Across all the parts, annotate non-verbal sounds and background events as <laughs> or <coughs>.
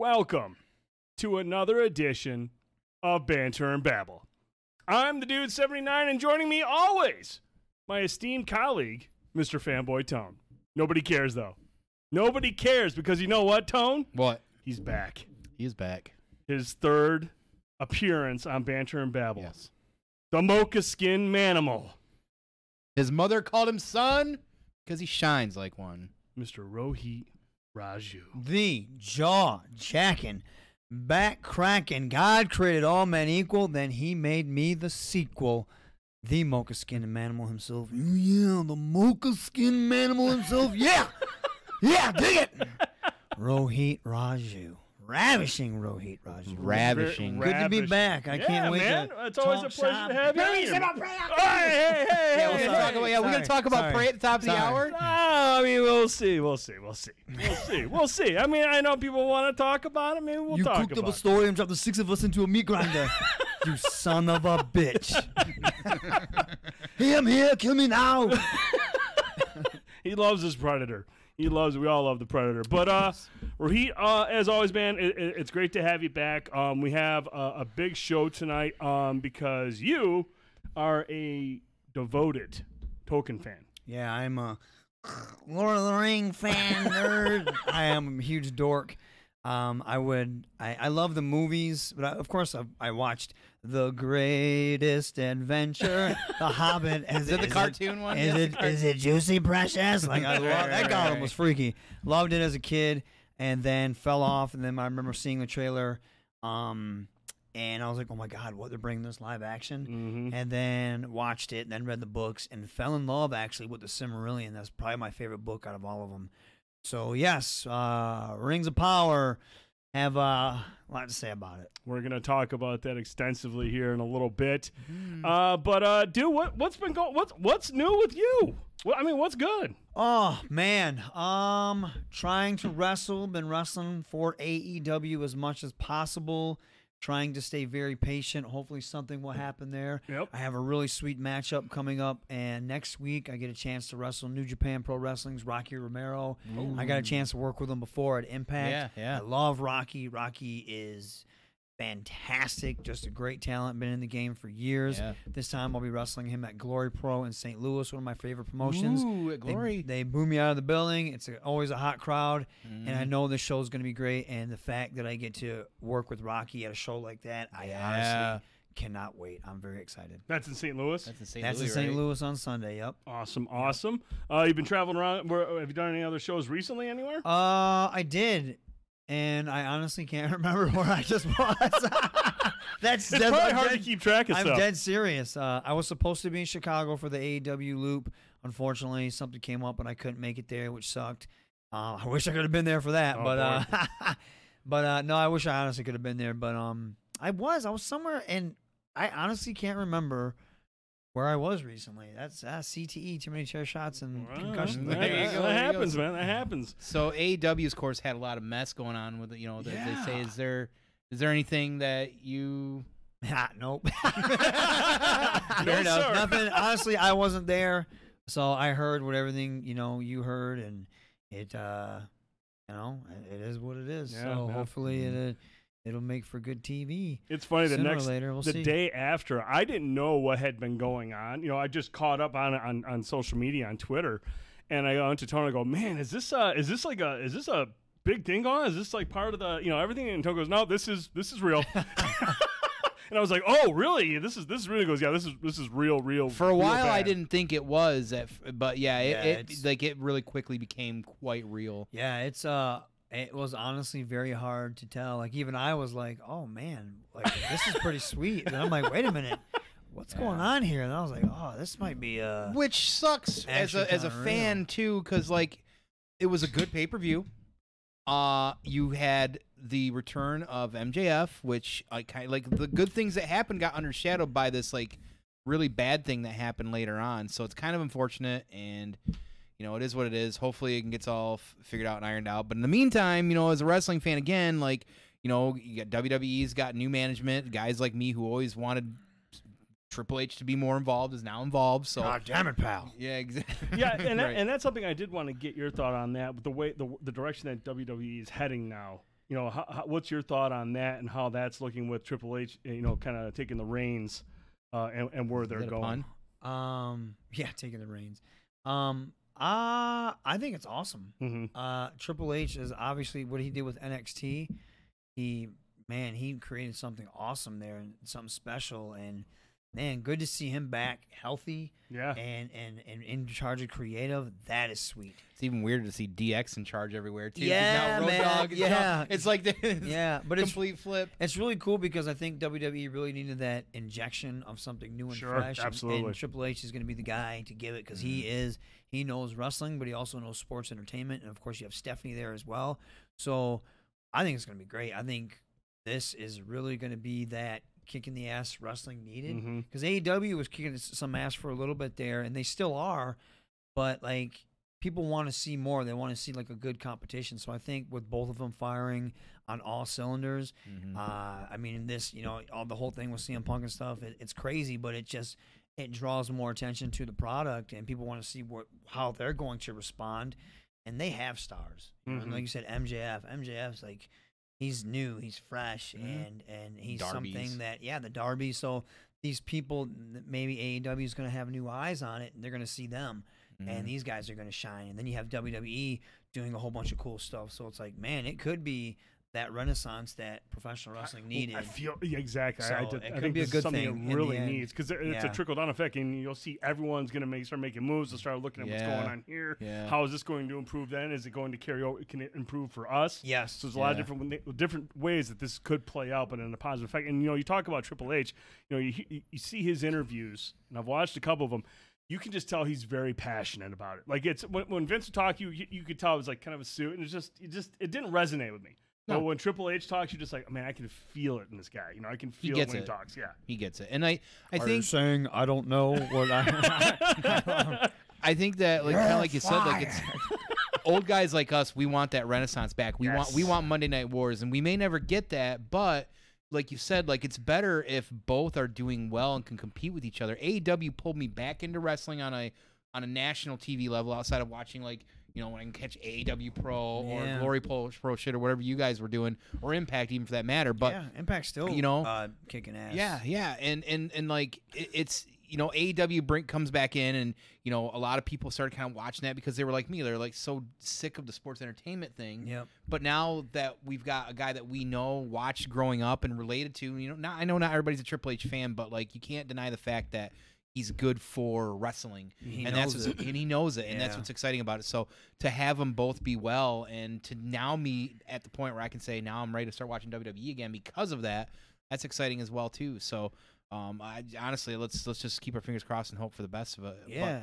Welcome to another edition of Banter and Babble. I'm the dude 79, and joining me always, my esteemed colleague, Mr. Fanboy Tone. Nobody cares though. Nobody cares because you know what, Tone? What? He's back. He is back. His third appearance on Banter and Babble. Yes. The Mocha Skin Manimal, His mother called him son because he shines like one. Mr. Rohit Raju. the jaw jacking, back cracking. God created all men equal, then he made me the sequel. The mocha skin manimal himself. Yeah, the mocha skin manimal himself. Yeah, yeah, dig it. Rohit Raju. Ravishing Rohit Raju. Ravishing. Good to be Ravishing. back. I Yeah, can't wait man. to It's always a talk pleasure shop. to have you. Hey, here. sit up, pray up. Hey, hey, hey, Yeah, we're hey, gonna talk about. Yeah, we're gonna talk about sorry, pray at the top of the sorry. hour. Ah, I mean, we'll see, we'll see, we'll see, we'll see, we'll see. I mean, I know people want to talk about it. Maybe we'll you talk cooked about up a it. story and dropped the six of us into a meat grinder. <laughs> you son of a bitch. <laughs> hey, I'm here. Kill me now. <laughs> He loves his predator. He loves. We all love the predator. But uh, <laughs> Rohit, uh, as always, man, it, it- it's great to have you back. Um, we have a, a big show tonight. Um, because you are a devoted Tolkien fan. Yeah, I'm a Lord of the Ring fan <laughs> nerd. I am a huge dork. Um, I would, I, I love the movies, but I, of course I, I watched The Greatest Adventure, The <laughs> Hobbit. Is it the cartoon one? Is it is it Juicy Precious? Like I <laughs> love that Gollum was freaky. Loved it as a kid, and then fell off. And then I remember seeing the trailer, um, and I was like, oh my god, what they're bringing this live action Mm-hmm. and then watched it, and then read the books, and fell in love actually with the Silmarillion. That's probably my favorite book out of all of them. So yes, uh, Rings of Power have uh, a lot to say about it. We're gonna talk about that extensively here in a little bit. Hmm. Uh, but uh, dude, what what's been going? What's what's new with you? Well, I mean, what's good? Oh man, um, trying to wrestle. Been wrestling for AEW as much as possible. Trying to stay very patient. Hopefully, something will happen there. Yep. I have a really sweet matchup coming up, and next week I get a chance to wrestle New Japan Pro Wrestling's Rocky Romero. I got a chance to work with him before at Impact. Yeah, yeah. I love Rocky. Rocky is fantastic, just a great talent. Been in the game for years. Yeah. This time I'll be wrestling him at Glory Pro in St. Louis, one of my favorite promotions. Ooh, at glory. They, boo me out of the building. It's a, always a hot crowd, and I Mm. know this show is going to be great. And the fact that I get to work with Rocky at a show like that, I Yeah. honestly cannot wait. I'm very excited. That's in St. Louis. That's in St. That's Louis, in St. right? Louis on Sunday. Yep. Awesome, awesome. Uh, you've been traveling around. Where, have you done any other shows recently anywhere? Uh, I did, and I honestly can't <laughs> remember where I just was. <laughs> that's it's that's probably I'm hard to keep track of I'm stuff. dead serious. Uh, I was supposed to be in Chicago for the AEW loop. Unfortunately, something came up and I couldn't make it there, which sucked. Uh, I wish I could have been there for that, Oh, but uh, <laughs> but uh, no, I wish I honestly could have been there. But um, I was. I was somewhere, and I honestly can't remember where I was recently. That's uh, CTE, too many chair shots and Wow, concussion. that, There you that go, there you go. happens, man. That happens. So AEW's course had a lot of mess going on with it. You know, that they say Yeah. is there is there anything that you Ha, <laughs> nope. <laughs> No, Fair enough. sir. Nothing. <laughs> Honestly, I wasn't there, so I heard what everything you know you heard, and it, uh, you know, it is what it is. Yeah, so yeah. hopefully it, uh, it'll make for good TV. It's funny. The next later, we'll the see. day after, I didn't know what had been going on. You know, I just caught up on on, on social media on Twitter, and I go into Tony. I go, man, is this uh is this like a is this a big thing going? on? Is this like part of the you know everything? And Tony goes, no, this is this is real. <laughs> and I was like, oh, really? This is this is really goes, yeah, this is this is real, real. For a real while, I didn't think it was, at, f- but yeah, it, Yeah, it it's- like it really quickly became quite real. Yeah, it's uh, it was honestly very hard to tell. Like even I was like, oh man, like this is pretty <laughs> sweet. And I'm like, wait a minute, what's going on here? And I was like, oh, this might be a Which sucks as a as a fan real. too, because like it was a good pay per view. Uh, you had the return of MJF, which I kind like the good things that happened got undershadowed by this like really bad thing that happened later on. So it's kind of unfortunate, and you know it is what it is. Hopefully, it gets all f- figured out and ironed out. But in the meantime, you know, as a wrestling fan, again, like you know, you got WWE's got new management. Guys like me who always wanted Triple H to be more involved is now involved. So God damn it, pal. yeah, exactly. <laughs> yeah, and that, Right. and that's something I did want to get your thought on that. But the way the the direction that WWE is heading now, You know, how, how, what's your thought on that and how that's looking with Triple H? You know, kind of taking the reins uh, and, and where Is they're going. Um, yeah, taking the reins. Um, uh, I think it's awesome. hmm Uh, Triple H is obviously what he did with NXT. He, man, he created something awesome there and something special. And man, good to see him back healthy Yeah. and and and in charge of creative. That is sweet. It's even weirder to see DX in charge everywhere too. Yeah, now Road man, Dogg is now- yeah. it's like the Yeah, but it's complete flip. It's really cool because I think WWE really needed that injection of something new and Sure, fresh. and- absolutely. And, Triple H is going to be the guy to give it because he Mm-hmm. is he knows wrestling, but he also knows sports entertainment, and of course you have Stephanie there as well. So I think it's going to be great. I think this is really going to be that kick in the ass wrestling needed because AEW was kicking some ass for a little bit there, and they still are, but like people want to see more. They want to see like a good competition. So I think with both of them firing on all cylinders, Mhm. uh, I mean, this you know all the whole thing with CM Punk and stuff, it, it's crazy, but it just it draws more attention to the product, and people want to see what how they're going to respond, and they have stars. Know, and like you said, MJF, MJF's like. He's new, he's fresh, Mhm. and and he's Darbies. something that yeah, the Darby. So these people, maybe AEW is going to have new eyes on it, and they're going to see them, Mhm. and these guys are going to shine. And then you have WWE doing a whole bunch of cool stuff. So it's like, man, it could be that renaissance that professional wrestling needed. I feel yeah, exactly. I, I, did- it I could think be a good something thing in it really needs because it's a trickle down effect, and you'll see everyone's going to make start making moves to start looking at what's going on here. Yeah. How is this going to improve? Then is it going to carry over? Can it improve for us? yes. So there's a lot of different different ways that this could play out, but in a positive effect. And you know, you talk about Triple H. You know, you you- you see his interviews, and I've watched a couple of them. You can just tell he's very passionate about it. Like it's when, when Vince would talk, you you you could tell it was like kind of a suit, and it's just it just it didn't resonate with me. No. But when Triple H talks, you're just like, man, I can feel it in this guy. You know, I can He feel gets it when it. he talks. Yeah. he gets it, and I I Are you think saying I don't know what I. <laughs> I think that like kind of like you said, like it's <laughs> old guys like us. We want that renaissance back. We want we want Monday Night Wars, and we may never get that, but. Like you said, like it's better if both are doing well and can compete with each other. AEW pulled me back into wrestling on a on a national TV level outside of watching like you know when I can catch AEW Pro or Glory Pro, Pro shit or whatever you guys were doing or Impact even for that matter. But yeah, Impact still, you know, uh, kicking ass. Yeah, yeah, and and and like it, it's you know AEW Brink comes back in, and you know a lot of people started kind of watching that because they were like me, they're like so sick of the sports entertainment thing. Yep. But now that we've got a guy that we know, watched growing up, and related to, you know, not I know not everybody's a Triple H fan, but like you can't deny the fact that he's good for wrestling, He and that's what's, it. and he knows it, and that's what's exciting about it. So to have them both be well, and to now me at the point where I can say now I'm ready to start watching WWE again because of that, that's exciting as well too. So. Um, I honestly let's let's just keep our fingers crossed and hope for the best of it. But, Yeah.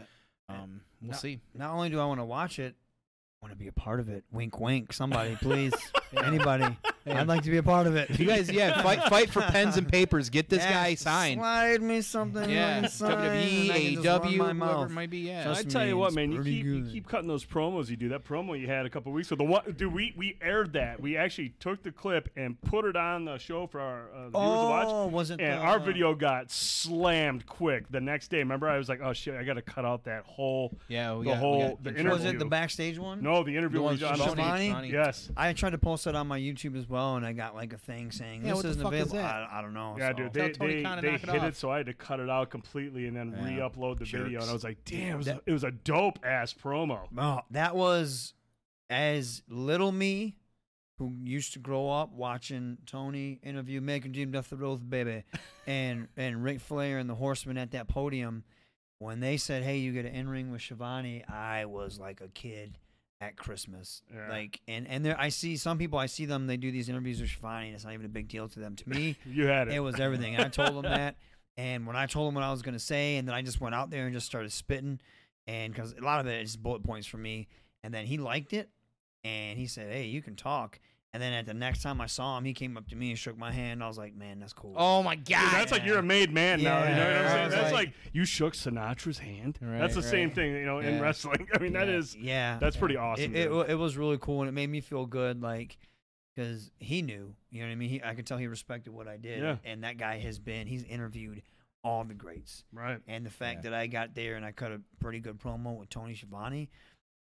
um, we'll No- see. Not only do I want to watch it, I want to be a part of it. Wink, wink. Somebody, <laughs> please. Anybody. I'd like to be a part of it. You guys, yeah, fight fight for pens and papers. Get this <laughs> Yes, guy signed. Slide me something. Yeah, I can and I WWE, can just run AEW, whoever mouth. it might be. Yeah, Just I tell you what, means man, you pretty keep, you good. keep cutting those promos you do. That promo you had a couple weeks ago, the one, dude, we we aired that. We actually took the clip and put it on the show for our uh, the viewers to watch. Oh, was it? And the, our video got slammed quick the next day. Remember, I was like, "Oh shit, I got to cut out that whole." yeah. We the got, whole- we got the intro- Was it the backstage one? No, the interview The we ones did on Schiavone- Schiavone? Schiavone. Yes, I tried to post it on my YouTube as well, and I got like a thing saying Yeah, this what the isn't fuck is available. that? I, I don't know. yeah, so- dude. They Tony they, Khan to they knock it hit off. it, so I had to cut it out completely and then Yeah. re-upload the video. And I was like, "Damn, it was, That- a, it was a dope ass promo." Oh, that was as little me who used to grow up watching Tony interview Making Dream Death the Oath Baby <laughs> and and Ric Flair and the Horsemen at that podium. When they said, "Hey, you get an in ring with Schiavone," I was like a kid at Christmas. Yeah. Like, and and there, I see some people. I see them. They do these interviews with Schiavone, and it's not even a big deal to them. To me, <laughs> You had it. it was everything. I told them that, and when I told them what I was gonna say, and then I just went out there and just started spitting, and because a lot of it is bullet points for me, and then he liked it, and he said, "Hey, you can talk." And then at the next time I saw him, he came up to me and shook my hand. I was like, "Man, that's cool." Oh my god. Dude, that's like you're a made man now. You know what I'm Yeah, saying? That's was like, like- you shook Sinatra's hand. Right, that's the same right. thing, you know, in Yeah. wrestling. <laughs> I mean, that Yeah. is yeah, that's pretty awesome. it, it, dude. wa- it was really cool, and it made me feel good, like because he knew. You know what I mean? He, I could tell he respected what I did. Yeah. And that guy has been. He's interviewed all the greats. right. And the fact Yeah. that I got there and I cut a pretty good promo with Tony Schiavone,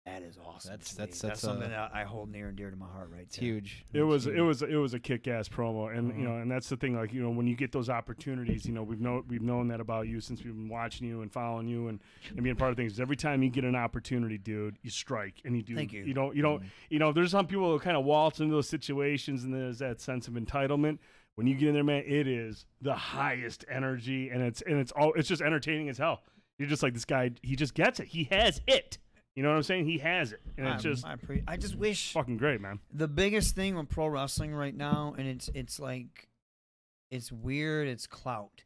That is awesome. That's- to that's- me. that's, something uh, that I hold near and dear to my heart right It's there. huge. It was huge. it was it was a kick ass promo, and you know, and that's the thing. Like you know, when you get those opportunities, you know, we've known we've known that about you since we've been watching you and following you and, and being part of things. Every time you get an opportunity, dude, you strike and you do. Thank you. You don't you don't you know. There's some people who kind of waltz into those situations, and there's that sense of entitlement. When you get in there, man, it is the highest energy, and it's and it's all it's just entertaining as hell. You're just like this guy. He just gets it. He has it. You know what I'm saying? He has it, and it's I, just I, pre- I just wish fucking great, man. the biggest thing with pro wrestling right now, and it's it's like it's weird. It's clout.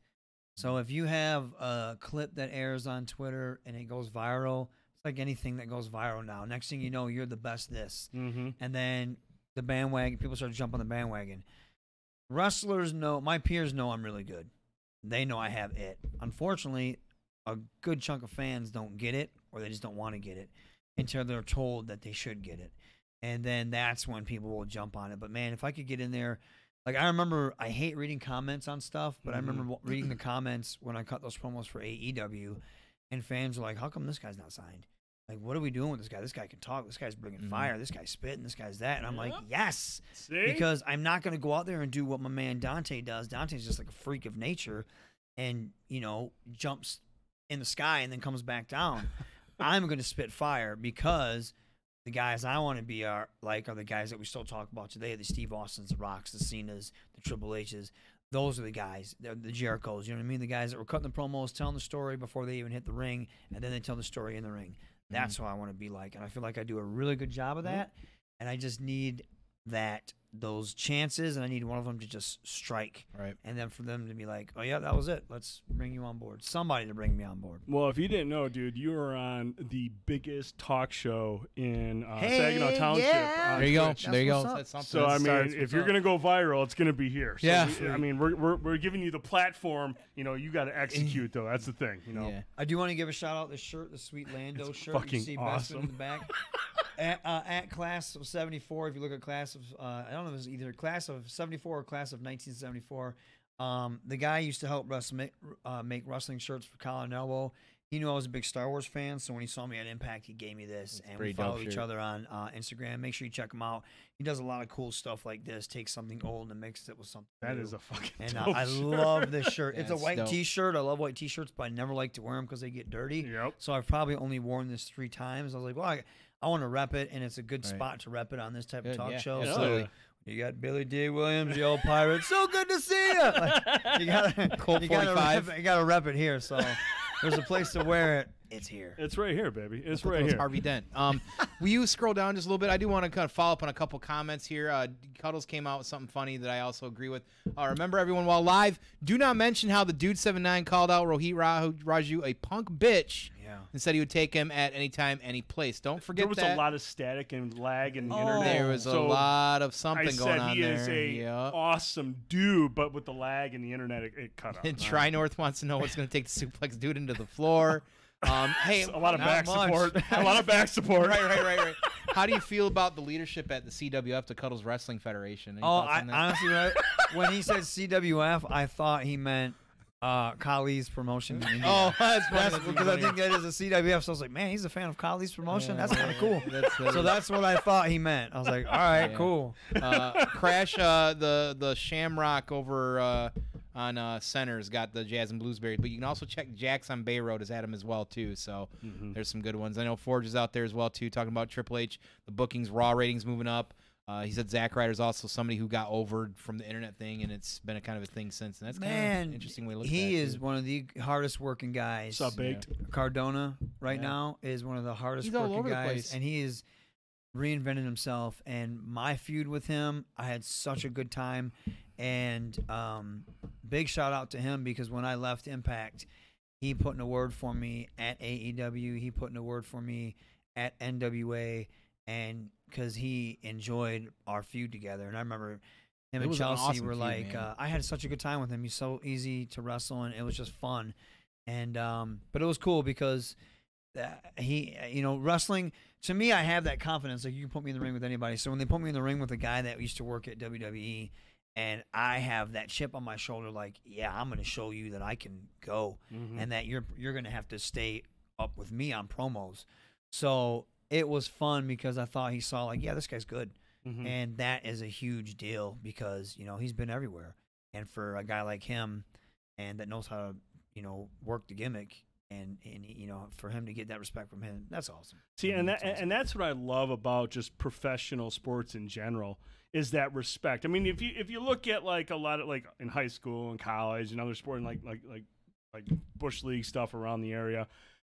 So if you have a clip that airs on Twitter and it goes viral, it's like anything that goes viral now. Next thing you know, you're the best this, Mm-hmm. and then the bandwagon people start to jump on the bandwagon. Wrestlers know my peers know I'm really good. They know I have it. Unfortunately, a good chunk of fans don't get it or they just don't want to get it until they're told that they should get it. And then that's when people will jump on it. But man, if I could get in there, like I remember, I hate reading comments on stuff, but I remember reading the comments when I cut those promos for AEW, and fans were like, "How come this guy's not signed? Like, what are we doing with this guy? This guy can talk. This guy's bringing Mhm. fire. This guy's spitting. This guy's that." And I'm like, "Yes," See, because I'm not going to go out there and do what my man Dante does. Dante's just like a freak of nature, and you know jumps in the sky and then comes back down. <laughs> I'm going to spit fire because the guys I want to be are like are the guys that we still talk about today: the Steve Austins, the Rocks, the Cenas, the Triple H's. Those are the guys, They're the Jerichos. You know what I mean? The guys that were cutting the promos, telling the story before they even hit the ring, and then they tell the story in the ring. That's mm-hmm. who I want to be like, and I feel like I do a really good job of mm-hmm. that. And I just need that those chances, and I need one of them to just strike, Right. and then for them to be like, "Oh yeah, that was it. Let's bring you on board." Somebody to bring me on board. Well, if you didn't know, dude, you were on the biggest talk show in uh, Hey, Saginaw Township. yeah. There you go. Twitch. There you go. what's up. That's something So I mean, starts if you're up. gonna go viral, it's gonna be here. So Yeah. we- I mean, we're, we're we're giving you the platform. You know, you got to execute though. That's the thing. You know. Yeah. I do want to give a shout out the shirt, the sweet Lando It's shirt. You see Bespin in the back. <laughs> at, uh, at class of '74, if you look at class of, uh, I don't know if it's either class of '74 or class of 1974. Um, the guy used to help wrestle, make, uh, make wrestling shirts for Colin Elbow. He knew I was a big Star Wars fan, so when he saw me at Impact, he gave me this, That's and we follow each shirt. other on uh, Instagram. Make sure you check him out. He does a lot of cool stuff like this. Takes something old and mixes it with something. That new. is a fucking. And uh, I <laughs> shirt. love this shirt. It's a white dope. T-shirt. I love white T-shirts, but I never like to wear them because they get dirty. Yep. So I've probably only worn this three times. I was like, well, I, I want to rep it, and it's a good Right. spot to rep it on this type Good, of talk yeah, show. Yeah. So absolutely. You got Billy Dee Williams, the old pirate. so good to see you. <laughs> Like, you gotta, Colt you gotta 45. rep, it- you gotta rep it here. So there's a place to wear it. It's here. It's right here, baby. It's right here. Harvey Dent. Um, <laughs> will you scroll down just a little bit? I do want to kind of follow up on a couple comments here. Uh, Cuddles came out with something funny that I also agree with. Uh, remember, everyone, while live, do not mention how the dude seven nine called out Rohit Ra- Raju a punk bitch Yeah. and said he would take him at any time, any place. Don't forget There was that. a lot of static and lag in the Oh. internet. there was a lot of something I going said on he there. is a Yep. awesome dude, but with the lag in the internet, it, it cut <laughs> out. And Tri North wants to know what's going to take the suplex dude into the floor. <laughs> Um, hey, a lot of back much. support. <laughs> a lot of back support. right, right, right, right. How do you feel about the leadership at the CWF, the Cuddles Wrestling Federation? Any Oh, I, honestly, when he said CWF, I thought he meant uh, Kali's promotion. <laughs> in oh, that's. That's because I think that is a CWF. So I was like, man, he's a fan of Kali's promotion. That's kind of cool. That's, uh, So that's what I thought he meant. I was like, all right, Yeah. cool. uh, Crash, uh, the the Shamrock over uh, on uh, Center's got the Jazz and Bluesberries, but you can also check Jack's on Bay Road is at him as well too. So Mhm. there's some good ones. I know Forge is out there as well too, talking about Triple H. The bookings, Raw ratings moving up. Uh, he said Zack Ryder's also somebody who got over from the internet thing, and it's been a kind of a thing since. And that's kind of Man, an interesting way to look he at it. is too. one of the hardest working guys. Sub baked. Cardona right Yeah. now is one of the hardest He's all working over the guys, place. and he is reinvented himself. And my feud with him, I had such a good time, and um, big shout out to him because when I left Impact, he put in a word for me at AEW. He put in a word for me at NWA, and because he enjoyed our feud together. And I remember him It and an Chelsea awesome were feud, like, uh, I had such a good time with him. He's so easy to wrestle, and it was just fun. And um, but it was cool because uh, he, you know, wrestling. To me, I have that confidence. Like you can put me in the ring with anybody. So when they put me in the ring with a guy that used to work at WWE, and I have that chip on my shoulder, like, yeah, I'm going to show you that I can go, Mhm. and that you're you're going to have to stay up with me on promos. So it was fun because I thought he saw like, yeah, this guy's good, Mhm. and that is a huge deal because you know he's been everywhere, and for a guy like him, and that knows how to you know work the gimmick, and and you know for him to get that respect from him, that's awesome. See, I and that, that's awesome. and that's what I love about just professional sports in general is that respect. I mean, if you if you look at like a lot of like in high school and college and other sport and like like like like bush league stuff around the area,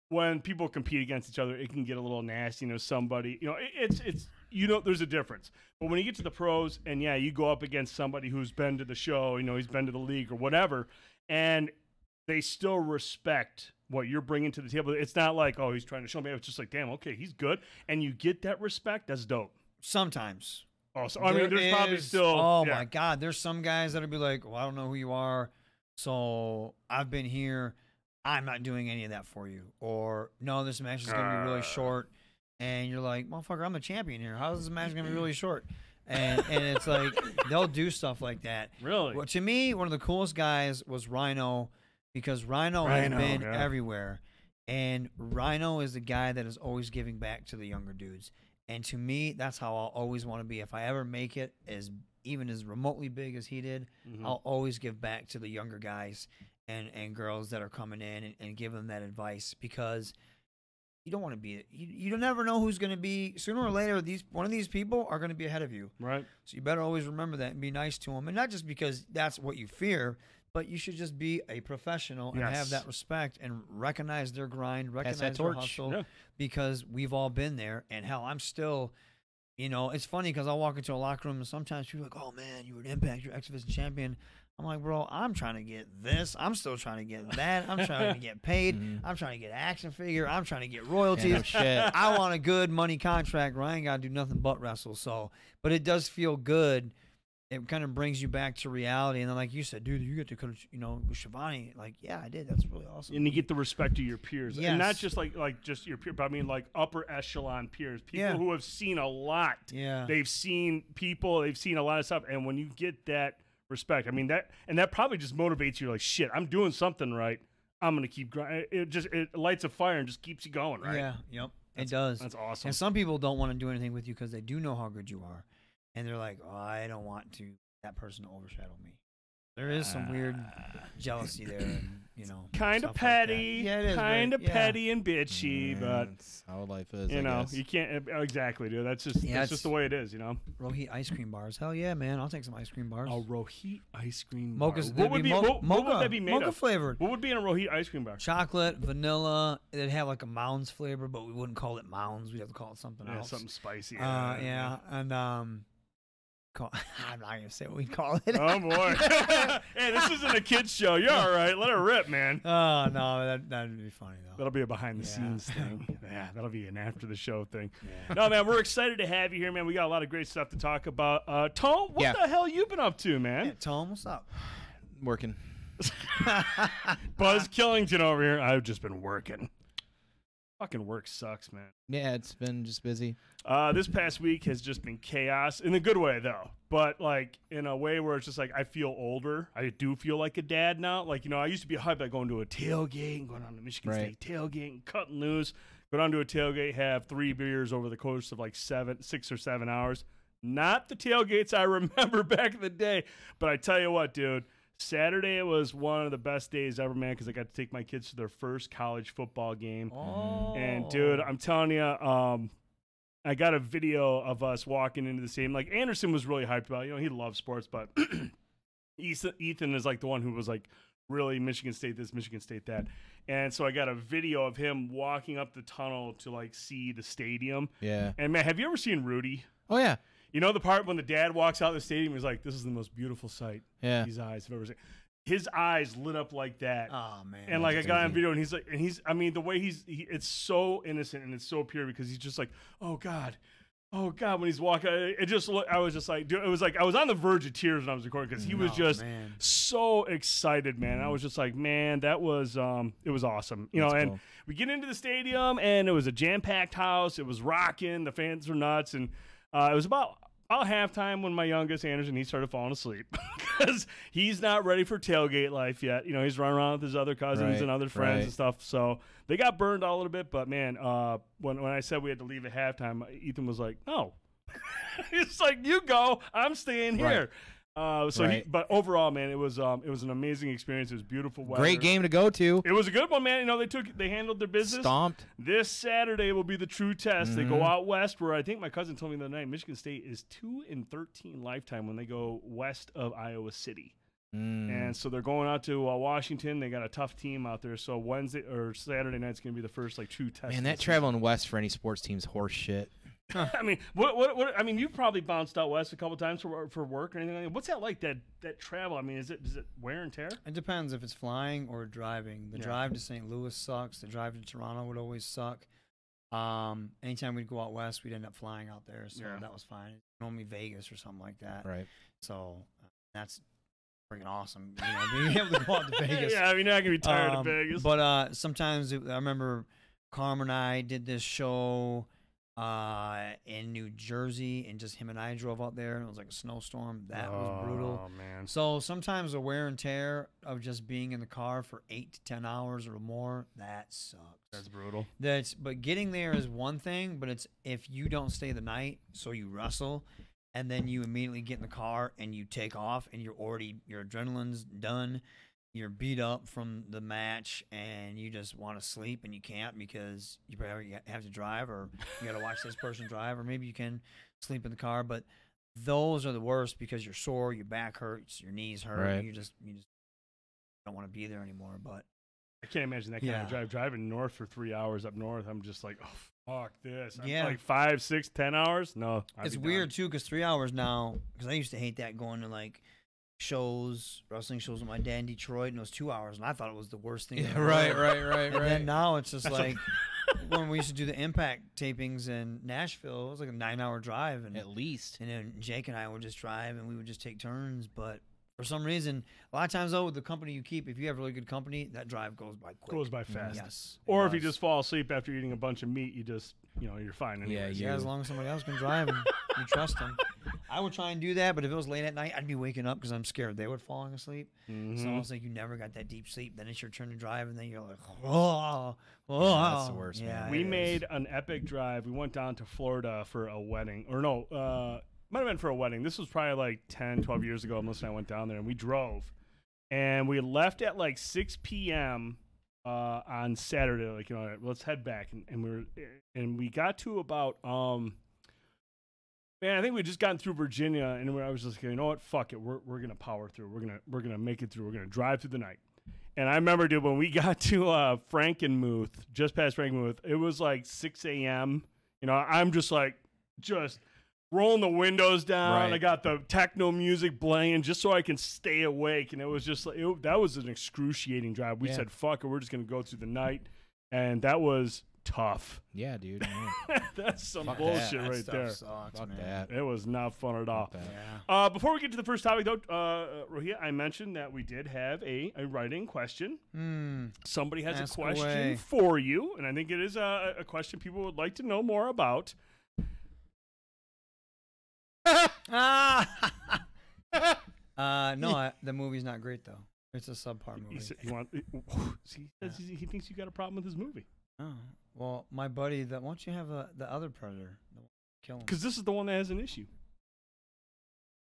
when people compete against each other, it can get a little nasty. You know, somebody, you know, it, it's it's you know, there's a difference. But when you get to the pros, and yeah, you go up against somebody who's been to the show, you know, he's been to the league or whatever, and they still respect what you're bringing to the table. It's not like, oh, he's trying to show me. It's just like, damn, okay, he's good, and you get that respect. That's dope. Sometimes. Oh, so I mean, There there's probably still. Oh yeah. my God, there's some guys that'll be like, "Well, I don't know who you are, so I've been here. I'm not doing any of that for you." Or, "No, this match is gonna be really Uh. short," and you're like, "Motherfucker, I'm the champion here. How is this match gonna be really <clears throat> short?" And and it's like they'll do stuff like that. Really? Well, to me, one of the coolest guys was Rhino because Rhino, Rhino, has been yeah. everywhere. And Rhino is the guy that is always giving back to the younger dudes. And to me, that's how I'll always want to be. If I ever make it as even as remotely big as he did, Mhm. I'll always give back to the younger guys and, and girls that are coming in and, and give them that advice because you don't want to be you, you don't never know who's going to be sooner or later these one of these people are going to be ahead of you Right. so you better always remember that and be nice to them. And not just because that's what you fear, but you should just be a professional and Yes. have that respect and recognize their grind, recognize their torch. hustle. Yeah. Because we've all been there. And hell, I'm still, you know, it's funny because I'll walk into a locker room and sometimes people are like, oh man, you were an Impact, you're X Division champion. I'm like, bro, I'm trying to get this. I'm still trying to get <laughs> that. I'm trying to get paid. Mhm. I'm trying to get action figure. I'm trying to get Yeah, royalties. no shit. <laughs> I want a good money contract where I ain't got to do nothing but wrestle. So, but it does feel good. It kind of brings you back to reality. And then, like you said, dude, you get to coach, you know, with Schiavone. Like, yeah, I did. That's really awesome. and you get the respect of your peers, and not just like like just your peer, but I mean like upper echelon peers, people Yeah. who have seen a lot. yeah. They've seen people, they've seen a lot of stuff, and when you get that respect, I mean that, and that probably just motivates you. Like shit, I'm doing something right. I'm gonna keep grinding. It just it lights a fire and just keeps you going, right? Yeah. Yep. it does. That's awesome. And some people don't want to do anything with you because they do know how good you are, and they're like, "Oh, I don't want to that person to overshadow me." There is some weird jealousy there, and you know, <clears throat> kind stuff of like petty, yeah, it is kind of very- yeah. petty and bitchy, but That's how life is. you I know guess. you can't uh, exactly, dude. That's just Yeah, that's just the way it is, you know. Rohit ice cream bars. Hell yeah, man! I'll take some ice cream bars. A Rohit ice cream Mocha's bar. What would be be mo- what, what would that be made mocha of? flavored. What would be in a Rohit ice cream bar? Chocolate, vanilla. It'd have like a Mounds flavor, but we wouldn't call it Mounds. We'd have to call it something Yeah, else. something spicy. Uh, yeah, and um, call, <laughs> I'm not gonna say what we call it. Oh boy. <laughs> hey, this isn't a kids show. You're all right. Let her rip, man. oh no, that that'd be funny though. That'll be a behind the Yeah. scenes thing. <laughs> Yeah, that'll be an after the show thing. Yeah. No, man, we're excited to have you here, man. We got a lot of great stuff to talk about. Uh, Tone, what Yeah. the hell you been up to, Yeah, man? Tom, what's up? Working. Buzz Killington over here. I've just been working. Fucking work sucks, man. Yeah, it's been just busy. Uh, this past week has just been chaos in a good way, though. But like in a way where it's just like I feel older. I do feel like a dad now. Like you know, I used to be hyped about going to a tailgate, and going on to Michigan Right. State tailgate, and cutting loose. Go down to a tailgate, have three beers over the course of like seven, six or seven hours. Not the tailgates I <laughs> remember back in the day, but I tell you what, dude. Saturday was one of the best days ever, man, because I got to take my kids to their first college football game. Oh, And dude, I'm telling you, um, I got a video of us walking into the stadium. Like Anderson was really hyped about. it. You know, he loves sports, but <clears throat> Ethan, Ethan is like the one who was like really Michigan State this, Michigan State that. And so I got a video of him walking up the tunnel to like see the stadium. Yeah. And man, have you ever seen Rudy? Oh yeah. You know the part when the dad walks out of the stadium, he's like, "This is the most beautiful sight Yeah. these eyes have ever seen." His eyes lit up like that. oh man, And like I That's got on video, and he's like, and he's, I mean, the way he's, he, it's so innocent and it's so pure because he's just like, oh God, oh God, when he's walking, it it just, look, I was just like, dude, it was like I was on the verge of tears when I was recording because he was Oh, just man. so excited, man. I was just like, man, that was, um, it was awesome, you know. That's And cool. we get into the stadium, and it was a jam packed house. It was rocking. The fans were nuts, and uh, it was about about halftime when my youngest Anderson he started falling asleep <laughs> because he's not ready for tailgate life yet. You know, he's running around with his other cousins Right, and other friends right. and stuff. So they got burned out a little bit. But man, uh, when when I said we had to leave at halftime, Ethan was like, "No." <laughs> It's like you go, I'm staying Right. Uh, so, he, but overall, man, it was um, it was an amazing experience. It was beautiful weather. Great game to go to. It was a good one, man. You know, they took they handled their business. Stomped. This Saturday will be the true test. They go Mhm. out west, where I think my cousin told me the other night, Michigan State is two in thirteen lifetime when they go west of Iowa City, Mm. and so they're going out to uh, Washington. They got a tough team out there. So Wednesday or Saturday night's going to be the first like true test. Man, that traveling west for any sports team's horse shit. Season. <laughs> I mean, what, what what I mean, you've probably bounced out west a couple times for for work or anything like that. What's that like? That that travel? I mean, is it is it wear and tear? It depends if it's flying or driving. The Yeah. drive to St. Louis sucks. The drive to Toronto would always suck. Um, anytime we'd go out west, we'd end up flying out there, so Yeah. that was fine. Normally Vegas or something like that. Right. So uh, that's freaking awesome. You know, being able to go out to <laughs> Vegas. yeah, I mean, you're be tired Um, of Vegas. But uh, sometimes it, I remember Carmen and I did this show uh, in New Jersey, and just him and I drove out there, and it was like a snowstorm. That was brutal. Oh man. So sometimes the wear and tear of just being in the car for eight to ten hours or more, that sucks. That's brutal. That's but getting there is one thing, but it's if you don't stay the night, so you wrestle, and then you immediately get in the car and you take off, and you're already your adrenaline's done, you're beat up from the match, and you just want to sleep and you can't because you probably have to drive or you got to watch this person drive, or maybe you can sleep in the car, but those are the worst because you're sore, your back hurts, your knees hurt, Right. and you just you just don't want to be there anymore. But I can't imagine that kind Yeah. of drive. Driving north for three hours up north, I'm just like, oh fuck this. I'm Yeah. like five, six, ten hours. No, I'd it's weird done. too because three hours now because i used to hate that going to like shows wrestling shows with my dad in detroit and it was two hours and i thought it was the worst thing Yeah, the right, right, right, and right. then now it's just That's a- like <laughs> when we used to do the impact tapings in nashville it was like a nine hour drive and At least. and then jake and i would just drive and we would just take turns but for some reason a lot of times though with the company you keep if you have really good company that drive goes by quick Goes by mm-hmm. fast. yes Or if you just fall asleep after eating a bunch of meat, you just, you know, you're fine. Yeah, anyways. you- Yeah, as long as somebody else can drive and you trust them. <laughs> I would try and do that, but if it was late at night, I'd be waking up because I'm scared they would falling asleep. Mhm. So it's like you never got that deep sleep. Then it's your turn to drive, and then you're like, oh, oh. that's the worst, Yeah, man. we it is. made an epic drive. We went down to Florida for a wedding. Or no, uh, might have been for a wedding. This was probably like 10, 12 years ago. Melissa and I went down there and we drove. And we left at like 6 p.m. Uh, on Saturday. Like, you know, let's head back. And, and we were, and we got to about, um, man, I think we just gotten through Virginia. And I was just like, you know what? Fuck it. We're, we're to power through. We're to, we're to make it through. We're to drive through the night. And I remember, dude, when we <laughs> got to uh, Frankenmuth, just past Frankenmuth, it was like 6 a.m. You know, I'm just like, just rolling the windows down. Right. I got the techno music playing just so I can stay awake. And it was just like, it, that was an excruciating drive. We Yeah. said, fuck it, we're just going to go through the night. And that was tough. Yeah, dude. <laughs> That's some Fuck bullshit That right stuff there. Sucks, Fuck man. that. It was not fun at all. Yeah. Uh, before we get to the first topic, though, uh, Rohit, I mentioned that we did have a, a writing question. Hmm. Somebody has Ask a question away. for you, and I think it is a, a question people would like to know more about. Uh, no, <laughs> I, the movie's not great though. It's a subpar He, movie. said he, want, <laughs> he says he, he thinks you got a problem with his movie oh, well, my buddy, that why don't you have a, the other predator? Kill him. because this is the one that has an issue.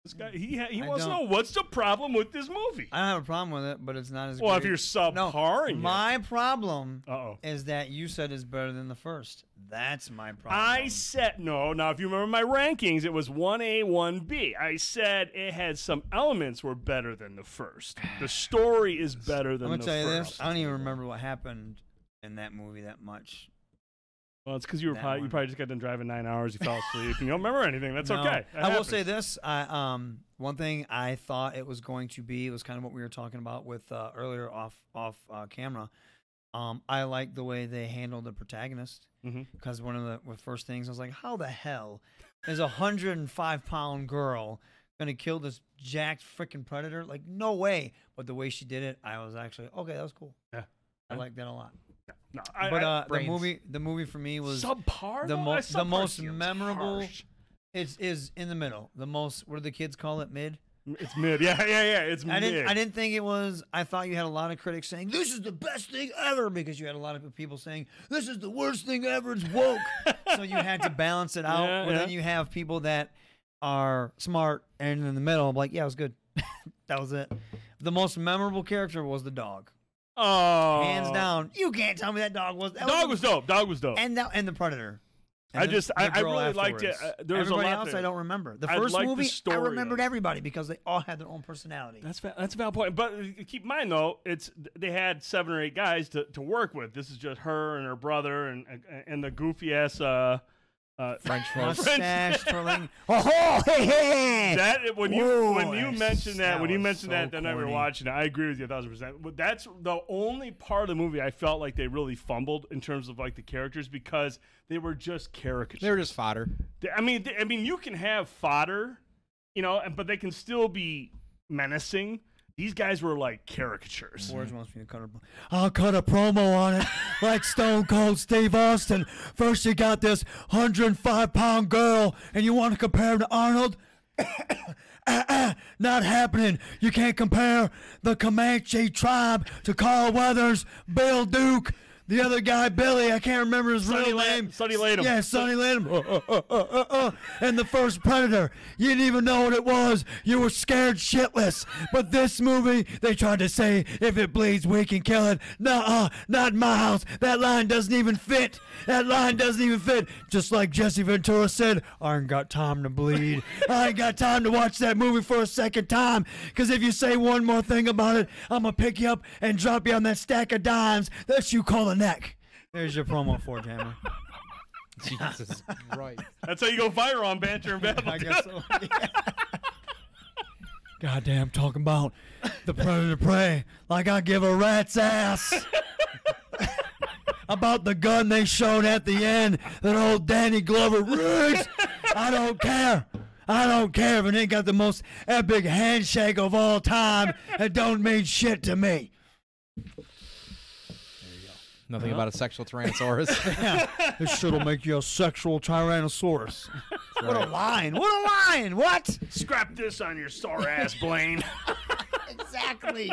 This guy, he ha- he I wants to know don't- what's the problem with this movie. I don't have a problem with it, but it's not as good. Well, if great. you're subpar, no, My problem uh oh. is that you said it's better than the first. That's my problem. I said no. Now, if you remember my rankings, it was one A, one B. I said it had some elements were better than the first. <sighs> The story is better than I'm gonna the tell you first. this. I don't even remember what happened in that movie that much. Well, it's because you were That probably, you one. probably just got done driving nine hours. You fell asleep. and you don't remember anything. That's <laughs> No. okay. That I will say this. I um one thing I thought it was going to be was kind of what we were talking about with uh, earlier off off uh, camera. Um, I like the way they handled the protagonist Mhm. because one of the the first things I was like, how the hell is a hundred and five pound girl gonna kill this jacked freaking predator? Like, no way. But the way she did it, I was actually okay. That was cool. Yeah. I like that a lot. No, I, but I- uh, the movie, the movie for me was subpar. the mo- I- the most memorable- harsh. It's is in the middle. The most. What do the kids call it? Mid. It's mid. Yeah, yeah, yeah. It's I mid. didn't. I didn't think it was. I thought you had a lot of critics saying this is the best thing ever because you had a lot of people saying this is the worst thing ever. It's woke. <laughs> so you had to balance it out. Yeah, but then you have people that are smart and in the middle. I'm like, yeah, it was good. <laughs> that was it. The most memorable character was the dog, Oh, hands down. You can't tell me that dog was. That Dog the- was dope. Dog was dope. and that, and the predator. I And the- just- the I- I really liked it. afterwards. Uh, there was a Everybody lot else there. I don't remember. The I first the movie I remembered everybody because they all had their own personality. That's va- that's a valid point. But uh, keep in mind though, it's they had seven or eight guys to, to work with. This is just her and her brother and and the goofy ass uh, uh, French <laughs> fries. Mustache <laughs> twirling. Oh, hey, hey. That when you Whoa, when you mentioned that, that when you mentioned so that that night we were watching it, I agree with you a thousand percent. But that's the only part of the movie I felt like they really fumbled in terms of like the characters because they were just caricatures. They were just fodder. I mean, they- I mean, you can have fodder, you know, but they can still be menacing. These guys were like caricatures. George wants me to cut a. I'll cut a promo on it, <laughs> like Stone Cold Steve Austin. First, you got this 105 pound girl, and you want to compare him to Arnold. Uh-uh, <coughs> not happening. You can't compare the Comanche tribe to Carl Weathers, Bill Duke, the other guy, Billy. I can't remember his Sonny real La- name. Sonny Landham. Yeah, Sonny Landham. Uh, uh, uh. And the first Predator. You didn't even know what it was. You were scared shitless. But this movie, they tried to say, if it bleeds, we can kill it. Nuh-uh, not my house. That line doesn't even fit. That line doesn't even fit. Just like Jesse Ventura said, I ain't got time to bleed. I ain't got time to watch that movie for a second time. Because if you say one more thing about it, I'm going to pick you up and drop you on that stack of dimes that you call a neck. There's your promo for it, Hammer. <laughs> Jesus Christ. That's how you go viral on banter and babble. I guess so. <laughs> Goddamn, talking about the predator prey like I give a rat's ass. <laughs> about the gun they showed at the end that old Danny Glover rigs. I don't care. I don't care if it ain't got the most epic handshake of all time. It don't mean shit to me. Nothing about a sexual tyrannosaurus. <laughs> This shit'll make you a sexual tyrannosaurus. <laughs> What a line! What a line! What? Scrap this on your sore ass, Blaine. <laughs> exactly.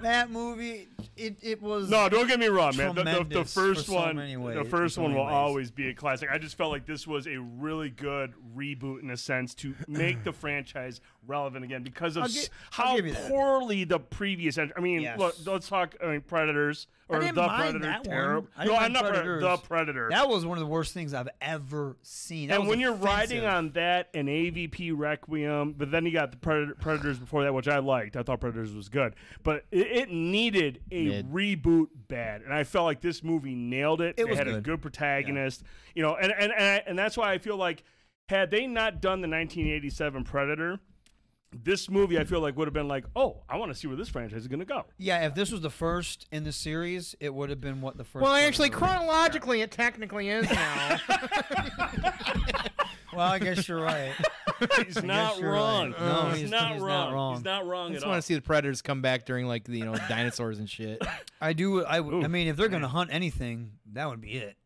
that movie, it, it was. No, don't get me wrong, man. The, the, the Tremendous first for so one, many the first so one many will ways. always be a classic. I just felt like this was a really good reboot in a sense to make the <clears throat> franchise relevant again because of I'll gi- how give that. poorly the previous. ent- I mean, Yes. look, let's talk. I mean, Predators or didn't the mind Predator. that one. terrible. I No, didn't I'm mind not Pre- Predators. the Predator. That was one of the worst things I've ever seen. That and was when you're riding on that and AVP Requiem, but then you got the Predator, Predators before that, which I liked. I thought Predators was good, but it, it needed a Mid. reboot bad, and I felt like this movie nailed it. It they was had a good. good protagonist, you know, and and and, I, and that's why I feel like had they not done the 1987 Predator. This movie, I feel like, would have been like, oh, I want to see where this franchise is going to go. Yeah, if this was the first in the series, it would have been what the first. well, Predator actually, was. chronologically, it technically is now. <laughs> Well, I guess you're right. <laughs> He's not wrong. right. No, he's, he's- not, he's not wrong. wrong. He's not wrong I at just all. want to see the predators come back during like the you know dinosaurs and shit. I do. I. would- I mean, if they're gonna hunt anything, that would be it.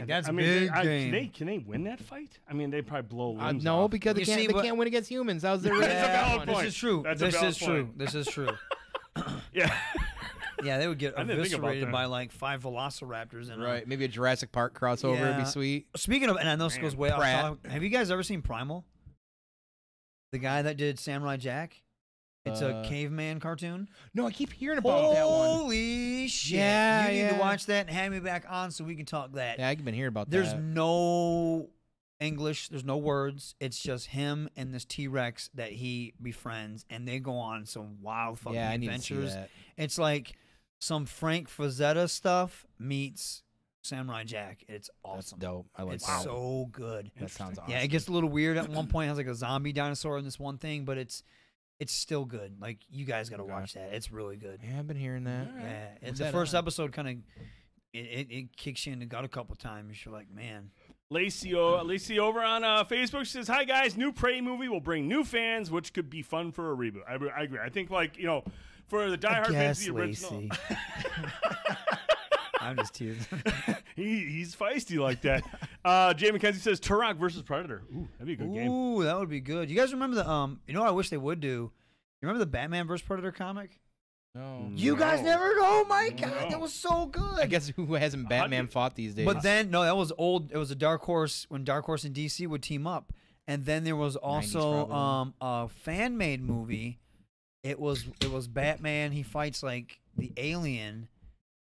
Like that's I mean, big they, I, game. can they can they win that fight? I mean, they probably blow Uh, limbs no, off. because they You can't. see, they but- can't win against humans. That was <laughs> their That's a original valid one. this is true. That's a this valid is true. point. This is true. <laughs> yeah. Yeah, they would get I didn't think about eviscerated by like five velociraptors. And Right, maybe a Jurassic Park crossover would Yeah. be sweet. Speaking of, and I know this goes way off. Pratt. topic, Have you guys ever seen Primal? The guy that did Samurai Jack. It's Uh, a caveman cartoon. No, I keep hearing about that one. Holy shit! Yeah, you need to watch that and have me back on so we can talk that. Yeah, I've been hearing about that. There's that. no English. There's no words. It's just him and this T Rex that he befriends, and they go on some wild fucking yeah, I need to see adventures. that. It's like some Frank Frazetta stuff meets Samurai Jack. It's That's awesome. dope. I like it's that. so good. That sounds awesome. Yeah, it gets a little weird at one point. It has like a zombie dinosaur in this one thing, but it's it's still good. Like you guys got to watch that. It's really good. Yeah, I've been hearing that. Yeah, it's When's the that first on? episode kind of it, it, it kicks you in the gut a couple times. You're like, man, Lacey, o- Lacey over on uh, Facebook says, "Hi guys, new Prey movie will bring new fans, which could be fun for a reboot." I, I agree. I think like you know, for the diehard fans, of the original, Lacey. <laughs> <laughs> I'm just teasing. <laughs> he, he's feisty like that. Uh, Jay McKenzie says Turok versus Predator. Ooh, that'd be a good game. Ooh, that would be good. You guys remember the um? You know what I wish they would do? You remember the Batman versus Predator comic? No. You guys No. never? Oh my god, No. that was so good. I guess who hasn't Batman fought these days? But then no, that was old. It was a Dark Horse when Dark Horse and DC would team up, and then there was also probably. um a fan made movie. It was it was Batman. He fights like the alien,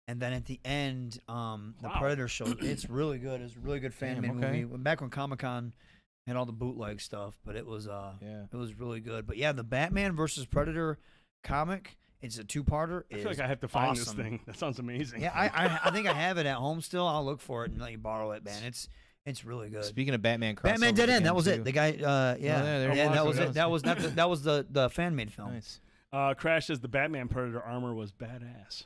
and then at the end, um, the Wow. Predator show. It's <clears throat> really good. It's a really good fan made Damn, okay. movie. Back when Comic Con had all the bootleg stuff, but it was uh yeah. it was really good. But yeah, the Batman versus Predator comic. It's a two parter. I feel like I have to find this thing. That sounds amazing. Yeah, I, I I think I have it at home still. I'll look for it and let you borrow it, man. It's it's really good. Speaking of Batman, Batman Dead End. That was too. it. The guy. Uh, yeah, yeah, there yeah, that was it. That was not. The, that was the the fan made film. Nice. Uh, Crash says the Batman Predator armor was badass.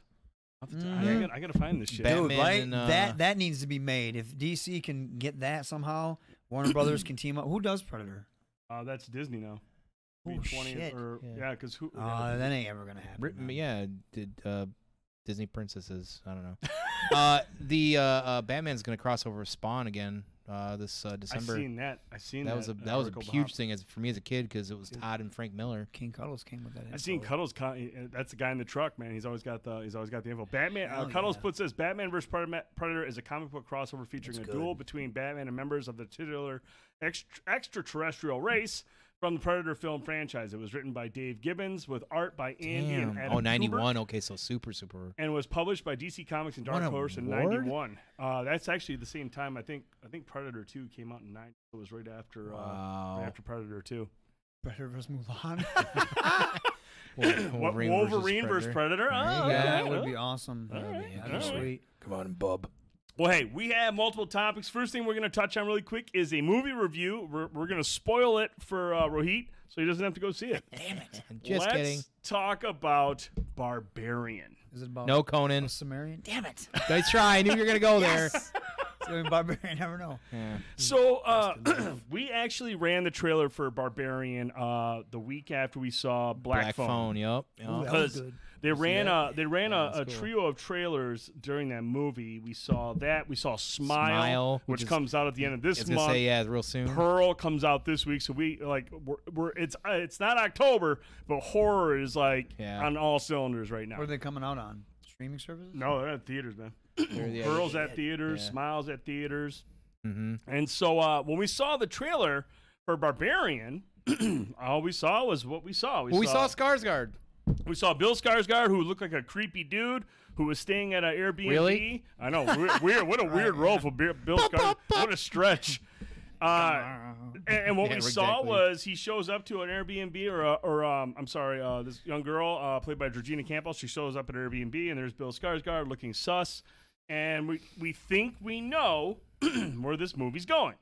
I'll have to- I, Mhm. gotta, I gotta find this shit. Bat- Dude, Batman right? and, uh, that that needs to be made. If DC can get that somehow, Warner Brothers can team up. Who does Predator? Uh, that's Disney now. Oh B20 shit! Or, Yeah. yeah, because who? Uh, that ain't ever gonna happen. Ri- man. yeah, did uh, Disney princesses? I don't know. <laughs> uh, the uh, uh, Batman's gonna cross over with Spawn again uh, this uh, I December. seen that. I seen that. that was a that that was a article huge about- thing as for me as a kid because it was Dude. Todd and Frank Miller. King Cuddles came with that. I seen. Cuddles. co- uh, That's the guy in the truck, man. He's always got the. He's always got the info. Batman. Uh, Cuddles yeah. puts this: Batman vs Predator Predator is a comic book crossover featuring That's a good. duel between Batman and members of the titular extra- extraterrestrial race from the Predator film franchise. It was written by Dave Gibbons with art by Andy and Adam Oh, Kubert, 91. Okay, so super super. and was published by DC Comics and Dark Won an Horse in '91. Uh, that's actually the same time. I think. I think Predator Two came out in '90. It was right after. Uh, right after Predator Two. Predator vs Mulan. <laughs> What, Wolverine versus Predator? Oh, you go. okay. that would be awesome. That'd be, right, be sweet. Come on, bub. Well, hey, we have multiple topics. First thing we're going to touch on really quick is a movie review. We're, we're going to spoil it for uh, Rohit so he doesn't have to go see it. Damn it! <laughs> Just Let's kidding. talk about Barbarian. Is it about No a Conan. Cimmerian? Damn it! <laughs> Nice try. I knew you were gonna go there. Yes! So in Barbarian, never know. Yeah. So uh, <clears throat> we actually ran the trailer for Barbarian uh, the week after we saw Black, Black Phone. phone. Yep. Ooh, that was good. They ran a they ran Yeah, a, a cool. trio of trailers during that movie. We saw that. We saw Smile, Smile, which which is- comes out at the end of this I was month. say yeah, real soon. Pearl comes out this week, so we like we're, we're it's uh, it's not October, but horror is like Yeah. on all cylinders right now. What are they coming out on? Streaming services? no, they're at theaters, man. <clears throat> They're the- Pearl's at theaters, Yeah. Smiles at theaters, Mm-hmm. and so uh, when we saw the trailer for Barbarian, <clears throat> all we saw was what we saw. We Well, we saw saw Skarsgård. We saw Bill Skarsgård, who looked like a creepy dude who was staying at an Airbnb. Really? I know. Weird. weird what a <laughs> weird role for Bill Bill Skarsgård. What a stretch. Uh, and, and what Yeah, we saw exactly. was he shows up to an Airbnb, or, uh, or um, I'm sorry, uh, this young girl uh, played by Georgina Campbell. She shows up at Airbnb, and there's Bill Skarsgård looking sus, and we we think we know <clears throat> where this movie's going.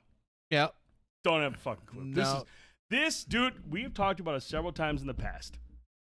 Yep. Don't have a fucking clue. This is this dude. We've talked about it several times in the past.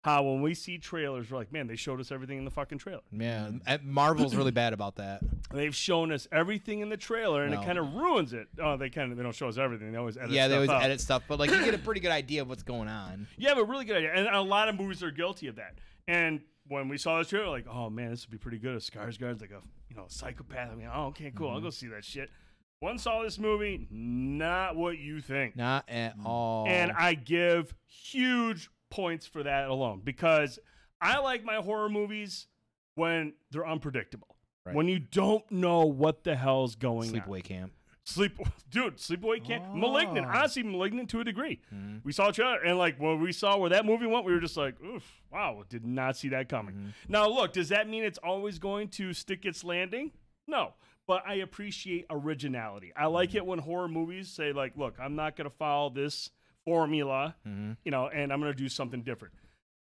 How when we see trailers, we're like, man, they showed us everything in the fucking trailer. Yeah. Marvel's really bad about that. <clears throat> They've shown us everything in the trailer, and No. it kind of ruins it. Oh, they kind of they don't show us everything. They always edit. yeah, they always out. edit stuff, but like you get a <clears throat> pretty good idea of what's going on. You have a really good idea, and a lot of movies are guilty of that. And when we saw this trailer, like, oh man, this would be pretty good. If Skarsgård's like a you know psychopath. I mean, oh okay, cool. Mm-hmm. I'll go see that shit. One saw this movie, not what you think. Not at all. And I give huge points for that alone because I like my horror movies when they're unpredictable. Right. When you don't know what the hell's going on. sleepaway camp. Sleep, <laughs> dude, sleepaway camp, malignant. Oh. Honestly, malignant to a degree. Mm-hmm. We saw each other, and like when we saw where that movie went, we were just like, "Oof, wow, did not see that coming." Mm-hmm. Now, look, does that mean it's always going to stick its landing? No, but I appreciate originality. I Mm-hmm. like it when horror movies say, like, "Look, I'm not going to follow this formula, Mm-hmm. you know, and I'm going to do something different."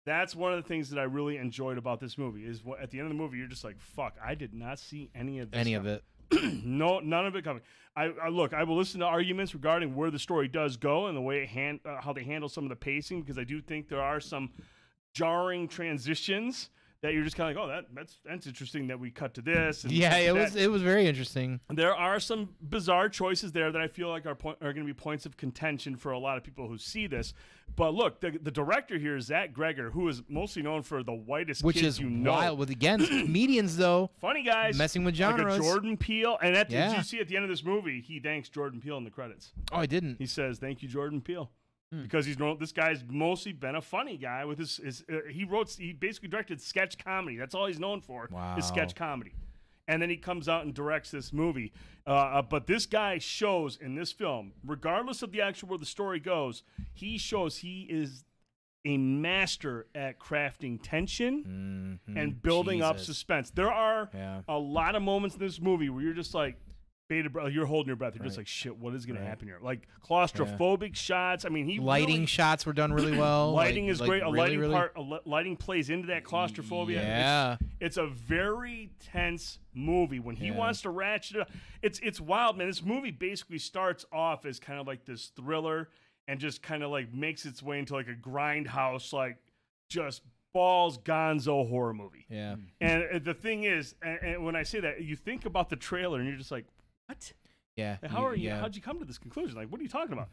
That's one of the things that I really enjoyed about this movie. Is what, at the end of the movie, you're just like, "Fuck, I did not see any of this Any coming." of it. <clears throat> no, none of it coming. I, I look. I will listen to arguments regarding where the story does go and the way it hand, uh, how they handle some of the pacing because I do think there are some jarring transitions that you're just kind of like, oh, that that's that's interesting that we cut to this. And Yeah, it that." was it was very interesting. There are some bizarre choices there that I feel like are point, are going to be points of contention for a lot of people who see this. But look, the, the director here is Zach Cregger, who is mostly known for the whitest Which kids is you know. wild with again <clears throat> comedians though. Funny guys, Messing with Like genres. Jordan Peele, and at Yeah. you see at the end of this movie, he thanks Jordan Peele in the credits. Oh, I didn't. He says, "Thank you, Jordan Peele." Hmm. Because he's known this guy's mostly been a funny guy with his, his uh, he wrote he basically directed sketch comedy. That's all he's known for is sketch comedy. And then he comes out and directs this movie. Uh, uh, but this guy shows in this film, regardless of the actual where the story goes, he shows he is a master at crafting tension Mhm. and building up suspense. There are Yeah. a lot of moments in this movie where you're just like bated breath. You're holding your breath. You're just like, shit, what is going Right. to happen here? Like claustrophobic shots. I mean, he Lighting really- shots were done really <clears throat> well. lighting like- is like great. A really, lighting really- part, a li- lighting plays into that claustrophobia. Yeah. it's, a very tense movie. When he Yeah. wants to ratchet it up, it's it's wild, man. This movie basically starts off as kind of like this thriller, and just kind of like makes its way into like a grindhouse, like just balls gonzo horror movie. Yeah. And the thing is, and, and when I say that, you think about the trailer and you're just like, what? Yeah. How are you? Yeah. How'd you come to this conclusion? Like, what are you talking about?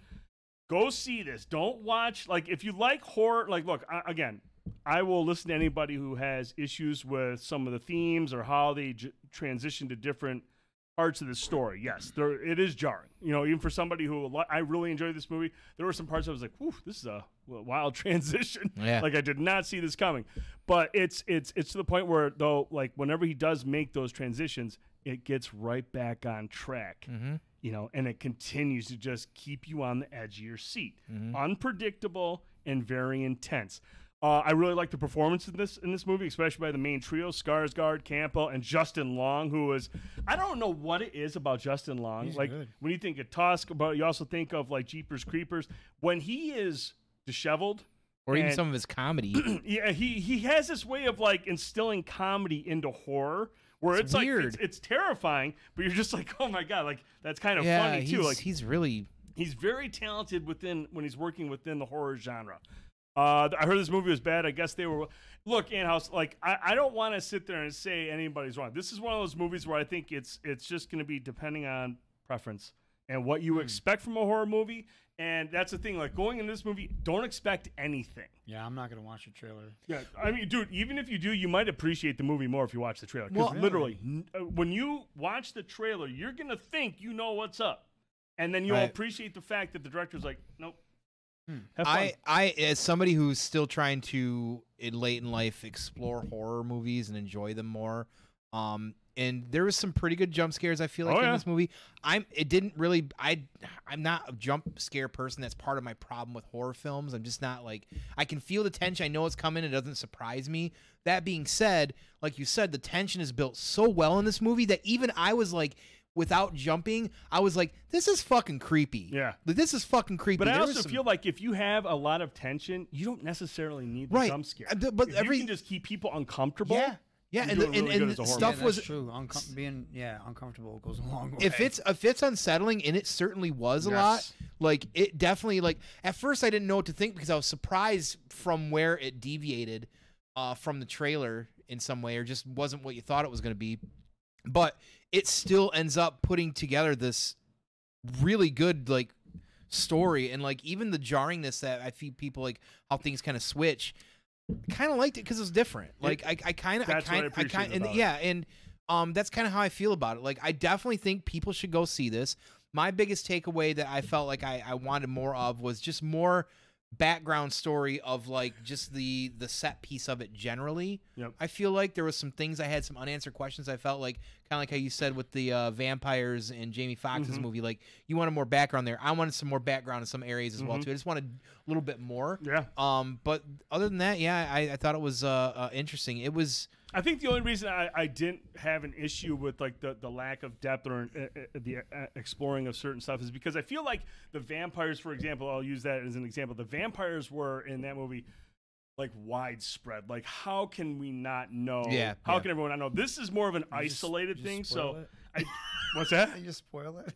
Go see this. Don't watch. Like, if you like horror, like, look I, again. I will listen to anybody who has issues with some of the themes or how they j- transition to different parts of the story. Yes, there it is jarring. You know, even for somebody who I really enjoyed this movie, there were some parts I was like, "Whew, this is a wild <laughs> transition." Yeah. like I did not see this coming. But it's it's it's to the point where though, like whenever he does make those transitions, it gets right back on track Mhm. you know, and it continues to just keep you on the edge of your seat. Mhm. Unpredictable and very intense. Uh, I really like the performance in this in this movie, especially by the main trio: Skarsgård, Campbell, and Justin Long, who is I don't know what it is about Justin Long. He's like good. when you think of Tusk, but you also think of like Jeepers Creepers. When he is disheveled, Or even some of his comedy. <clears throat> yeah, he he has this way of like instilling comedy into horror. Where it's, It's like it's, it's terrifying, but you're just like, <laughs> oh my god, like that's kind of yeah, funny too. he's, Like he's really He's very talented within when he's working within the horror genre. Uh, I heard this movie was bad. I guess they were. Look, House, like I, I don't want to sit there and say anybody's wrong. This is one of those movies where I think it's it's just going to be depending on preference and what Hmm. you expect from a horror movie. And that's the thing. Like going into this movie, don't expect anything. Yeah, I'm not gonna watch the trailer. Yeah, I mean, dude, even if you do, you might appreciate the movie more if you watch the trailer. Because Well- literally, n- uh, when you watch the trailer, you're gonna think you know what's up, and then you'll Right. appreciate the fact that the director's like, nope. Hmm. I, I, as somebody who's still trying to, in late in life, explore horror movies and enjoy them more, um, and there was some pretty good jump scares. I feel like Oh, in yeah. this movie, I'm. It didn't really. I, I'm not a jump scare person. That's part of my problem with horror films. I'm just not like. I can feel the tension. I know it's coming. It doesn't surprise me. That being said, like you said, the tension is built so well in this movie that even I was like. Without jumping, I was like, "This is fucking creepy." Yeah. Like, this is fucking creepy. but I There was also some- feel like if you have a lot of tension, you don't necessarily need the Right. jump scare. Uh, but if every- you can just keep people uncomfortable. Yeah, yeah, and, doing the, and, really good and as a the horror stuff yeah, was true. Uncom- being yeah uncomfortable goes a long way. if it's if it's unsettling, and it certainly was a lot. Like it definitely like at first I didn't know what to think because I was surprised from where it deviated uh, from the trailer in some way, or just wasn't what you thought it was going to be. But it still ends up putting together this really good like story and like even the jarringness that I feel people like how things kind of switch. Kind of liked it because it was different. Like I, I kind of, I That's what I kind, I appreciated kind, and about it. yeah, and um, that's kind of how I feel about it. Like I definitely think people should go see this. My biggest takeaway that I felt like I, I wanted more of was just more background story of like just the the set piece of it generally. Yep. I feel like there was some things I had some unanswered questions. I felt like kind of like how you said with the uh, vampires in Jamie Foxx's Mhm. movie. Like you wanted more background there. I wanted some more background in some areas as well Mhm. too. I just wanted a little bit more. Yeah. Um, but other than that, yeah, I, I thought it was uh, uh interesting. It was I think the only reason I, I didn't have an issue with like the, the lack of depth or uh, uh, the uh, exploring of certain stuff is because I feel like the vampires, for example, I'll use that as an example. The vampires were in that movie like widespread. Like, how can we not know? Yeah, How yeah. can everyone not know? This is more of an You just- isolated you thing. spoil So, it? I, <laughs> what's that? you just spoil it.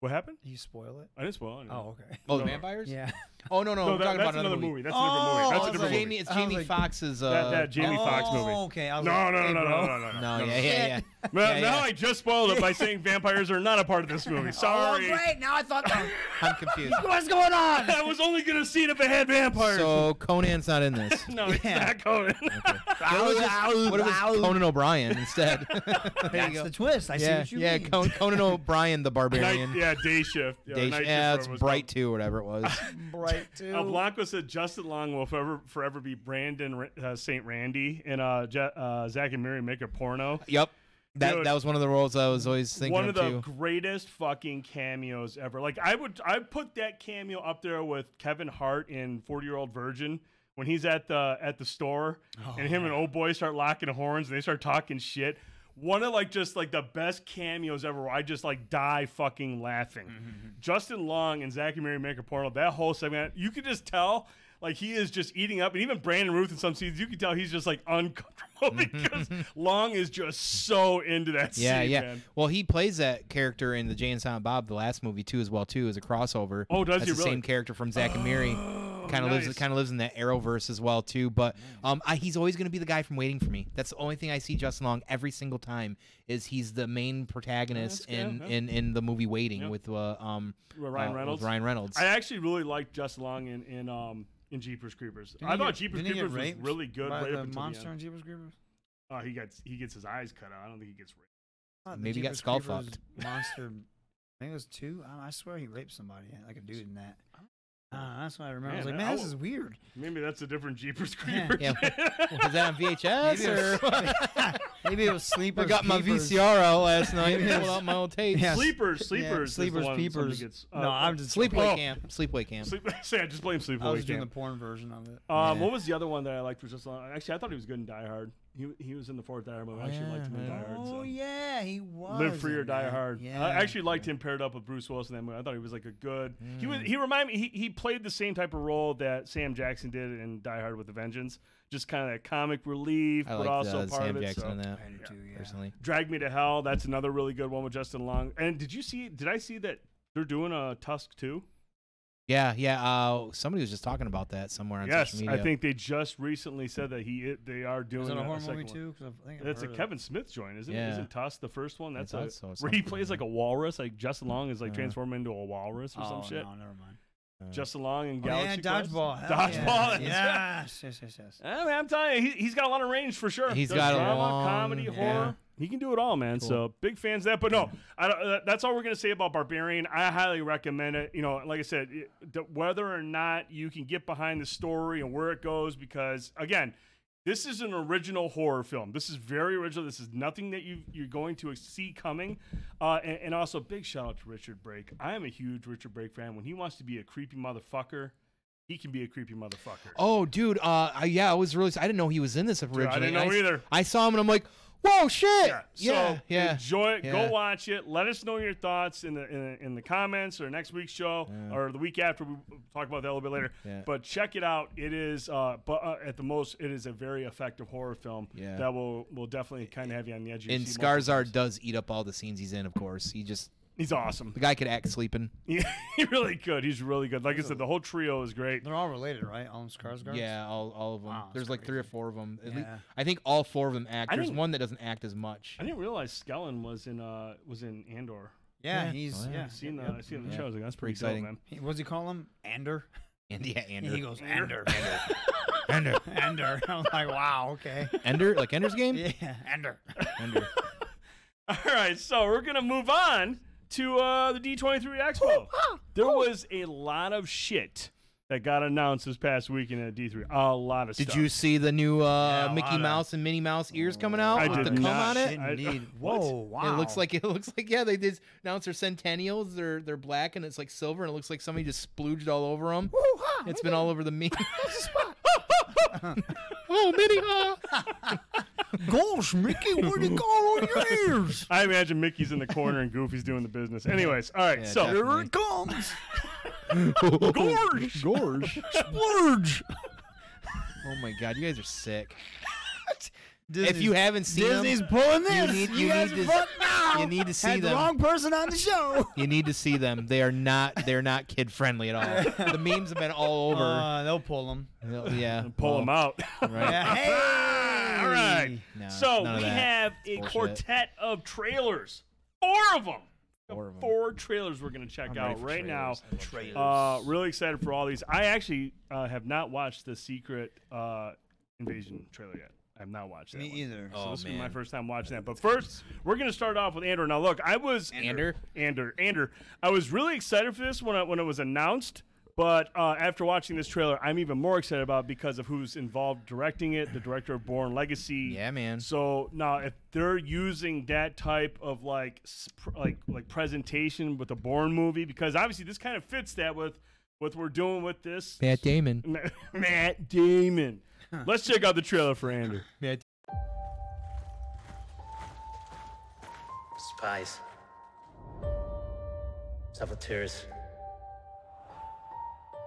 What happened? You spoil it? I didn't spoil anything. Oh, okay. Oh, No. the vampires? Yeah. Oh no, no, no, I'm that- talking that's about another movie. movie. That's a different movie. That's Oh, a It's different Jamie. movie. It's Jamie like- Foxx's. Uh, That, that Jamie Foxx movie. Oh, okay. I was No, like, no, hey, no, no, bro. no, no, no, No, no. yeah, <laughs> yeah, yeah. Well, Yeah, now yeah. I just spoiled it by <laughs> saying vampires are not a part of this movie. <laughs> Sorry. Oh, great. Now I thought, I'm confused. what's going on? I was only gonna see it if it had vampires. So Conan's not in this. no, it's Yeah. not Conan. What was it? What if it's Conan O'Brien instead? That's the twist. I see yeah, what you yeah, mean. Con- Conan O'Brien, the Night, barbarian. yeah, day shift. Yeah, Day- night yeah, shift it's was bright too, whatever it was. Bright too. Uh, Blanco said Justin Long will forever forever be Brandon uh, St. Randy and uh, Je- uh, Zack and Miri make a porno. yep, that Dude. that was one of the roles I was always thinking One of of the too. greatest fucking cameos ever. Like I would I put that cameo up there with Kevin Hart in Forty Year Old Virgin when he's at the at the store and him and old boy start locking horns and they start talking shit. One of like just like the best cameos ever. Where I just like die fucking laughing. Mm-hmm. Justin Long and Zachary Miri make a porno. That whole segment, you could just tell like he is just eating up, and even Brandon Routh in some scenes, you can tell he's just like uncomfortable <laughs> because mm-hmm. Long is just so into that Yeah, scene. yeah. man. Well, he plays that character in the Jay and Silent Bob, the last movie too, as well too, as a crossover. Oh, does That's he the really? same character from Zack and Miri. <gasps> <gasps> <gasps> Oh, Kind of lives, nice. kind of lives in that Arrowverse as well too. But um, I, he's always going to be the guy from Waiting for Me. That's the only thing I see Justin Long every single time is he's the main protagonist that's good, in, yeah. in in the movie Waiting Yeah. with uh, um With Ryan uh, with Reynolds. Ryan Reynolds. I actually really liked Justin Long in in um in Jeepers Creepers. Didn't I thought get- Jeepers didn't he get Creepers was raped really good by right the up until monster the in end. Jeepers Creepers. Oh, he gets he gets his eyes cut out. I don't think he gets raped. thought Maybe he got Jeepers skull fucked. Monster. I think it was two. I, I swear he raped somebody, like a dude in that. Uh, that's what I remember. I was like, man, I this is weird. Maybe that's a different Jeepers Yeah. Creepers. Yeah. <laughs> was that on VHS or? <laughs> was, maybe it was I got my Peepers. VCR out last night. Maybe it Pulled was- out my old <laughs> tapes. Yeah. Sleepers, Yeah, sleepers, is the sleepers, one somebody peepers. Gets, no, uh, I'm just Sleepaway Oh. Camp. Sleepaway Camp. Sleep, <laughs> say I just blame Sleepaway I was doing the porn version of it. Um, Yeah. what was the other one that I liked? Was just uh, actually I thought he was good in Die Hard. He he was in the fourth Die Hard movie. I actually Oh, liked him in. Die Hard. Oh so. yeah, he was. Live Free or Die. Hard. Yeah. I actually liked him paired up with Bruce Willis in that movie. I thought he was like a good. He Mm. was. He reminded me. He, he played the same type of role that Sam Jackson did in Die Hard with a Vengeance. Just kind of that comic relief, I but like also uh, part Sam of it. Jackson so. in that I do too, yeah. personally. Drag Me to Hell. That's another really good one with Justin Long. And did you see? Did I see that they're doing a Tusk too? Yeah, yeah. Uh, somebody was just talking about that somewhere on yes, social media. I think they just recently said that he they are doing Is it a a, horror second movie one. too? 'Cause I think I've That's a heard of it. Kevin Smith joint, isn't it? Yeah. Isn't Tusk the first one? That's a so, where he plays yeah. like a walrus. Like Justin Long is like Yeah. transformed into a walrus or some shit. oh, shit. No, never mind. Uh, Justin Long and Oh, yeah, Galaxy Quest? dodgeball. Hell Dodgeball. Yeah. Yes, yes, yes, yes. I mean, I'm telling you, he, he's got a lot of range for sure. He's Does got a drama, long- comedy, yeah. horror. He can do it all, man. Cool. So big fans of that. But no, I don't, uh, that's all we're gonna say about Barbarian. I highly recommend it. You know, like I said, it, the, whether or not you can get behind the story and where it goes, because again. This is an original horror film. This is very original. This is nothing that you you're going to see coming. Uh, and, and also, big shout out to Richard Brake. I am a huge Richard Brake fan. When he wants to be a creepy motherfucker, he can be a creepy motherfucker. Oh, dude. Uh, I, yeah, I was really. I didn't know he was in this Dude, originally. I didn't know I, either. I saw him and I'm like, whoa, shit. Yeah. Yeah, So yeah. enjoy it. yeah. Go watch it. Let us know your thoughts in the in, in the comments or next week's show Yeah. or the week after. We talk about that a little bit later. But check it out. It is, uh, but uh, at the most, it is a very effective horror film that will will definitely kind of have you on the edge. of your And multiple does eat up all the scenes he's in. Of course, he just He's awesome. the guy could act sleeping. Yeah, <laughs> he really could. He's really good. Like I said, the whole trio is great. They're all related, right? All them Skarsgårds? Yeah, all, all of them. Wow, that's There's like three or four of them. At lea- Yeah. I think all four of them act. I There's didn't- one that doesn't act as much. I didn't realize Stellan was in uh was in Andor. Yeah, Yeah. he's Oh, yeah. yeah. I seen the yep. I seen the Yeah. show. I was like, that's Pretty pretty, exciting. dope, man. He, what does he call him? Ander. <laughs> And yeah, Ender. He goes Ander. Ender. Ander. <laughs> I was like, wow, okay. Ender, like Ender's Game. Yeah, Ander. Ender. All right, so we're gonna move on to uh, the D23 Expo. There was a lot of shit that got announced this past weekend at D3. A lot of Did stuff. you see the new uh, Yeah, a Mickey lot of- Mouse and Minnie Mouse ears coming out I with did the cum not. on it? Shit, I- Indeed. what? <laughs> Whoa, wow. It looks like it looks like yeah they did announce their centennials they're they're black and it's like silver and it looks like somebody just splooged all over them. It's been all over the <laughs> meme. <laughs> oh, Minnie! huh? Gosh, Mickey, where'd you go on your ears? I imagine Mickey's in the corner and Goofy's doing the business. Anyways, all right, Yeah, so definitely. Here it comes. Gorge, gorge. Splurge. Oh my god, you guys are sick. If you haven't seen them, Disney's them, pulling this. you need- you guys need to- fucked now. you need to see Had the wrong person on the show. you need to see them. They are not. They're not kid friendly at all. the memes have been all <laughs> over. Uh, they'll pull them. yeah, Pull well, them out. <laughs> Right. Yeah, hey. All right. No, so we that. have a bullshit. quartet of trailers. Four of them. Four of 'em. Four trailers we're going to check I'm out for right now. trailers. Uh, really excited for all these. I actually uh, have not watched the Secret uh, Invasion trailer yet. I have not watched that. Me one. either. So Oh, this will be my first time watching that. But first, we're going to start off with Andrew. Now, look, I was Ander? Ander, Ander. I was really excited for this when I, when it was announced. But uh, after watching this trailer, I'm even more excited about it because of who's involved directing it, the director of Bourne Legacy. Yeah, man. So now, if they're using that type of like sp- like like presentation with the Bourne movie, because obviously this kind of fits that with what we're doing with this Matt Damon. <laughs> Matt Damon. <laughs> Let's check out the trailer for Andrew. <laughs> Matt. Spies. Saboteurs.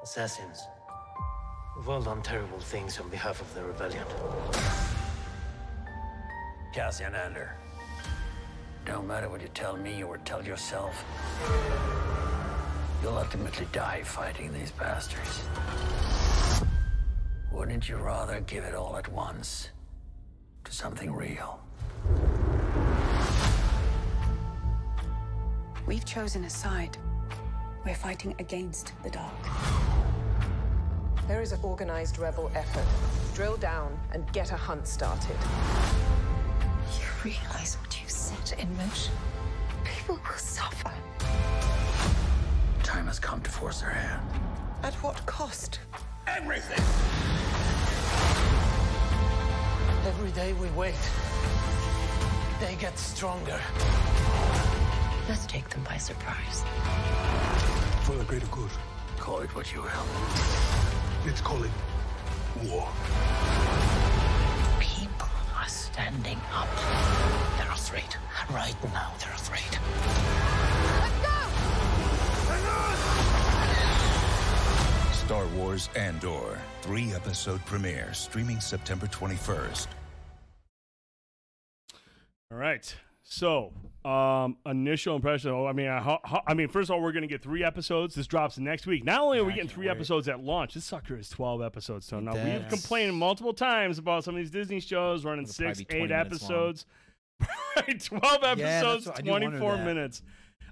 Assassins. We've all done terrible things on behalf of the rebellion. Cassian Andor. Don't matter what you tell me or tell yourself. You'll ultimately die fighting these bastards. Wouldn't you rather give it all at once to something real? We've chosen a side. We're fighting against the dark. There is an organized rebel effort. Drill down and get a hunt started. You realize what you set in motion? People will suffer. Time has come to force their hand. At what cost? Everything! Every day we wait, they get stronger. Let's take them by surprise. For the greater good. Call it what you will. Let's call it war. People are standing up. They're afraid. Right now, they're afraid. Star Wars Andor, three episode premiere, streaming September 21st. All right. So, um, initial impression. Oh, I mean, I, ho- ho- I mean, first of all, we're going to get three episodes. This drops next week. Not only are we getting three wait. episodes at launch, this sucker is twelve episodes. So now we've complained multiple times about some of these Disney shows running It'll six, eight episodes. <laughs> right, twelve episodes, what- I do wonder twenty-four minutes.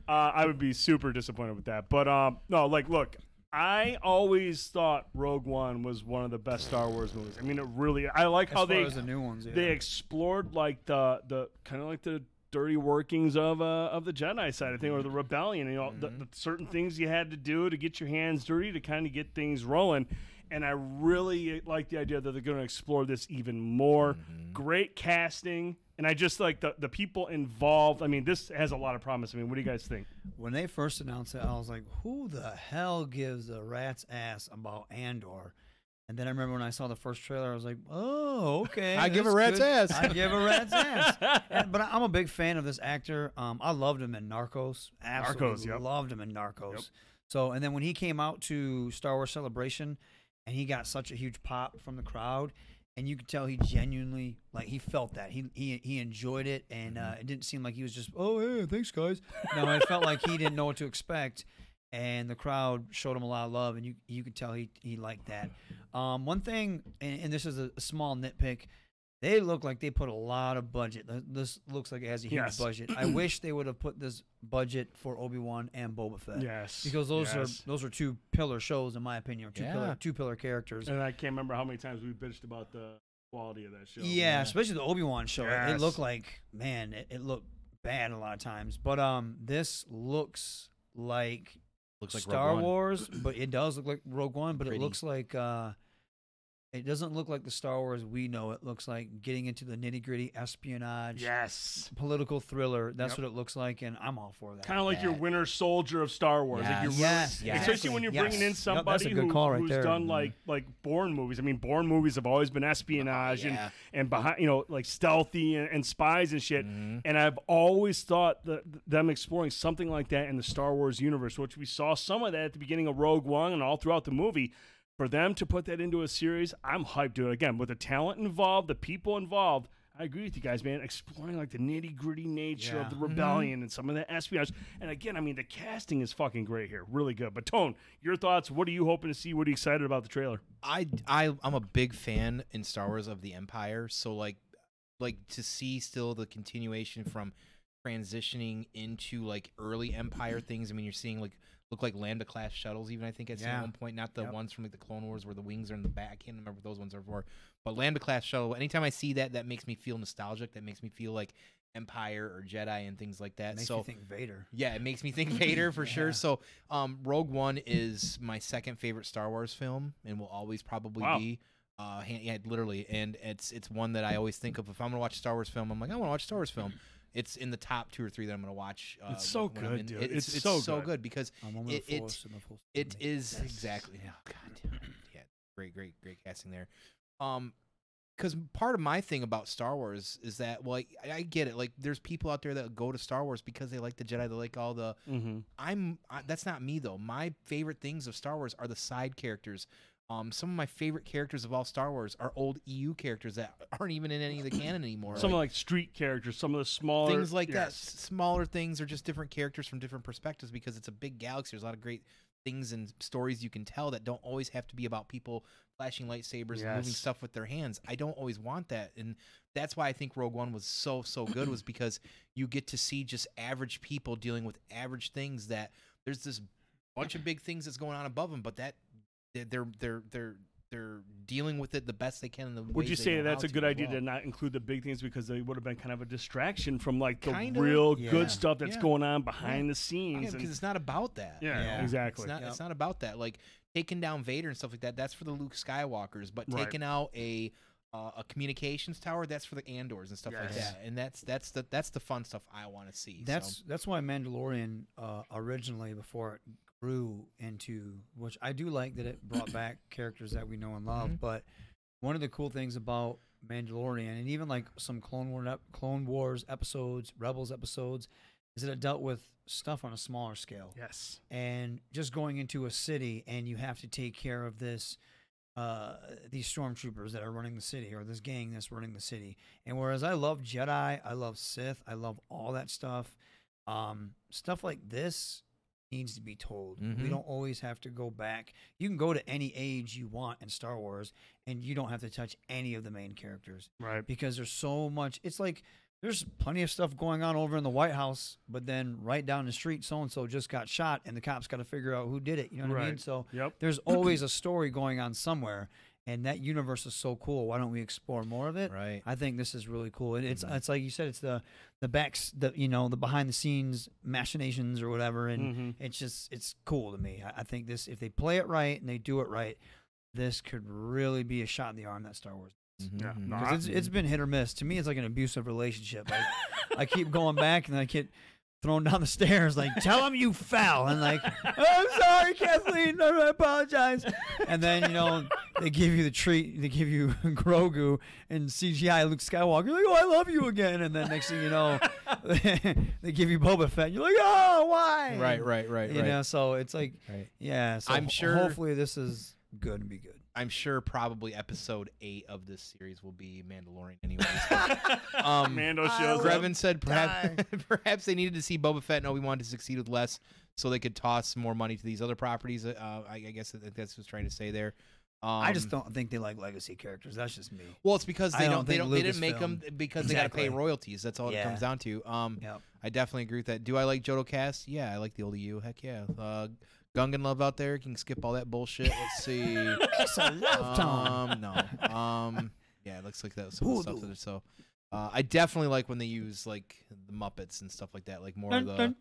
Uh, I would be super disappointed with that. But um, no, like, look. I always thought Rogue One was one of the best Star Wars movies. I mean, it really. I like how they the new ones, yeah. they explored like the the kind of like the dirty workings of uh, of the Jedi side of thing or the mm-hmm. rebellion. You know, the, mm-hmm. the certain things you had to do to get your hands dirty to kind of get things rolling. And I really eh, like the idea that they're going to explore this even more. Mm-hmm. Great casting, and I just like the the people involved. I mean, this has a lot of promise. I mean, what do you guys think? when they first announced it, I was like, "Who the hell gives a rat's ass about Andor?" And then I remember when I saw the first trailer, I was like, "Oh, okay." <laughs> I give a rat's could- ass. I give a rat's ass. <laughs> And- but I'm a big fan of this actor. Um, I loved him in Narcos. Absolutely Narcos, yep. loved him in Narcos. Yep. So, and then when he came out to Star Wars Celebration, and he got such a huge pop from the crowd, and you could tell he genuinely like he felt that he he he enjoyed it, and uh, it didn't seem like he was just oh yeah thanks guys. No, it felt like he didn't know what to expect, and the crowd showed him a lot of love, and you you could tell he he liked that. Um, one thing, and, and this is a, a small nitpick. They look like they put a lot of budget. This looks like it has a huge Yes. <clears throat> budget. I wish they would have put this budget for Obi Wan and Boba Fett. Yes, because those yes. are those are two pillar shows in my opinion. Two Yeah. pillar two pillar characters. And I can't remember how many times we bitched about the quality of that show. Yeah, especially the Obi Wan show. It- It looked like man, it, it looked bad a lot of times. But um, this looks like Looks like Rogue Star One. Wars, but it does look like Rogue One. But Pretty. it looks like uh, it doesn't look like the Star Wars we know. It looks like getting into the nitty gritty espionage, Yes. political thriller. That's Yep. what it looks like, and I'm all for that. Kind of like your Winter Soldier of Star Wars. Like you're Yes. Yes, especially when you're Yes. bringing in somebody a who, right who's there. done Mhm. like like Bourne movies. I mean, Bourne movies have always been espionage Yeah. and and behind you know like stealthy and, and spies and shit. Mhm. And I've always thought that them exploring something like that in the Star Wars universe, which we saw some of that at the beginning of Rogue One and all throughout the movie. For them to put that into a series, I'm hyped to it. Again, with the talent involved, the people involved, I agree with you guys, man. Exploring like the nitty gritty nature Yeah. of the Mhm. rebellion and some of the espionage. And again, I mean, the casting is fucking great here, really good. But Tone, your thoughts? What are you hoping to see? What are you excited about the trailer? I I I'm a big fan in Star Wars of the Empire, so like like to see still the continuation from transitioning into like early Empire <clears throat> things. I mean, you're seeing like look like Lambda class shuttles, even I think at Yeah. one point, not the Yep. ones from like the Clone Wars where the wings are in the back. I can't remember what those ones are for, but Lambda class shuttle. Anytime I see that, that makes me feel nostalgic. That makes me feel like Empire or Jedi and things like that. Makes so me think Vader. yeah, it makes me think <laughs> Vader for sure. So, um, Rogue One is my second favorite Star Wars film, and will always probably Wow. be. Uh, yeah, literally, and it's it's one that I always think of if I'm gonna watch a Star Wars film. I'm like, I want to watch a Star Wars film. It's in the top two or three that I'm gonna watch. Uh, It's so when I'm good, in- dude. it- It's It's, so so good. good because it it, force and a force it is exactly. Oh God, damn <laughs> yeah, great, great, great casting there. Um, because part of my thing about Star Wars is that, well, I, I get it. Like, there's people out there that go to Star Wars because they like the Jedi, they like all the Mm-hmm. I'm I, that's not me though. My favorite things of Star Wars are the side characters. Um, some of my favorite characters of all Star Wars are old EU characters that aren't even in any of the canon anymore. Some Like, like street characters, some of the smaller things like that, yes. s- smaller things, or just different characters from different perspectives because it's a big galaxy. There's a lot of great things and stories you can tell that don't always have to be about people flashing lightsabers and moving stuff with their hands. I don't always want that, and that's why I think Rogue One was so so good was <clears throat> because you get to see just average people dealing with average things that there's this bunch of big things that's going on above them, but that they're they're they're they're, they're dealing with it the best they can. In the Would you say that's a good as idea well. to not include the big things because they would have been kind of a distraction from like the Kinda, real yeah. good stuff that's Yeah. going on behind the scenes? because it's not about that. yeah, Yeah. exactly. It's not. Yep. It's not about that. Like taking down Vader and stuff like that. That's for the Luke Skywalkers. But Right. taking out a uh, a communications tower, that's for the Andors and stuff like that. And that's that's the that's the fun stuff I want to see. That's so. that's why Mandalorian uh, originally before it grew into which I do like that it brought back <coughs> characters that we know and love. Mhm. But one of the cool things about Mandalorian and even like some Clone War Clone Wars episodes, Rebels episodes, is that it dealt with stuff on a smaller scale. yes. and just going into a city and you have to take care of this uh these stormtroopers that are running the city or this gang that's running the city and whereas i love jedi i love sith i love all that stuff um stuff like this needs to be told we Mhm. don't always have to go back you can go to any age you want in star wars and you don't have to touch any of the main characters Right. because there's so much. It's like there's plenty of stuff going on over in the White House, but then right down the street, so and so just got shot, and the cops got to figure out who did it. You know what I mean? So Yep. there's always a story going on somewhere, and that universe is so cool. Why don't we explore more of it? right. I think this is really cool. And it's Mhm. it's like you said, it's the the backs, the you know, the behind the scenes machinations or whatever, and Mhm. it's just it's cool to me. I, I think this if they play it right and they do it right, this could really be a shot in the arm that Star Wars. Mhm, Yeah. mhm. No, 'Cause it's, it's been hit or miss. To me, it's like an abusive relationship. Like, I keep <laughs> going back and then I get thrown down the stairs. Like, tell him you fell. And like, I'm sorry, Kathleen. I apologize. And then you know they give you the treat. They give you <laughs> Grogu and CGI Luke Skywalker. You're like, oh, I love you again. And then next thing you know, <laughs> they give you Boba Fett. You're like, oh, why? Right, right, right, You right. know, so it's like, Right. yeah. So I'm ho- sure- Hopefully, this is good and be good. I'm sure probably episode eight of this series will be Mandalorian, anyways. <laughs> um, Mando shows up. Grevin said perhaps <laughs> perhaps they needed to see Boba Fett and Obi Wan to succeed with less, so they could toss more money to these other properties. Uh, I, I guess that- that's what I was trying to say there. Um, I just don't think they like legacy characters. That's just me. Well, it's because I they don't don't. They don't. They didn't make them Lucasfilm- because they got to pay royalties. That's all it comes down to. Um, Yep. I definitely agree with that. Do I like Jodo Kast? Yeah, I like the old EU. Heck yeah. Uh, Gungan love out there. You can skip all that bullshit. Let's see. <laughs> It's a lifetime. Um, no. Um, yeah, it looks like that. Some of the stuff that so. Uh, I definitely like when they use like the Muppets and stuff like that, like more of the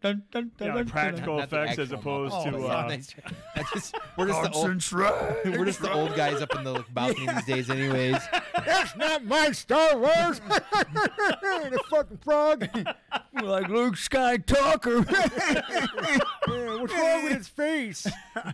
Yeah, like practical not the effects as opposed Muppets. to. Oh, Uh, <laughs> nice. <laughs> Just- we're just the old, <laughs> we're just the old guys up in the balcony these days, anyways. That's not my Star Wars. the fucking frog. We're like Luke Skywalker. What's wrong with his face? All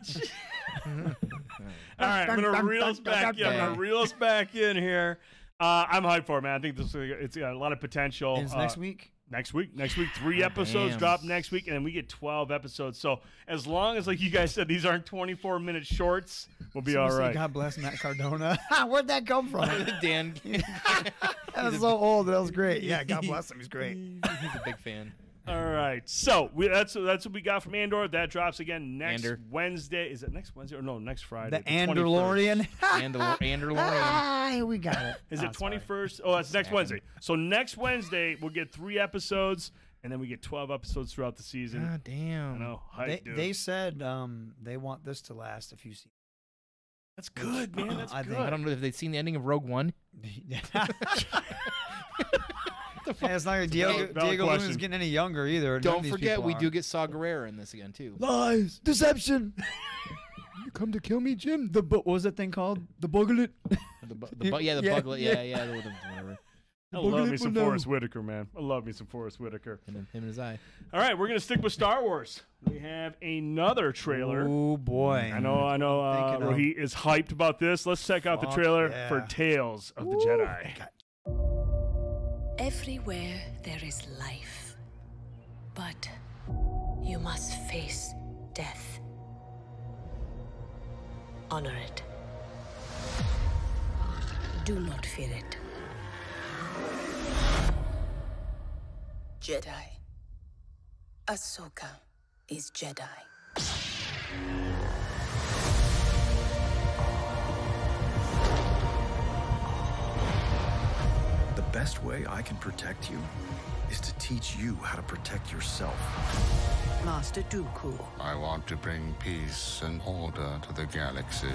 right, I'm gonna reel us back. Yeah, I'm gonna reel us back in here. Uh, I'm hyped for it, man. I think this is, it's got a lot of potential. It's Uh, next week. Next week, next week, three episodes Damn. drop next week, and then we get 12 episodes. So as long as, like you guys said, these aren't 24 minute shorts, we'll be all Someone say. God bless Matt Cardona. <laughs> Where'd that come from? <laughs> Dan. <laughs> That That's so old. That was great. Yeah, God bless him. He's great. He's a big fan. All right, so we, that's that's what we got from Andor. That drops again next Andor. Wednesday. Is it next Wednesday or no? Next Friday. The 21st. Andalorian. <laughs> Andor- Andalorian. <laughs> Ah, we got it. Is Oh, it twenty first? Oh, that's next Wednesday. So next Wednesday we'll get three episodes, and then we get twelve episodes throughout the season. God damn. know. Hype, They, they said um, they want this to last a few seasons. that's good, man. That's I good. think- I don't know if they've seen the ending of Rogue One. <laughs> Yeah, it's not like Diego, valid Diego question. Luna's getting any younger either. None of Don't these forget, people we are. do get Saw Gerrera in this again too. lies, deception. You come to kill me, Jim. The bu- what was that thing called? The buglet. <laughs> The, bu- the bu- yeah, the <laughs> Yeah, buglet. yeah. Yeah, yeah, the, the, whatever. I love me some Buglet Forest Whitaker, man. I love me some Forest Whitaker. Him and, him and his eye. All right, we're gonna stick with Star Wars. We have another trailer. Oh boy. I know, I know. Uh, Thinking of- Rohit is hyped about this. Let's check out the Fuck trailer yeah. for Tales of the Jedi. Everywhere there is life. But you must face death. Honor it. Do not fear it. Jedi. Ahsoka is Jedi. The best way I can protect you is to teach you how to protect yourself. Master Dooku. I want to bring peace and order to the galaxy.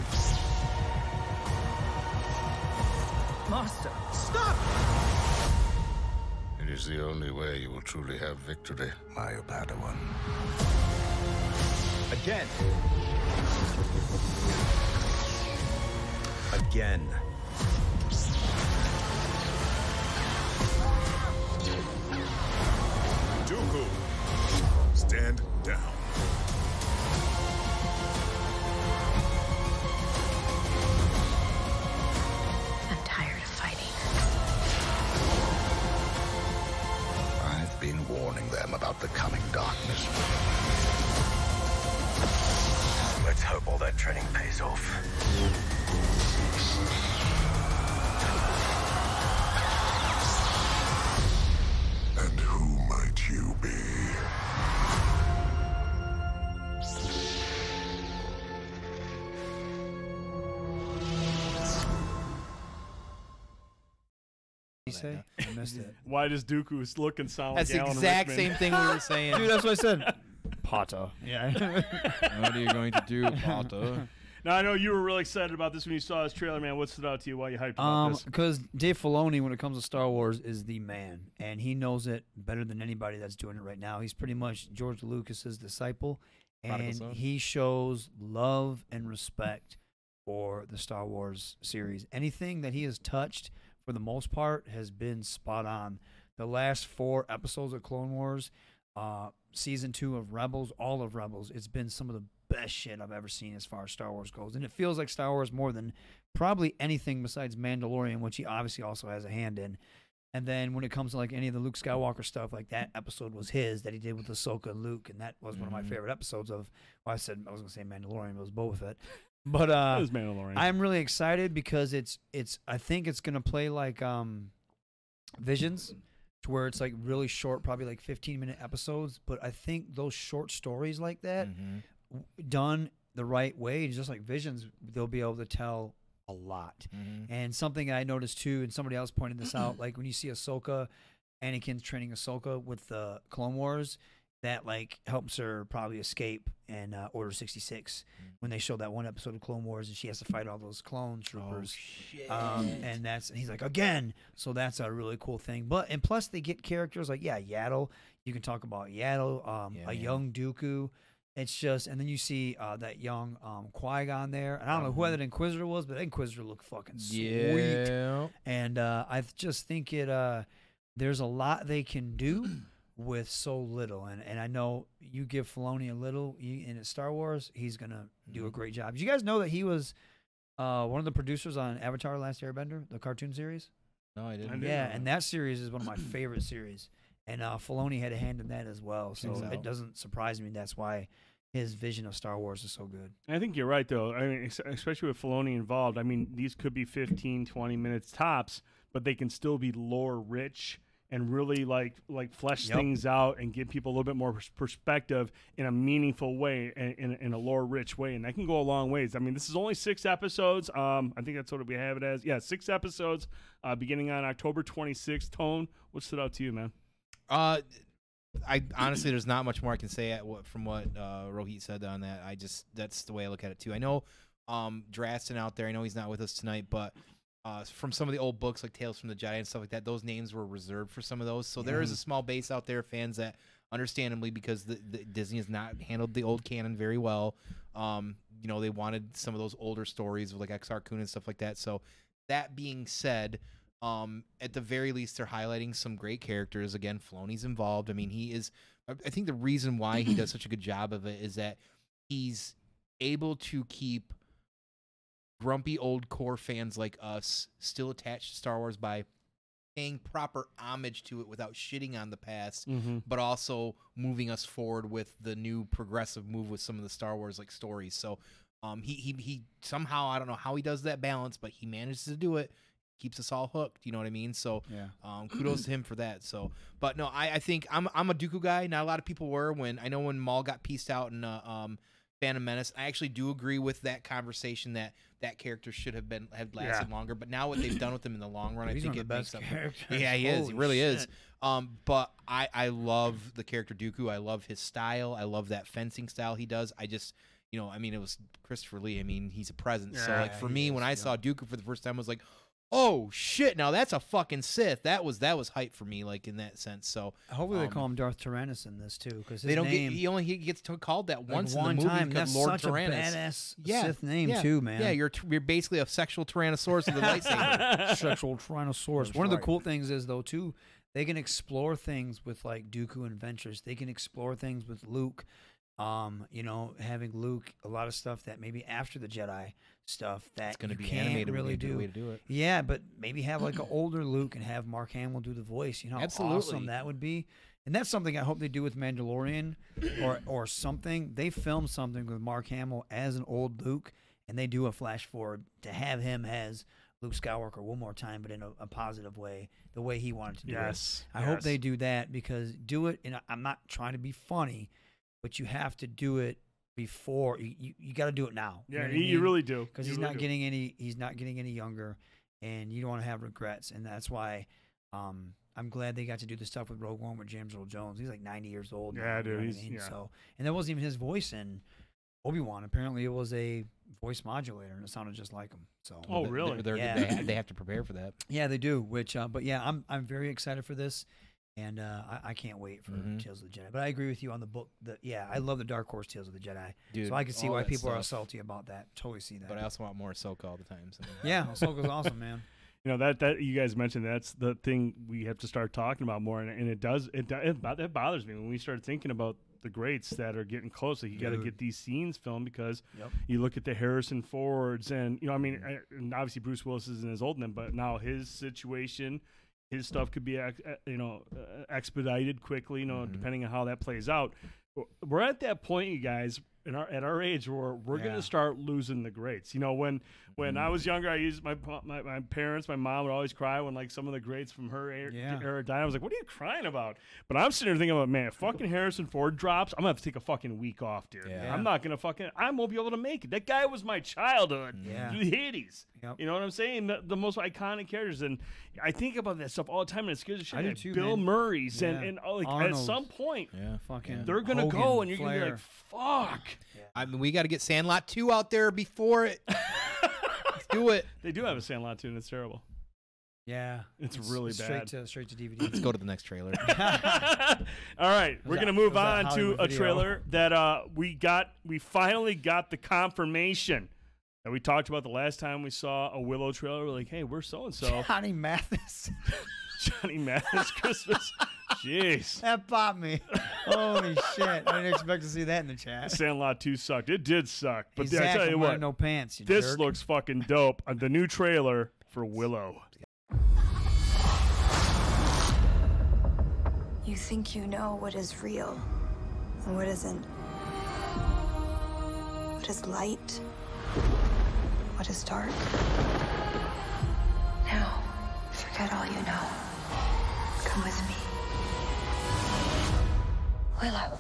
Master, stop! It is the only way you will truly have victory, my Padawan. Again. Again. Dooku, stand down. I'm tired of fighting. I've been warning them about the coming darkness. Let's hope all that training pays off. Be? you say? I missed it. <laughs> Why does Dooku look and sound That's like the Alan exact Rickman? same thing we were <laughs> saying. Dude, that's what I said. Potter. Yeah. <laughs> what are you going to do, Potter? Now I know you were really excited about this when you saw this trailer, man. What stood out to you? Why you hyped about Um, this? because Dave Filoni, when it comes to Star Wars, is the man, and he knows it better than anybody that's doing it right now. He's pretty much George Lucas's disciple, and he shows love and respect for the Star Wars series. Anything that he has touched, for the most part, has been spot on. The last four episodes of Clone Wars, uh, season two of Rebels, all of Rebels, it's been some of the best shit I've ever seen as far as Star Wars goes. And it feels like Star Wars more than probably anything besides Mandalorian, which he obviously also has a hand in. And then when it comes to like any of the Luke Skywalker stuff, like that episode was his that he did with Ahsoka and Luke, and that was one of my Mhm. favorite episodes of. Well, I said I was gonna say Mandalorian, but it was Boba Fett. But uh, it was Mandalorian. I'm really excited because it's it's I think it's gonna play like um Visions to where it's like really short, probably like 15 minute episodes. But I think those short stories like that Mhm. Done the right way, just like Visions, they'll be able to tell a lot. Mhm. And something I noticed too, and somebody else pointed this out, like when you see Ahsoka, Anakin's training Ahsoka with the Clone Wars, that like helps her probably escape in uh, Order 66 when they show that one episode of Clone Wars and she has to fight all those clone troopers. Oh, Um, and that's and he's like again, so that's a really cool thing. But and plus they get characters like yeah, Yaddle. You can talk about Yaddle, um, Yeah, a man. young Dooku. It's just, and then you see uh, that young um, Qui Gon there. And I don't know who Mhm. that Inquisitor was, but that Inquisitor looked fucking sweet. Yeah. And uh, I just think it. Uh, there's a lot they can do <clears throat> with so little, and and I know you give Filoni a little you, in Star Wars, he's gonna do a Mhm. great job. Did you guys know that he was uh, one of the producers on Avatar: Last Airbender, the cartoon series? No, I didn't. I didn't Yeah, and that series is one of my favorite series, and uh, Filoni had a hand in that as well. So Checks it out. doesn't surprise me. That's why his vision of Star Wars is so good. I think you're right, though. I mean, especially with Filoni involved. I mean, these could be 15, 20 minutes tops but they can still be lore rich and really like like flesh Yep. things out and give people a little bit more perspective in a meaningful way and in, in a lore rich way and that can go a long ways i mean this is only six episodes um i think that's what we have it as yeah six episodes uh beginning on october 26th tone what stood out to you man Uh, I honestly, there's not much more I can say at what from what uh, Rohit said on that. I just that's the way I look at it too. I know um Drastin out there. I know he's not with us tonight, but uh, from some of the old books like Tales from the Jedi and stuff like that, those names were reserved for some of those. So there is a small base out there, fans that understandably because the, the Disney has not handled the old canon very well. Um, you know, they wanted some of those older stories with like Exar Kun and stuff like that. So that being said, um, at the very least, they're highlighting some great characters. Again, Filoni's involved. I mean, he is. I think the reason why he does <clears throat> such a good job of it is that he's able to keep grumpy old core fans like us still attached to Star Wars by paying proper homage to it without shitting on the past, Mhm. but also moving us forward with the new progressive move with some of the Star Wars like stories. So um he he he somehow I don't know how he does that balance, but he manages to do it. Keeps us all hooked, you know what I mean? So Yeah. um, kudos to him for that. So, but no, I, I think I'm I'm a Dooku guy. Not a lot of people were when I know when Maul got pieced out in uh, um, Phantom Menace. I actually do agree with that conversation that that character should have been have lasted Yeah. longer. But now what they've done with him in the long run, I think it makes best up. characters. <laughs> Yeah, he is. He really is. Um, but I I love the character Dooku. I love his style. I love that fencing style he does. I just. You know, I mean, it was Christopher Lee. I mean, he's a presence. so, Yeah, like, for me, is, when I saw Dooku for the first time, I was like, oh shit now that's a fucking sith that was that was hype for me like in that sense so Hopefully um, they call him Darth Tyrannus in this too, because they don't get he only he gets to, called that Like, once one in the movie time. That's Lord such a Tyrannus. badass yeah, Sith name, yeah, too, man. Yeah, you're t- you're basically a sexual tyrannosaurus with a <laughs> lightsaber. sexual Tyrannosaurus. That's One of the cool things is though too, they can explore things with like Dooku and Ventress. They can explore things with Luke. Um, you know, having Luke a lot of stuff that maybe after the Jedi stuff that It's gonna you be can't animated. really do. way to do it. Yeah, but maybe have like an <clears throat> older Luke and have Mark Hamill do the voice. You know, Absolutely. awesome that would be. And that's something I hope they do with Mandalorian, or <clears throat> or something. They film something with Mark Hamill as an old Luke, and they do a flash forward to have him as Luke Skywalker one more time, but in a, a positive way, the way he wanted to do Yes, it. I hope they do that because do it. And I'm not trying to be funny, but you have to do it before you. You, you got to do it now. Yeah, you- you really do. because he's really not do. getting any. He's not getting any younger, and you don't want to have regrets. And that's why. Um, I'm glad they got to do the stuff with Rogue One with James Earl Jones. He's like 90 years old. now, Yeah, you know dude, what I he's- mean? yeah. So, and that wasn't even his voice in Obi Wan. Apparently, it was a voice modulator, and it sounded just like him. So, Oh, They're- really? They're, Yeah. they, ha- they have to prepare for that. yeah, they do. Which, uh, but yeah, I'm I'm very excited for this, and uh, I, I can't wait for Mhm. Tales of the Jedi. But I agree with you on the book. That yeah, I love the Dark Horse Tales of the Jedi. Dude, so I can see why that people are stuff. salty about that. Totally see that. But I also want more Ahsoka all the time. So. <laughs> yeah, Ahsoka's awesome, man. <laughs> you know that that you guys mentioned that's the thing we have to start talking about more and, and it does it, do- it bo- that bothers me when we start thinking about the greats that are getting close like you got to get these scenes filmed because Yep. you look at the Harrison Fords and you know I mean I- and obviously Bruce Willis isn't as old then but now his situation his stuff could be uh, you know uh, expedited quickly you know Mhm. depending on how that plays out we're at that point you guys in our at our age where we're Yeah. gonna start losing the greats you know when when I was younger I used my, my my parents my mom would always cry when like some of the greats from her era, Yeah. era died I was like what are you crying about but I'm sitting there thinking about man if fucking Harrison Ford drops I'm gonna have to take a fucking week off dude Yeah. I'm not gonna fucking I won't be able to make it that guy was my childhood Yeah. the 80s Yep. you know what I'm saying the, the most iconic characters and I think about that stuff all the time and it scares the shit I out do of me. too, Bill man. Murray's and, Yeah. and oh, like at some point Yeah. Fucking they're gonna Hogan, go and you're gonna be like fuck I mean, we got to get Sandlot 2 out there before it. <laughs> Let's do it. they do have a Sandlot tune it's terrible Yeah, It's really straight bad. to straight to <laughs> DVD. Let's go to the next trailer. <laughs> All right, we're that- gonna move on to Hollywood a trailer that uh we got. We finally got the confirmation that we talked about the last time we saw a Willow trailer. We're like, hey, we're so and so. Johnny Mathis. <laughs> Johnny Mathis Christmas. <laughs> Jeez, that popped me. Holy shit! I didn't expect to see that in the chat. Sandlot Two sucked. It did suck, but Hey, I tell you what, no pants. You this jerk. looks fucking dope. On the new trailer for Willow. You think you know what is real and what isn't. What is light? What is dark? Now, forget forget all you know. Come with me. Willow.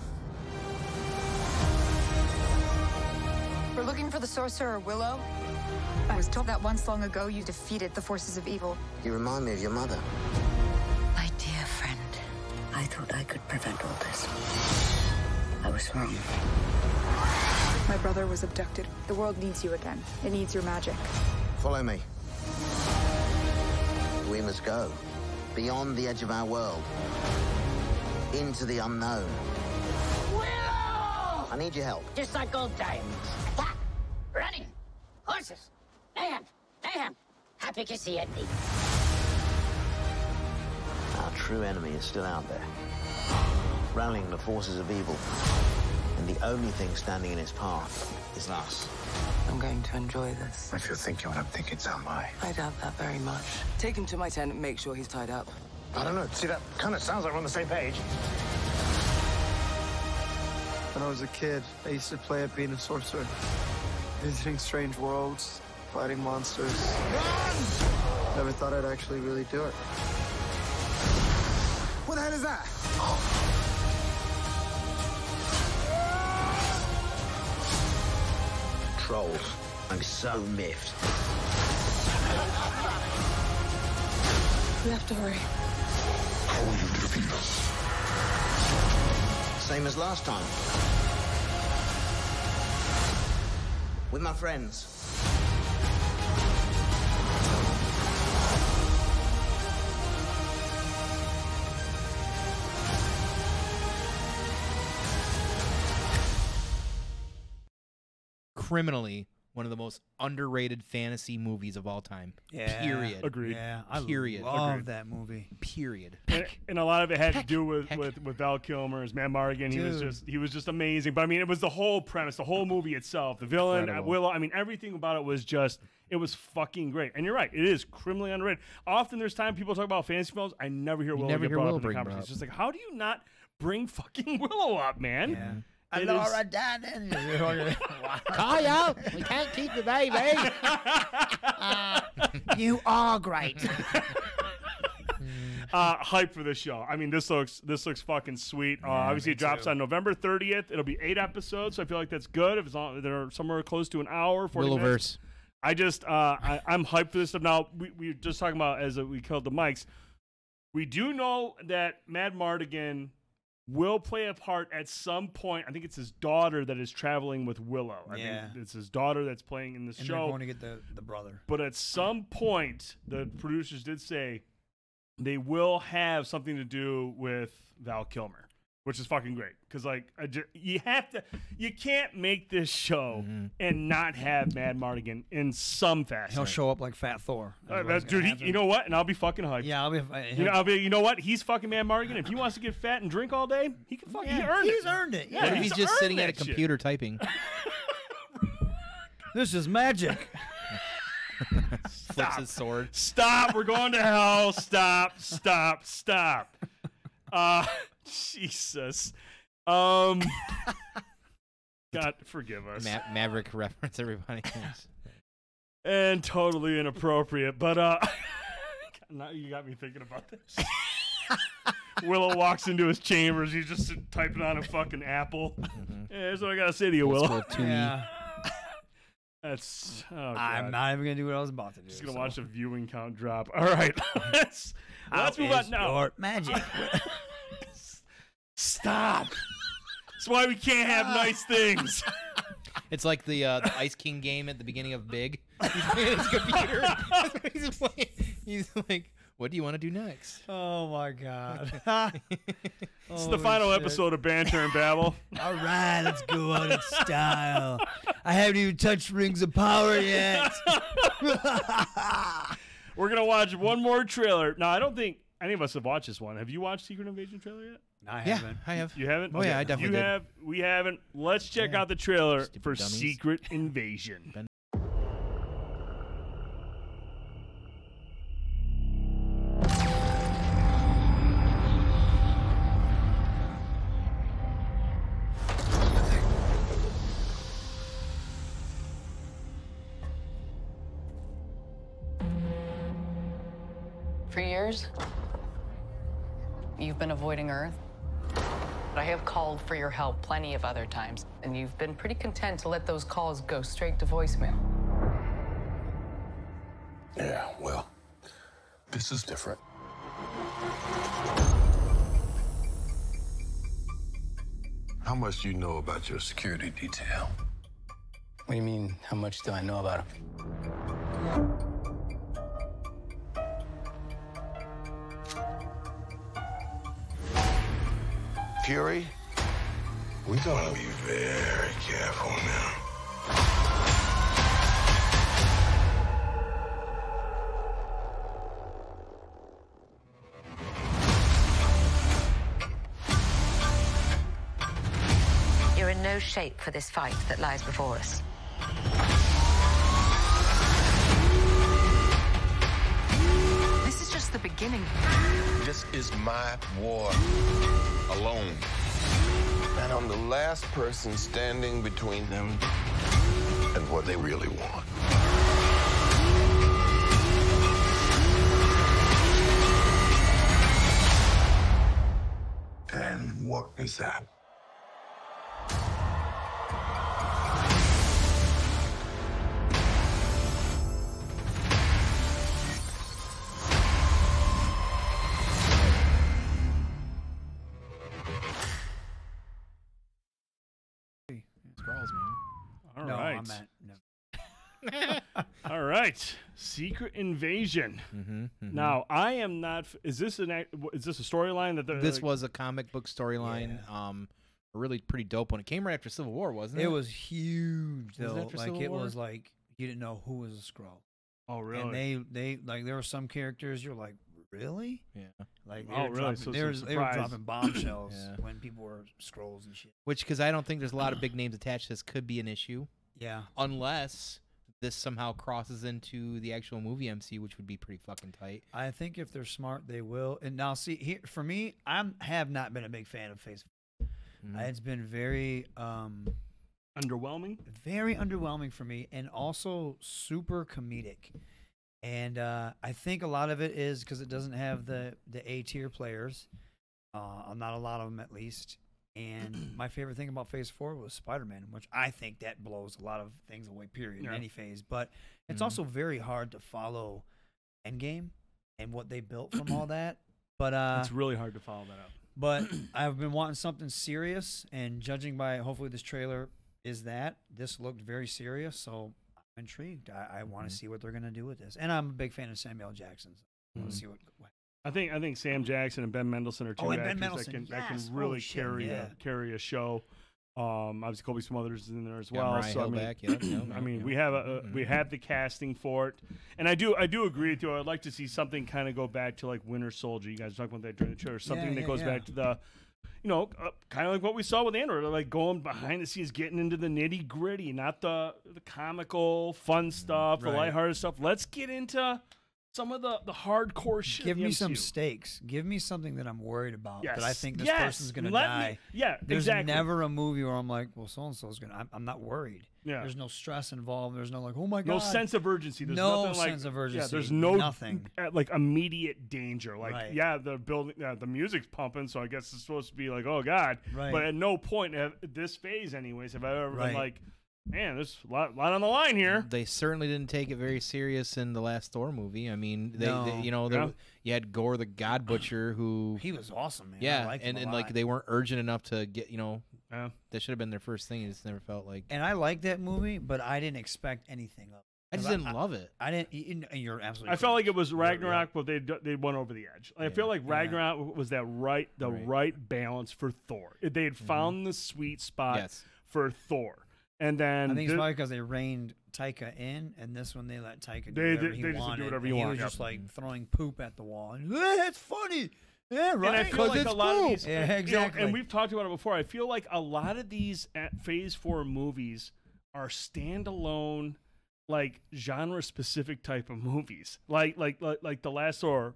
We're looking for the sorcerer Willow. I was told that once long ago you defeated the forces of evil. You remind me of your mother. My dear friend, I thought I could prevent all this. I was wrong. My brother was abducted. The world needs you again. It needs your magic. Follow me. We must go. Beyond the edge of our world. Into the unknown. Willow! I need your help. Just like old times. Attack! Running! Horses! Mayhem! Mayhem! Happy to see it. Our true enemy is still out there. Rallying the forces of evil. And the only thing standing in its path is us. I'm going to enjoy this. If you're thinking what I'm thinking, so am I. I doubt that very much. Take him to my tent and make sure he's tied up. I don't know. See, that kind of sounds like we're on the same page. When I was a kid, I used to play at being a sorcerer. Visiting strange worlds, fighting monsters. Never thought I'd actually really do it. What the hell is that? <gasps> <gasps> I'm so miffed. We have to hurry. How will you defeat us? Same as last time. With my friends. Criminally, one of the most underrated fantasy movies of all time. Yeah. Period. Agreed. Yeah, I Period. love Agreed. that movie. Period. and, and a lot of it had to do with, with, with Val Kilmer as Madmartigan. He was just he was just amazing. But I mean, it was the whole premise, the whole movie itself, the villain, Incredible. Willow. I mean, everything about it was just it was fucking great. And you're right, it is criminally underrated. Often there's time people talk about fantasy films, I never hear Willow never get hear brought Willow up in the conversation. It's just like, how do you not bring fucking <laughs> Willow up, man? Yeah. It Laura is- Dannon. <laughs> <laughs> Kyle, we can't keep the baby. <laughs> you are great. uh, hype for this show. I mean, this looks this looks fucking sweet. Uh, obviously, it drops too. on November 30th. It'll be eight episodes, so I feel like that's good. If it's on, they're somewhere close to an hour, 40 minutes. Willowverse. I just uh, I, I'm hyped for this stuff. Now we we were just talking about as we killed the mics. We do know that Madmartigan will play a part at some point. I think it's his daughter that is traveling with Willow. I Yeah. think it's his daughter that's playing in this and they're show. going to get the, the brother. But at some point, the producers did say they will have something to do with Val Kilmer, which is fucking great. Because like you have to, you can't make this show Mm-hmm. and not have Madmartigan in some fashion. He'll show up like Fat Thor. Uh, That's that- what's gonna dude, he, you know what? And I'll be fucking hyped. Yeah, I'll be. You know, I'll be. You know what? He's fucking Madmartigan. If he wants to get fat and drink all day, he can fucking. he Yeah, earned he's it. earned it. Yeah, What if he's he's just sitting at a that shit. computer typing? <laughs> this is magic. <laughs> Flips his sword. Stop. We're going to hell. Stop. Stop. Stop. <laughs> Uh, <laughs> Jesus. Um. <laughs> God forgive us. Ma- Maverick <laughs> reference, everybody. and totally inappropriate. But uh, now you got me thinking about this. Willow walks into his chambers. He's just typing on a fucking apple. Yeah, that's what I gotta say to you, Willow. school 2E. Yeah. That's. Oh, I'm not even gonna do what I was about to do. Just gonna so. watch the viewing count drop. All right, let's let's move on now. your magic. Stop. <laughs> That's why we can't have nice things. <laughs> It's like the uh, the Ice King game at the beginning of Big. <laughs> He's playing his computer. he's, playing, he's like, "What do you want to do next?" oh my god. It's the final episode of Banter and Babble. All right, let's go out in style. I haven't even touched Rings of Power yet. We're gonna watch one more trailer. Now, I don't think any of us have watched this one. Have you watched Secret Invasion trailer yet? I Yeah, haven't. I have. You haven't? Oh, yeah, I definitely You did. have. We haven't. Let's check Yeah. out the trailer Stupid for dummies. Secret Invasion. Ben- For years, you've been avoiding Earth. I have called for your help plenty of other times, and you've been pretty content to let those calls go straight to voicemail. Yeah, well, this is different. How much do you know about your security detail? What do you mean, how much do I know about him? Fury, We gotta be very careful now. You're in no shape for this fight that lies before us. This is just the beginning. This is my war alone. And I'm the last person standing between them and what they really want. And what is that? Right. Secret Invasion. Mm-hmm, Now, I am not. Is this an? Is this a storyline that they're This like- was a comic book storyline. Um, a really pretty dope one. It came right after Civil War, wasn't it? It was huge Was it though. after Like Civil it War? was like you didn't know who was a Skrull. Oh, really? And they they like there were some characters you're like really Yeah. like they Oh, were really? dropping, So they, were, they were dropping bombshells <coughs> Yeah. when people were Skrulls and shit. Which, because I don't think there's a lot of big names attached to this, could be an issue. Yeah. Unless this somehow crosses into the actual movie MC, which would be pretty fucking tight. I think if they're smart, they will. And now, see here for me, I have not been a big fan of Phase. Mhm. Uh, It's been very, um, underwhelming. very underwhelming for me, and also super comedic. And uh, I think a lot of it is because it doesn't have the the A tier players, uh, not a lot of them at least. And <clears throat> my favorite thing about Phase Four was Spider Man, which I think that blows a lot of things away. Period. Yeah. In any phase, but it's Mhm. also very hard to follow Endgame and what they built from all <clears throat> that. But uh, it's really hard to follow that up. but <clears throat> I've been wanting something serious, and judging by hopefully this trailer is that this looked very serious. So I'm intrigued. I, I want to see what they're gonna do with this, and I'm a big fan of Samuel Jackson. So I want to see what. What I think I think Sam Jackson and Ben Mendelsohn are two Oh, actors that can that can Oh, really shit, carry yeah. a, carry a show. Um, obviously Cobie Smulders is in there as well. Maria so I Hill mean, back, yep, yep, <clears throat> I mean yep. we have a, a we have the casting for it, and I do I do agree with you. I'd like to see something kind of go back to like Winter Soldier. You guys talked about that during the trailer. Something that yeah, goes yeah. back to the. You know, uh, kind of like what we saw with Andor, like going behind the scenes, getting into the nitty gritty, not the the comical, fun stuff, the right. lighthearted stuff. Let's get into some of the the hardcore shit. Give me some stakes. Give me something that I'm worried about. That I think this Yes. person's gonna Let me- die. yeah, There's exactly. never a movie where I'm like, well, so and so's gonna. I'm, I'm not worried. Yeah. There's no stress involved. There's no like, oh my god. no sense of urgency. There's no nothing like, sense of Yeah, urgency. there's no nothing. uh, like immediate danger. Like Right. yeah, the building, yeah, the music's pumping, so I guess it's supposed to be like, oh god. Right. But at no point have, this phase, anyways, have I ever Right. been like, man, there's a lot, lot on the line here. They certainly didn't take it very serious in the last Thor movie. I mean, they, No. they you know, there Yeah. you had Gorr the God Butcher who He was awesome, man. I yeah, liked him and, a and like they weren't urgent enough to get you know Yeah. that should have been their first thing. It just never felt like And I like that movie, but I didn't expect anything of it. I just didn't love it. I didn't. You, and you're absolutely. I felt like it was You're- you're- Ragnarok, but they they went over the edge. I Yeah. feel like Yeah. Ragnarok was that right the Right. right, balance for Thor. They had mm-hmm. found the sweet spot Yes. for Thor, and then I think it's thi- probably because they reined Taika in, and this one they let Taika do They- whatever they- he they just do wanted. whatever and you he want, was yep. just like throwing poop at the wall. And, "Eh, it's funny. Yeah, right. And right. I feel like it's a lot cool." of these, <laughs> Yeah, you know, exactly. and we've talked about it before. I feel like a lot of these at Phase Four movies are standalone, like genre-specific type of movies, like like like, like the last or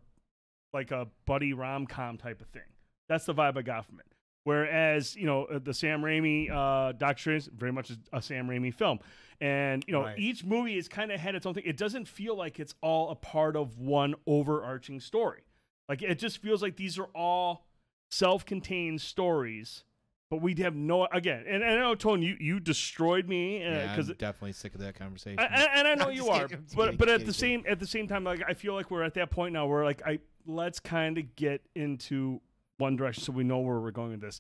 like a buddy rom com type of thing. That's the vibe I got from it. Whereas you know uh, the Sam Raimi uh, Doctor Strange very much is a Sam Raimi film, and you know Right. each movie is kind of had its own thing. It doesn't feel like it's all a part of one overarching story. Like it just feels like these are all self-contained stories, but we have no again. And, and I know Tone, you you destroyed me because I'm definitely sick of that conversation. I- I- and I know <laughs> I'm you are, kidding, but kidding, but at kidding, the same at the same time, like I feel like we're at that point now where like I let's kind of get into one direction so we know where we're going with this.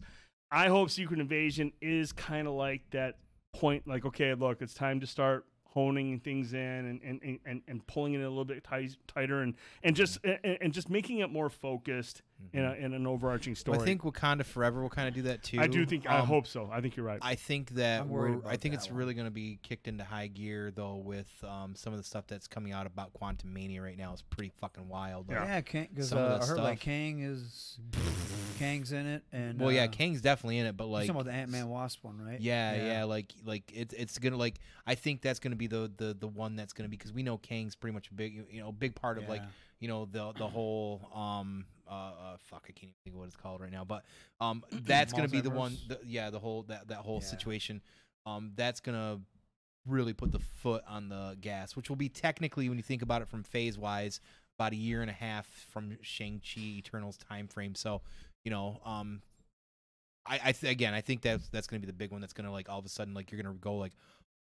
I hope Secret Invasion is kind of like that point, like okay, look, it's time to start honing things in and and, and- and, and pulling it a little bit tight, tighter and and just and, and just making it more focused in, a, in an overarching story. Well, I think Wakanda Forever will kind of do that too. I do think I Um, hope so. I think you're right. I think that I'm we're, I think that it's one. really going to be kicked into high gear though with um, some of the stuff that's coming out about Quantumania right now is pretty fucking wild. Like, Yeah, because some of uh, the I heard like stuff- Kang is <laughs> Kang's in it, and well, yeah, uh, Kang's definitely in it, but you're like talking about the Ant Man Wasp one, right? Yeah, yeah, like like it's it's gonna like I think that's gonna be the the the one that's gonna be because we know Kang's pretty much a big you know big part of like you know the the whole um uh, uh fuck I can't even think of what it's called right now but um <clears throat> that's gonna be the one the, yeah the whole that that whole Yeah. situation um that's gonna really put the foot on the gas which will be technically when you think about it from phase wise about a year and a half from Shang Chi Eternals time frame so you know um I, I th- again, I think that's that's gonna be the big one. That's gonna like all of a sudden like you're gonna go like,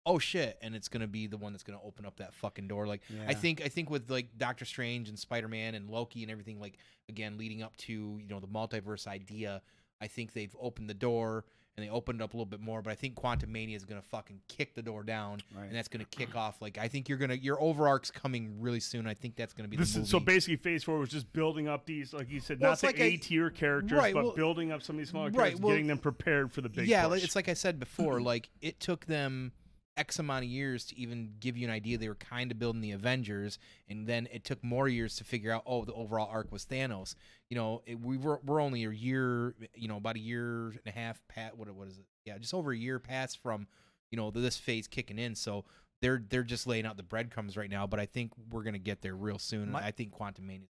oh shit, and it's gonna be the one that's gonna open up that fucking door. Like I think I think with like Doctor Strange and Spider Man and Loki and everything like again leading up to you know the multiverse idea, I think they've opened the door and they opened it up a little bit more. But I think Quantumania is gonna fucking kick the door down, Right. and that's gonna kick off like I think you're gonna your overarch's coming really soon. I think that's gonna be the movie. is, so basically, Phase Four was just building up these, like you said, Well, not the like a- A tier characters, right, but well- building up some of these smaller right, characters, well- getting them prepared for the big. yeah, push. it's like I said before. <clears throat> like it took them X amount of years to even give you an idea. They were kind of building the Avengers, and then it took more years to figure out. Oh, the overall arc was Thanos. You know, it, we were we're only a year. You know, about a year and a half. Pat, what what is it? Yeah, just over a year past from you know this phase kicking in. So. They're they're just laying out the breadcrumbs right now, but I think we're gonna get there real soon. My- I think Quantumania.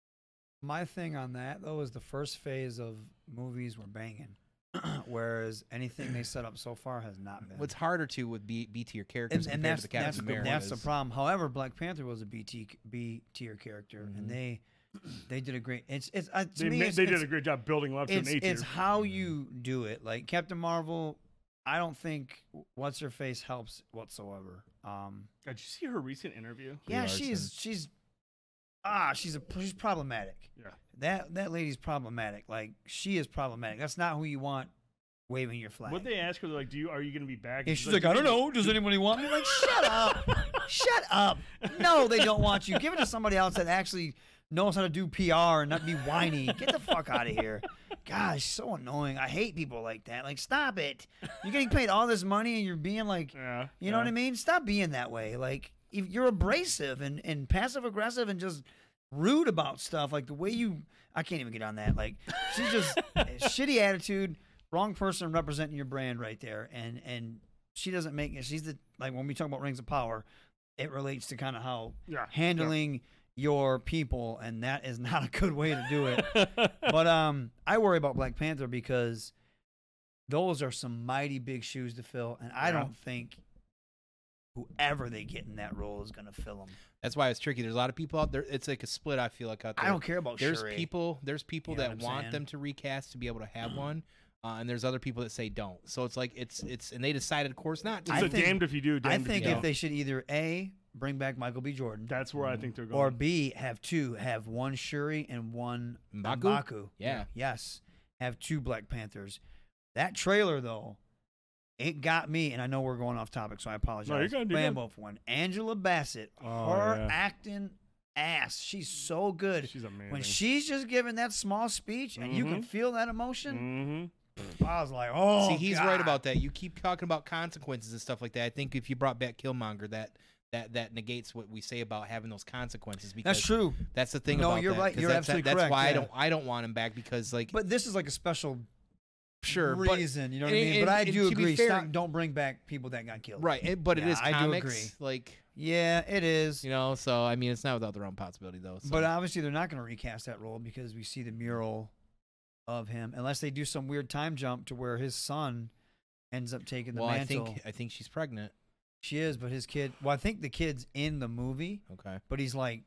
My thing on that though is the first phase of movies were banging, <clears throat> whereas anything they set up so far has not been. What's harder to with B, B tier characters and, and compared that's to the Captain that's, America. that's the problem. However, Black Panther was a B T B tier character, Mhm. and they they did a great. It's it's uh, to they, me, it's, they did a great job building up to an it's, A tier. it's how you do it. Like Captain Marvel, I don't think what's her face helps whatsoever. Um, Did you see her recent interview? yeah, she's she's ah she's a she's problematic. Yeah. That that lady's problematic. Like she is problematic. That's not who you want waving your flag. What they ask her, they're like, "Do you are you going to be back?" And she's like, I don't know. Does anybody want me? Like, <laughs> shut up. shut up. No, they don't want you. Give it to somebody else that actually knows how to do PR and not be whiny. Get the fuck out of here. Gosh, so annoying. I hate people like that. Like, stop it. You're getting paid all this money and you're being like, Yeah, you know what. I mean? Stop being that way. Like, if you're abrasive and, and passive aggressive and just rude about stuff. Like the way you, I can't even get on that. Like she's just <laughs> shitty attitude, wrong person representing your brand right there. And and she doesn't make it. She's the like when we talk about rings of power, it relates to kind of how Yeah, handling your people, and that is <laughs> not a good way to do it. <laughs> but um, I worry about Black Panther because those are some mighty big shoes to fill, and I Yeah. don't think whoever they get in that role is going to fill them. That's why it's tricky. There's a lot of people out there. It's like a split. I feel like out there. I don't care about There's Shuri. people. There's people You know that what I'm want saying? them to recast to be able to have one, uh, and there's other people that say don't. So it's like it's it's and they decided, of course, not. to. I think- damned if you do, I damned if you think don't. if they should either a bring back Michael B. Jordan. That's where I think they're going. Or. B have two, have one Shuri and one M'Baku? M'Baku. Yeah. Yes, have two Black Panthers. That trailer though, it got me, and I know we're going off topic, so I apologize. No, you're good, you're good. Rambo for one. Angela Bassett, Oh, her yeah. acting ass. She's so good. She's amazing. When she's just giving that small speech, and you can Mhm. feel that emotion. Mm-hmm. I was like, oh, See, he's God. right about that. You keep talking about consequences and stuff like that. I think if you brought back Killmonger, that that that negates what we say about having those consequences. Because That's true. That's the thing. No, about you're that, right. 'cause You're that's, absolutely that's correct, why I yeah. don't I don't want him back because like But this is like a special sure but- reason, you know what and- I mean? and- but I do agree. fair- Stop, don't bring back people that got killed. right. It, but it Yeah, is I do agree. Like Yeah, it is. you know, so I mean, it's not without their own possibility though. So. But obviously, they're not going to recast that role because we see the mural of him unless they do some weird time jump to where his son ends up taking the well, I mantle. think I think she's pregnant. She is, but his kid. Well, I think the kid's in the movie. Okay. But he's like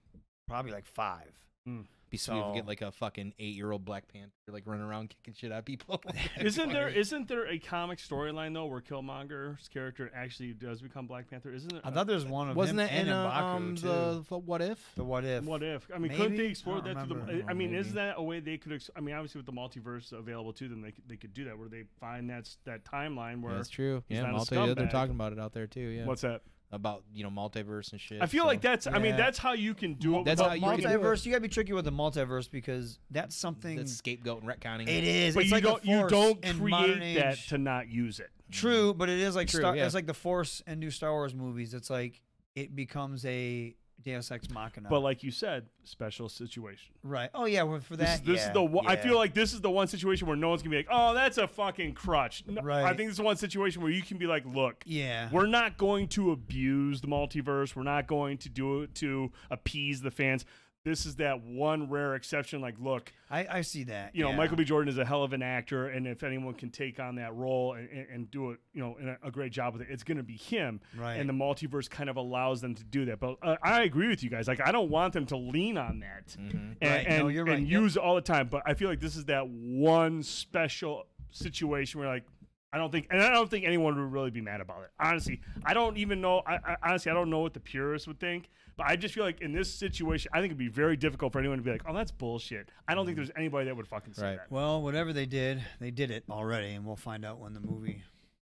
probably like five. Hmm. Be sweet if we get like a fucking eight year old Black Panther like running around kicking shit at people. <laughs> Isn't there isn't there a comic storyline though where Killmonger's character actually does become Black Panther? Isn't there? I thought there was one of Wasn't him that and in uh, M'Baku, um, too. the, the What If? The what if? What if? I mean, couldn't they explore that to remember. the? I mean, is Maybe. that a way they could? Ex- I mean, obviously with the multiverse available to them, they could, they could do that where they find that that timeline where Yeah, that's true. he's Yeah, not a multi. yeah, they're talking about it out there too. Yeah. What's that? About you know multiverse and shit. I feel so- like that's. I mean, Yeah. that's how you can do it. That's without- how you can do it. multiverse. You gotta be tricky with the multiverse because that's something. That's scapegoat and retconning. It is. But it's you like don't. the You Force don't in modern create that age. to not use it. True, but it is like True, Star, yeah. it's like the Force and new Star Wars movies. It's like it becomes a Deus Ex Machina. But like you said, special situation. right. Oh yeah, well, for that. this yeah, is the one. I feel like this is the one situation where no one's gonna be like, "Oh, that's a fucking crutch." No, I think this is one situation where you can be like, "Look, Yeah. we're not going to abuse the multiverse. We're not going to do it to appease the fans. This is that one rare exception. Like, look, I, I see that. you know, yeah. Michael B. Jordan is a hell of an actor, and if anyone can take on that role and, and, and do it, you know, in a, a great job with it, it's going to be him. Right. And the multiverse kind of allows them to do that. But uh, I agree with you guys. Like, I don't want them to lean on that and, Right. No, you're right. and Yep. use it all the time. But I feel like this is that one special situation where, like, I don't think, and I don't think anyone would really be mad about it. Honestly, I don't even know. I, I honestly, I don't know what the purists would think. But I just feel like in this situation, I think it'd be very difficult for anyone to be like, "Oh, that's bullshit." I don't think there's anybody that would fucking say Right. that. Well, whatever they did, they did it already, and we'll find out when the movie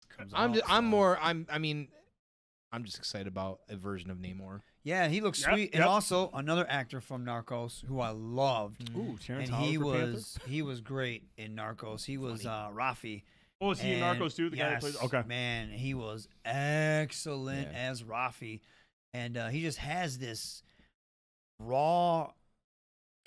comes I'm out. just, I'm more. I'm. I mean, I'm just excited about a version of Namor. Yeah, he looks Yep, sweet, and also another actor from Narcos who I loved. Ooh, Terrence and he for Panther? was he was great in Narcos. He was uh, Rafi. Oh, is he in Narcos too? The guy that plays. yes, Okay. man, he was excellent Yeah. as Rafi, and uh, he just has this raw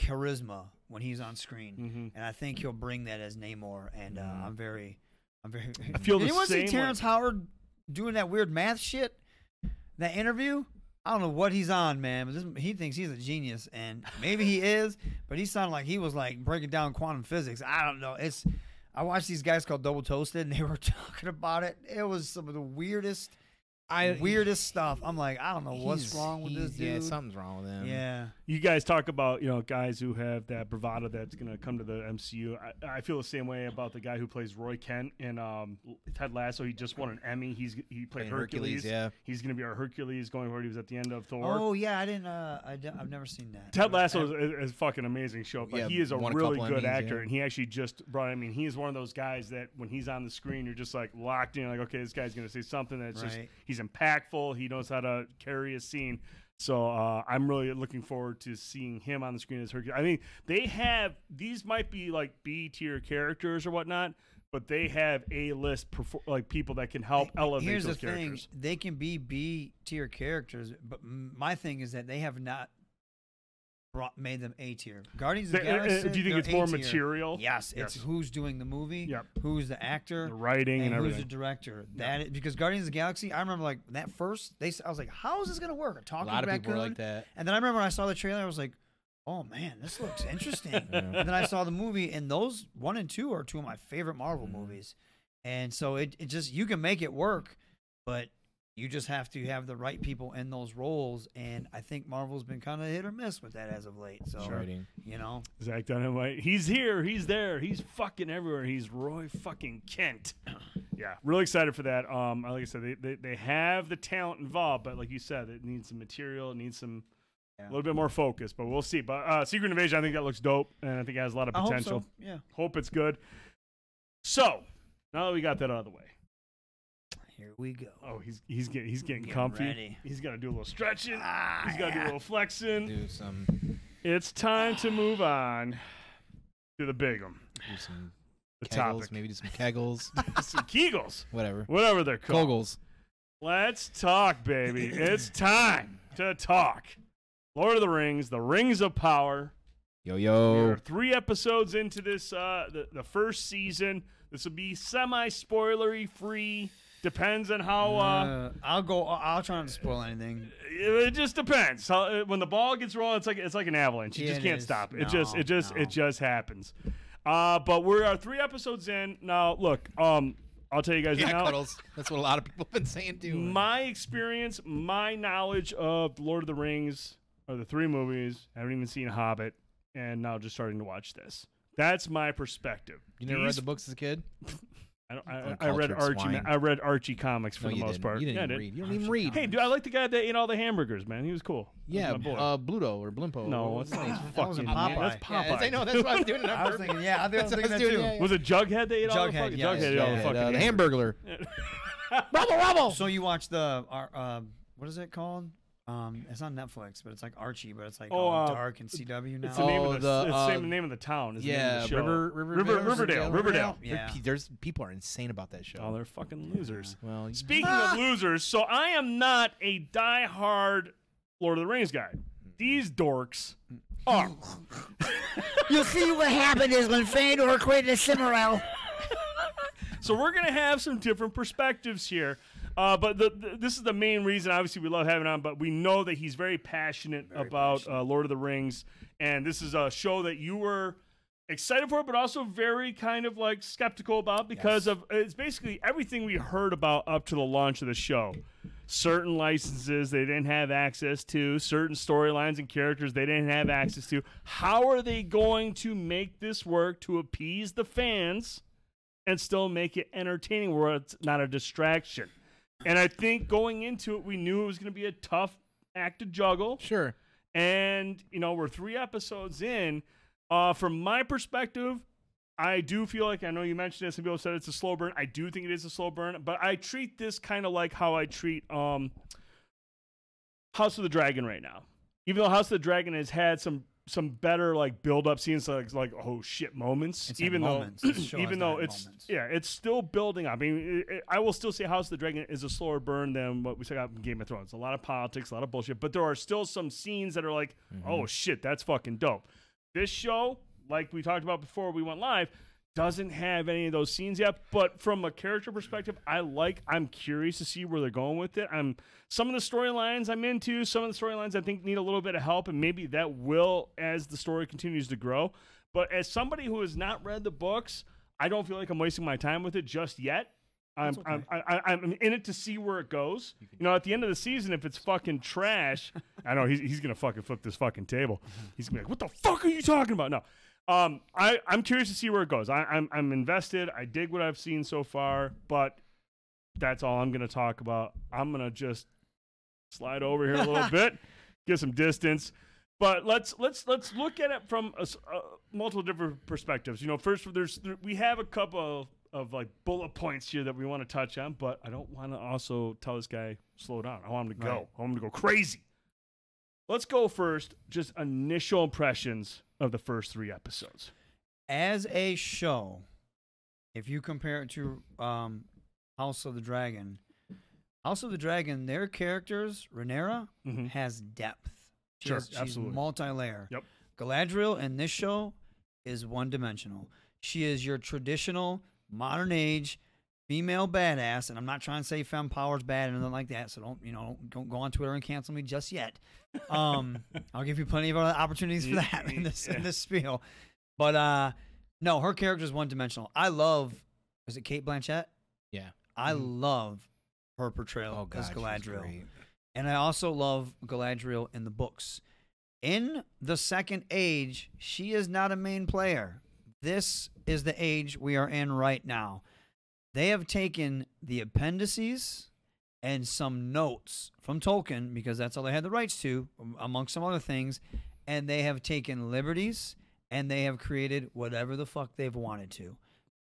charisma when he's on screen, Mhm. and I think he'll bring that as Namor. And uh, Mhm. I'm very, I'm very. I feel Did <laughs> the anyone see way. Terrence Howard doing that weird math shit? That interview. I don't know what he's on, man, but this, he thinks he's a genius, and maybe he <laughs> is. But he sounded like he was like breaking down quantum physics. I don't know. It's I watched these guys called Double Toasted, and they were <laughs> talking about it. It was some of the weirdest, I weirdest stuff. I'm like, I don't know what's he's- wrong with this he's- dude. Yeah, something's wrong with him. Yeah. You guys talk about you know guys who have that bravado that's gonna come to the MCU. I, I feel the same way about the guy who plays Roy Kent in um, Ted Lasso. He just won an Emmy. He's he played Playing Hercules, Hercules. yeah. he's gonna be our Hercules going forward. He was at the end of Thor. Oh yeah, I didn't. Uh, I d- I've never seen that. Ted Lasso is, is, is a fucking amazing show, but Yeah, he is a won a really couple good Emmys, actor, yeah. and he actually just brought. I mean, he is one of those guys that when he's on the screen, you're just like locked in. Like, okay, this guy's gonna say something that's just Right. he's impactful. He knows how to carry a scene. So uh, I'm really looking forward to seeing him on the screen as Hercules. I mean, they have these might be like B tier characters or whatnot, but they have A list perfor- like people that can help elevate Here's those the thing: characters. they can be B tier characters, but my thing is that they have not brought made them A tier. Guardians of the They- uh, uh, Galaxy. do you think it's more A-tier. material? Yes, it's Yes. who's doing the movie, Yep. who's the actor, The writing and who's the everything. director. That is, because Guardians of the Galaxy, I remember like that first. They, s- I was like, how is this gonna work? A A talking lot of raccoon. people are like that. And then I remember when I saw the trailer, I was like, oh man, this looks <laughs> interesting. And then I saw the movie, and those one and two are two of my favorite Marvel Mm-hmm. movies. And so it, it just, you can make it work, but you just have to have the right people in those roles. And I think Marvel's been kind of hit or miss with that as of late. So, Writing. you know, Zach Dynamite. He's here. He's there. He's fucking everywhere. He's Roy fucking Kent. <clears throat> Yeah, really excited for that. Um, like I said, they, they, they have the talent involved, but like you said, it needs some material. It needs some a little bit more focus. But we'll see. But uh, Secret Invasion, I think that looks dope, and I think it has a lot of I hope so, potential. yeah. hope it's good. So now that we got that out of the way, here we go. oh, he's he's getting he's getting Getting comfy. ready. He's got to do a little stretching. Ah, he's got to do a little flexing. Do some, It's time to move on to the big one. do some The kegels, topic. maybe do some kegels, <laughs> some Kegels. whatever. Whatever they're called. Kogels. Let's talk, baby. it's time to talk. Lord of the Rings, the Rings of Power. Yo yo. We yo. are three episodes into this, uh, the, the first season. This will be semi spoilery free. Depends on how. Uh, Uh, I'll go. I'll try not to spoil anything. it just depends. How, uh, when the ball gets rolling, it's like it's like an avalanche. You Yeah, just it can't is. stop. It It just it just no. it just happens. Uh, but we are three episodes in now. Look, um, I'll tell you guys Yeah, now. cuddles. That's what a lot of people have been saying too. My experience, my knowledge of Lord of the Rings or the three movies. I haven't even seen Hobbit, and now just starting to watch this. That's my perspective. You never read These- the books as a kid? <laughs> I, don't, I, I read Archie. swine. I read Archie comics for No, the most didn't. part. You didn't yeah, even read. You don't even read. Hey, dude, I like the guy that ate all the hamburgers, man. He was cool. Yeah, That's my boy. uh, Bluto or Blimpo. No, What's it's his not. name? That Popeye. That's Popeye. Yeah, I know. That's what I was doing. it <laughs> on I was thinking, yeah, I think I was thinking that doing, too. yeah, yeah. was it Jughead that ate all the Jughead, fucking yes, Jughead ate all the Yeah, fucking uh, the hamburgers. Hamburglar. <laughs> Rubble, rubble. So you watch the uh, uh, what is it called? Um, it's on Netflix, but it's like Archie, but it's like Oh, all uh, dark and CW now. It's the name Oh, of the, the, it's the uh, same the name of the town. Is the name Yeah, of the show. River, River, River, Riverdale, Riverdale. There- Yeah. pe- There's people are insane about that show. Oh, they're fucking losers. Well, Speaking of losers, so I am not a die-hard Lord of the Rings guy. These dorks are. <laughs> You'll see what happened is when Feanor created a Silmaril. So we're gonna have some different perspectives here. Uh, but the, the, this is the main reason. Obviously, we love having him on. But we know that he's very passionate about Uh, Lord of the Rings, and this is a show that you were excited for, but also very kind of like skeptical about because of it's basically everything we heard about up to the launch of the show. Certain licenses they didn't have access to, certain storylines and characters they didn't have access to. How are they going to make this work to appease the fans? and still make it entertaining where it's not a distraction. And I think going into it, we knew it was going to be a tough act to juggle. Sure. And, you know, we're three episodes in. Uh, from my perspective, I do feel like I know you mentioned it. Some people said it's a slow burn. I do think it is a slow burn, but I treat this kind of like how I treat um, House of the Dragon right now. Even though House of the Dragon has had some some better like build up scenes like like oh shit moments. It's even though <clears throat> show even though it's moments. yeah it's still building up. I mean it, it- I will still say House of the Dragon is a slower burn than what we saw in Game of Thrones. A lot of politics, a lot of bullshit, but there are still some scenes that are like mm-hmm. oh shit that's fucking dope. This show like we talked about before we went live doesn't have any of those scenes yet but from a character perspective i like i'm curious to see where they're going with it i'm some of the storylines i'm into some of the storylines i think need a little bit of help and maybe that will as the story continues to grow but as somebody who has not read the books i don't feel like i'm wasting my time with it just yet I'm, I'm, I, I'm in it to see where it goes. You know, at the end of the season, if it's fucking trash, I know he's, he's gonna fucking flip this fucking table. <laughs> He's gonna be like, "What the fuck are you talking about?" No, um, I I'm curious to see where it goes. I, I'm I'm invested. I dig what I've seen so far, but that's all I'm gonna talk about. I'm gonna just slide over here a little <laughs> bit, get some distance. But let's let's let's look at it from a, uh, multiple different perspectives. You know, first there's there, we have a couple of, of like bullet points here that we want to touch on, but I don't want to also tell this guy slow down. I want him to go. Right. I want him to go crazy. Let's go first. Just initial impressions of the first three episodes. As a show, if you compare it to um, House of the Dragon, House of the Dragon, their characters, Rhaenyra, has depth. She Sure, has- she's absolutely. multi-layer. Yep. Galadriel in this show is one-dimensional. She is your traditional modern age female badass, and I'm not trying to say femme power's bad and nothing like that. So don't you know don't go on Twitter and cancel me just yet. Um, <laughs> I'll give you plenty of other opportunities for that in this in this spiel. But uh, no, her character is one-dimensional. I love. Is it Cate Blanchett? Yeah. I love her portrayal Oh, God, as Galadriel. And I also love Galadriel in the books. In the second age, she is not a main player. This is the age we are in right now. They have taken the appendices and some notes from Tolkien, because that's all they had the rights to, um, amongst some other things, and they have taken liberties and they have created whatever the fuck they've wanted to.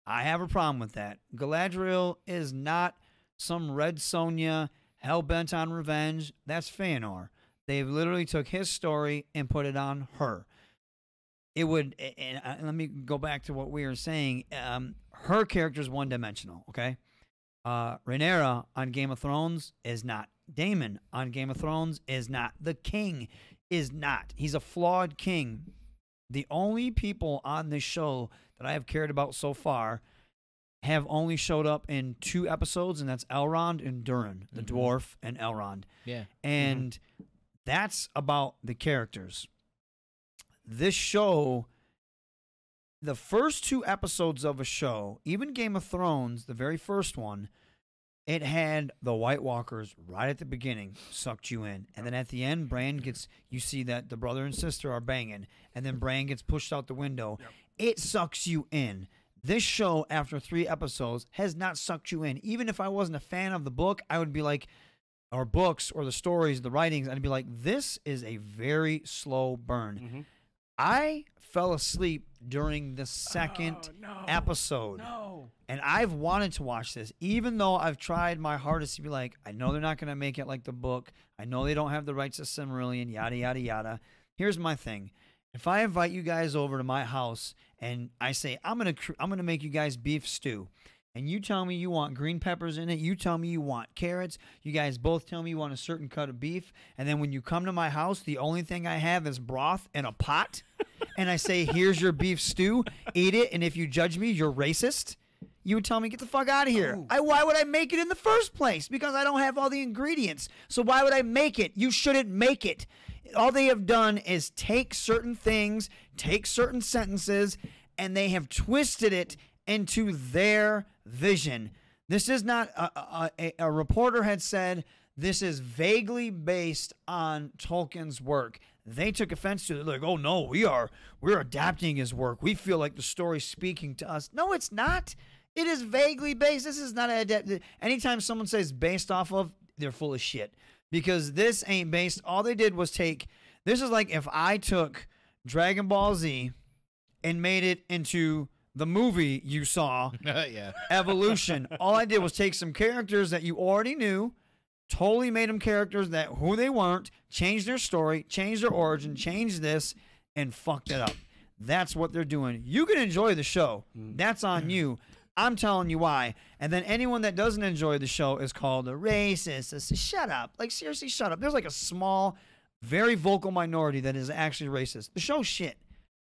I have a problem with that. Galadriel is not some Red Sonja hell bent on revenge. That's Feanor. They've literally took his story and put it on her. It would, and let me go back to what we were saying. Um, her character is one dimensional. Okay, uh, Rhaenyra on Game of Thrones is not. Daemon on Game of Thrones is not. The king is not. He's a flawed king. The only people on this show that I have cared about so far have only showed up in two episodes, and that's Elrond and Durin, the Mhm. dwarf, and Elrond. Yeah. And that's about the characters. This show the first two episodes of a show, even Game of Thrones, the very first one, it had the White Walkers right at the beginning, sucked you in, and then at the end, Bran gets you see that the brother and sister are banging, and then Bran gets pushed out the window. It sucks you in. This show, after three episodes, has not sucked you in. Even if I wasn't a fan of the book, I would be like, or books, or the stories, the writings, I'd be like, this is a very slow burn. Mm-hmm. I fell asleep during the second oh, episode. No. And I've wanted to watch this, even though I've tried my hardest to be like, I know they're not going to make it like the book. I know they don't have the rights to Silmarillion, yada, yada, yada. Here's my thing. If I invite you guys over to my house and I say, I'm going to, I'm going to make you guys beef stew, and you tell me you want green peppers in it, you tell me you want carrots, you guys both tell me you want a certain cut of beef, and then when you come to my house, the only thing I have is broth in a pot, <laughs> and I say, here's your beef stew, eat it, and if you judge me, you're racist. You would tell me, get the fuck out of here. Oh. I, why would I make it in the first place? Because I don't have all the ingredients. So why would I make it? You shouldn't make it. All they have done is take certain things, take certain sentences, and they have twisted it into their vision. This is not a, a, a, a reporter had said this is vaguely based on Tolkien's work. They took offense to it. They're like, oh no, we are we're adapting his work. We feel like the story's speaking to us. No, it's not. It is vaguely based. This is not an adapt. Anytime someone says based off of, they're full of shit. Because this ain't based. All they did was take. This is like if I took Dragon Ball Z and made it into the movie you saw, <laughs> yeah. Evolution. All I did was take some characters that you already knew, totally made them characters that who they weren't, changed their story, changed their origin, changed this, and fucked it up. That's what they're doing. You can enjoy the show. Mm. That's on you. I'm telling you why. And then anyone that doesn't enjoy the show is called a racist. It's- shut up. Like seriously, shut up. There's like a small, very vocal minority that is actually racist. The show's shit.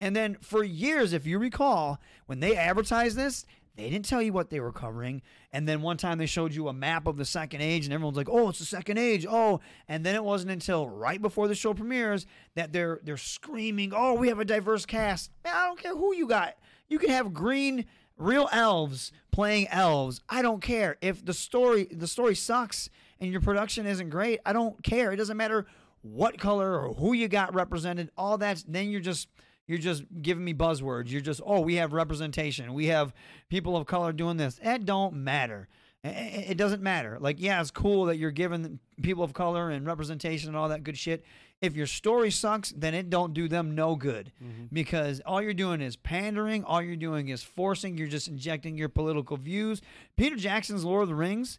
And then for years, if you recall, when they advertised this, they didn't tell you what they were covering. And then one time they showed you a map of the second age, and everyone's like, "Oh, it's the second age." Oh, and then it wasn't until right before the show premieres that they're they're screaming, "Oh, we have a diverse cast." Man, I don't care who you got. You can have green real elves playing elves. I don't care if the story the story sucks and your production isn't great. I don't care. It doesn't matter what color or who you got represented. All that's then you're just you're just giving me buzzwords. You're just oh we have representation. We have people of color doing this. It don't matter. It doesn't matter. Like yeah, it's cool that you're giving people of color and representation and all that good shit. If your story sucks, then it don't do them no good mm-hmm. because all you're doing is pandering. All you're doing is forcing. You're just injecting your political views. Peter Jackson's Lord of the Rings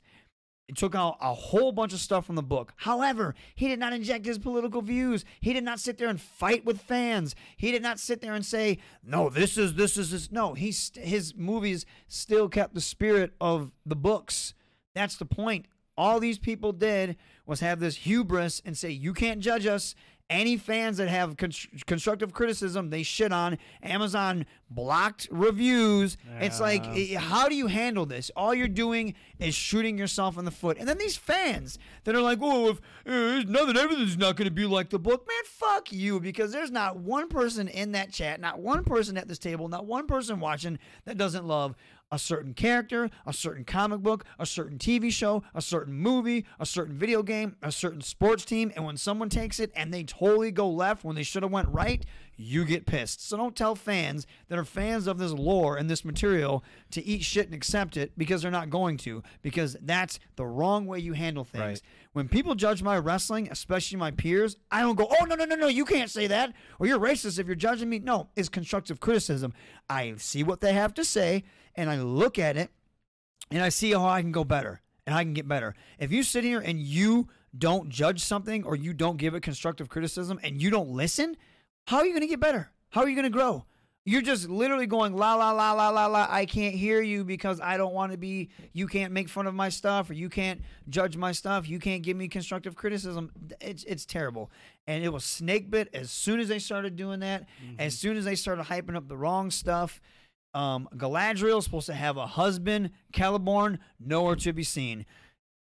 it took out a whole bunch of stuff from the book. However, he did not inject his political views. He did not sit there and fight with fans. He did not sit there and say, "No, this is this is this." No, he st- his movies still kept the spirit of the books. That's the point. All these people did was have this hubris and say, "You can't judge us." Any fans that have con- constructive criticism, they shit on. Amazon blocked reviews. It's like, Yeah. how do you handle this? All you're doing is shooting yourself in the foot. And then these fans that are like, oh, if uh, that everything's not going to be like the book, man, fuck you, because there's not one person in that chat, not one person at this table, not one person watching that doesn't love a certain character, a certain comic book, a certain TV show, a certain movie, a certain video game, a certain sports team, and when someone takes it and they totally go left when they should have went right, you get pissed. So don't tell fans that are fans of this lore and this material to eat shit and accept it because they're not going to, because that's the wrong way you handle things. Right. When people judge my wrestling, especially my peers, I don't go, oh, no, no, no, no, you can't say that. Or you're racist if you're judging me. No, it's constructive criticism. I see what they have to say and I look at it and I see how I can go better and I can get better. If you sit here and you don't judge something or you don't give it constructive criticism and you don't listen, how are you going to get better? How are you going to grow? You're just literally going la la la la la la. I can't hear you because I don't want to be. You can't make fun of my stuff, or you can't judge my stuff. You can't give me constructive criticism. It's it's terrible, and it was snake bit as soon as they started doing that. As mm-hmm. soon as they started hyping up the wrong stuff, um, Galadriel is supposed to have a husband. Celeborn nowhere to be seen.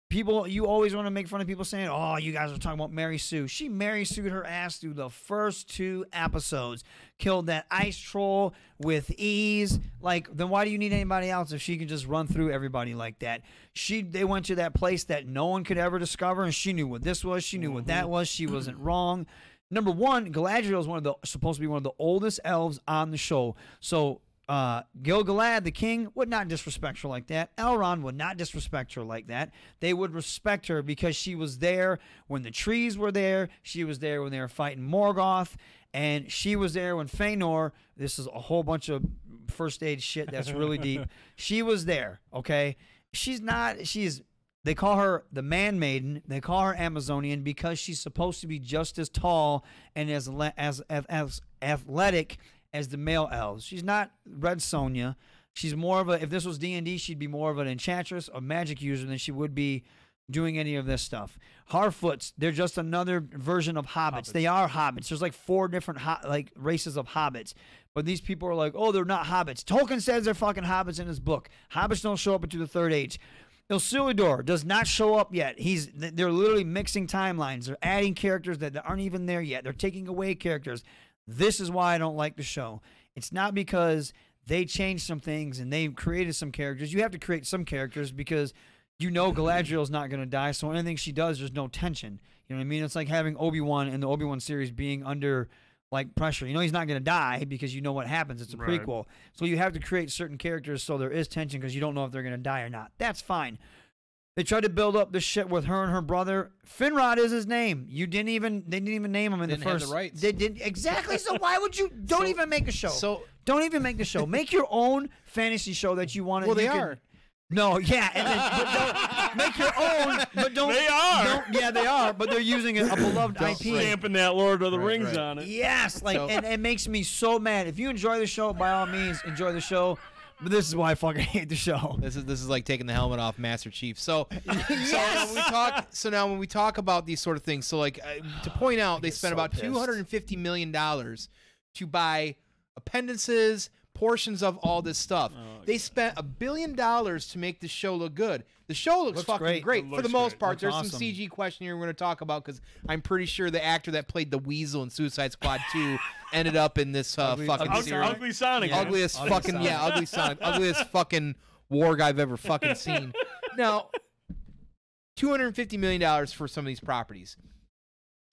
people you always want to make fun of people saying, "Oh, you guys are talking about Mary Sue." She Mary Sued her ass through the first two episodes, killed that ice troll with ease. Like, then why do you need anybody else if she can just run through everybody like that? She they went to that place that no one could ever discover, and she knew what this was. She knew what that was. She wasn't wrong. Number one, Galadriel is one of the supposed to be one of the oldest elves on the show. So uh, Gil-galad, the king, would not disrespect her like that. Elrond would not disrespect her like that. They would respect her because she was there when the trees were there. She was there when they were fighting Morgoth, and she was there when Fëanor. This is a whole bunch of First Age shit that's really <laughs> deep. She was there. Okay, she's not. She's. They call her the Man Maiden. They call her Amazonian because she's supposed to be just as tall and as as as, as athletic as the male elves. She's not Red Sonja. She's more of a. If this was D and D, she'd be more of an enchantress, a magic user than she would be doing any of this stuff. Harfoots, they're just another version of hobbits. They are hobbits. There's like four different ho- like races of hobbits. But these people are like, oh, they're not hobbits. Tolkien says they're fucking hobbits in his book. Hobbits don't show up until the third age. Isildur does not show up yet. He's they're literally mixing timelines. They're adding characters that aren't even there yet. They're taking away characters. This is why I don't like the show. It's not because they changed some things and they created some characters. You have to create some characters because you know Galadriel's not going to die. So anything she does, there's no tension. You know what I mean? It's like having Obi Wan in the Obi Wan series being under like pressure. You know he's not going to die because you know what happens. It's a Right. prequel. So you have to create certain characters so there is tension because you don't know if they're going to die or not. That's fine. They tried to build up this shit with her and her brother. Finrod is his name. You didn't even they didn't even name him in Didn't the have first. the rights. They didn't exactly. So why would you? <laughs> Don't So- even make a show. so- don't even make the show. Make your own fantasy show that you want. Well, they you can- are. No, yeah, and then, but don't make your own. But don't. They are. Don't, yeah, they are. But they're using a, a beloved Don't IP. stamping that Lord of the Right, Rings right. on it. Yes, like, So- and it makes me so mad. If you enjoy the show, by all means, enjoy the show. But this is why I fucking hate the show. This is this is like taking the helmet off Master Chief. So, <laughs> so now when we talk, so now when we talk about these sort of things, so like uh, to point out, they spent so about pissed. two hundred and fifty million dollars to buy appendices, portions of all this stuff. Oh, they spent a billion dollars to make the show look good. The show looks, Looks fucking great. great, It for the looks most great. part. Looks There's awesome. some CG question here we're going to talk about because I'm pretty sure the actor that played the Weasel in Suicide Squad 2 <laughs> ended up in this uh, Ugly- fucking Ugly Ugly, series ugly Sonic. Yeah. ugliest Ugly fucking Sonic. yeah, ugly Sonic, ugliest fucking warg I've ever fucking <laughs> seen. Now, two hundred and fifty million dollars for some of these properties,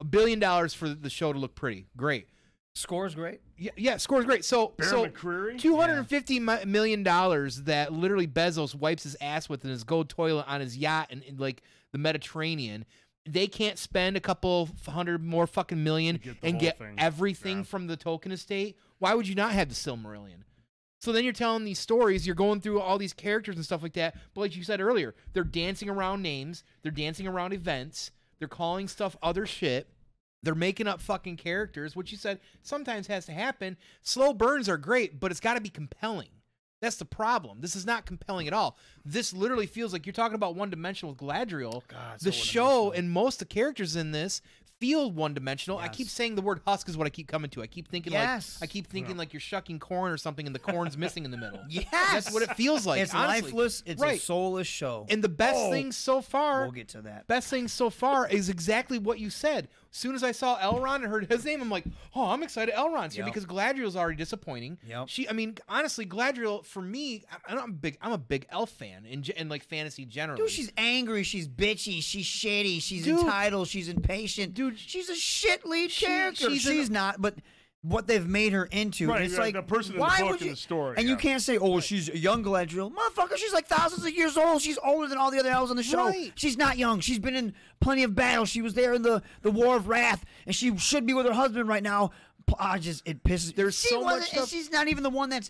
a billion dollars for the show to look pretty, great. Score's great. Yeah, yeah, score's great. So, Bear so McCreary? two hundred and fifty mi- million dollars that literally Bezos wipes his ass with in his gold toilet on his yacht in, in like the Mediterranean. They can't spend a couple hundred more fucking million get and get thing. everything Yeah. from the Tolkien estate. Why would you not have the Silmarillion? So then you're telling these stories, you're going through all these characters and stuff like that. But like you said earlier, they're dancing around names, they're dancing around events, they're calling stuff other shit. They're making up fucking characters, which you said sometimes has to happen. Slow burns are great, but it's got to be compelling. That's the problem. This is not compelling at all. This literally feels like you're talking about one dimensional with Galadriel. the show and most of the characters in this feel one dimensional. I keep saying the word husk is what I keep coming to. I keep thinking Yes. like I keep thinking like you're shucking corn or something and the corn's missing in the middle. Yes, <laughs> That's what it feels like. It's honestly. lifeless. It's right. a soulless show. And the best Oh, thing so far We'll get to that. best thing so far is exactly what you said. As soon as I saw Elrond and heard his name, I'm like, oh, I'm excited. Elrond's here Yep. because Galadriel's already disappointing. Yep. She, I mean, honestly, Galadriel for me, I- I'm a big, I'm a big elf fan in like fantasy generally. Dude, she's angry. She's bitchy. She's shitty. She's Dude. entitled. She's impatient. Dude, she's a shit lead she- character. she's She's, an- not, but what they've made her into, Right, it's like the person in the why book would and you? the story, and you can't say, "Oh, she's a young Galadriel." Motherfucker, she's like thousands of years old. She's older than all the other elves on the show. Right. She's not young. She's been in plenty of battles. She was there in the the War of Wrath, and she should be with her husband right now. P- I just it pisses. There's she so much wasn't- and stuff- She's not even the one that's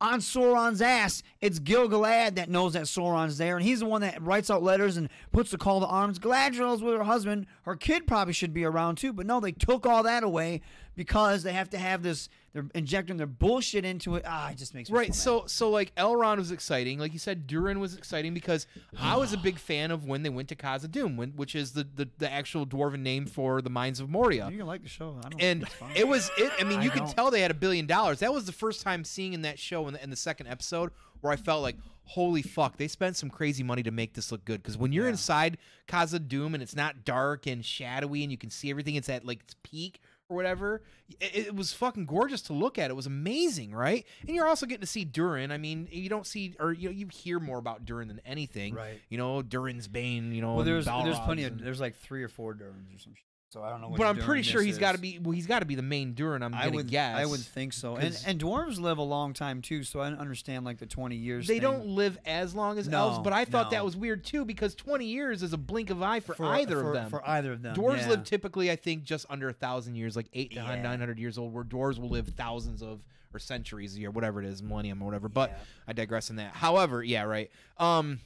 on Sauron's ass. It's Gil-galad that knows that Sauron's there, and he's the one that writes out letters and puts the call to arms. Galadriel's with her husband. Her kid probably should be around too, but no, they took all that away because they have to have this. They're injecting their bullshit into it. Ah, it just makes me Right, so. so so like Elrond was exciting, like you said, Durin was exciting because I was a big fan of when they went to Khazad-dûm, when, which is the, the the actual dwarven name for the mines of Moria. You can like the show. I don't. and it was it. I mean, you I could don't. tell they had a billion dollars. That was the first time seeing in that show in the, in the second episode where I felt like, holy fuck, they spent some crazy money to make this look good. Because when you're inside Khazad-dûm and it's not dark and shadowy and you can see everything, it's at like its peak or whatever. It, it was fucking gorgeous to look at. It was amazing, right? And you're also getting to see Durin. I mean, you don't see or you know, you hear more about Durin than anything, Right. You know, Durin's Bane. You know, well, there's there's plenty of and- there's like three or four Durins or some shit. So I don't know. But I'm pretty sure he's got to be. Well, he's got to be the main Durin. I'm I gonna would guess. I would think so. And 'Cause and dwarves live a long time too, so I understand like the twenty years. they thing. don't live as long as No, elves, but I thought that was weird too because 20 years is a blink of eye for, For- either for- of them. for either of them, Dwarves yeah. live typically, I think, just under a thousand years, like eight to Yeah. 900 years old. Where dwarves will live thousands of or centuries a year, whatever it is, millennium or whatever. But I digress in that. However, yeah, right. Um,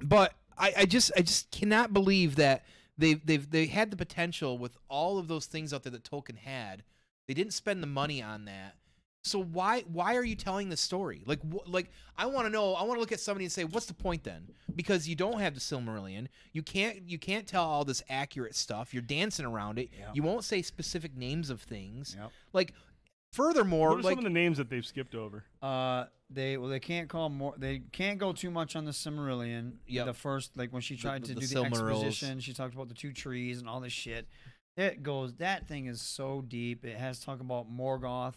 but I, I just I just cannot believe that they they've they had the potential with all of those things out there that Tolkien had. They didn't spend the money on that. So why why are you telling the story? Like wh- like I want to know. I want to look at somebody and say, what's the point then? Because you don't have the Silmarillion. You can't you can't tell all this accurate stuff. You're dancing around it. You won't say specific names of things. Like furthermore, What are like some of the names that they've skipped over? Uh, they well, they can't call more. They can't go too much on the Silmarillion. Yeah, The first, like when she tried the- to the do the exposition, she talked about the two trees and all this shit. It goes. That thing is so deep. It has to talk about Morgoth.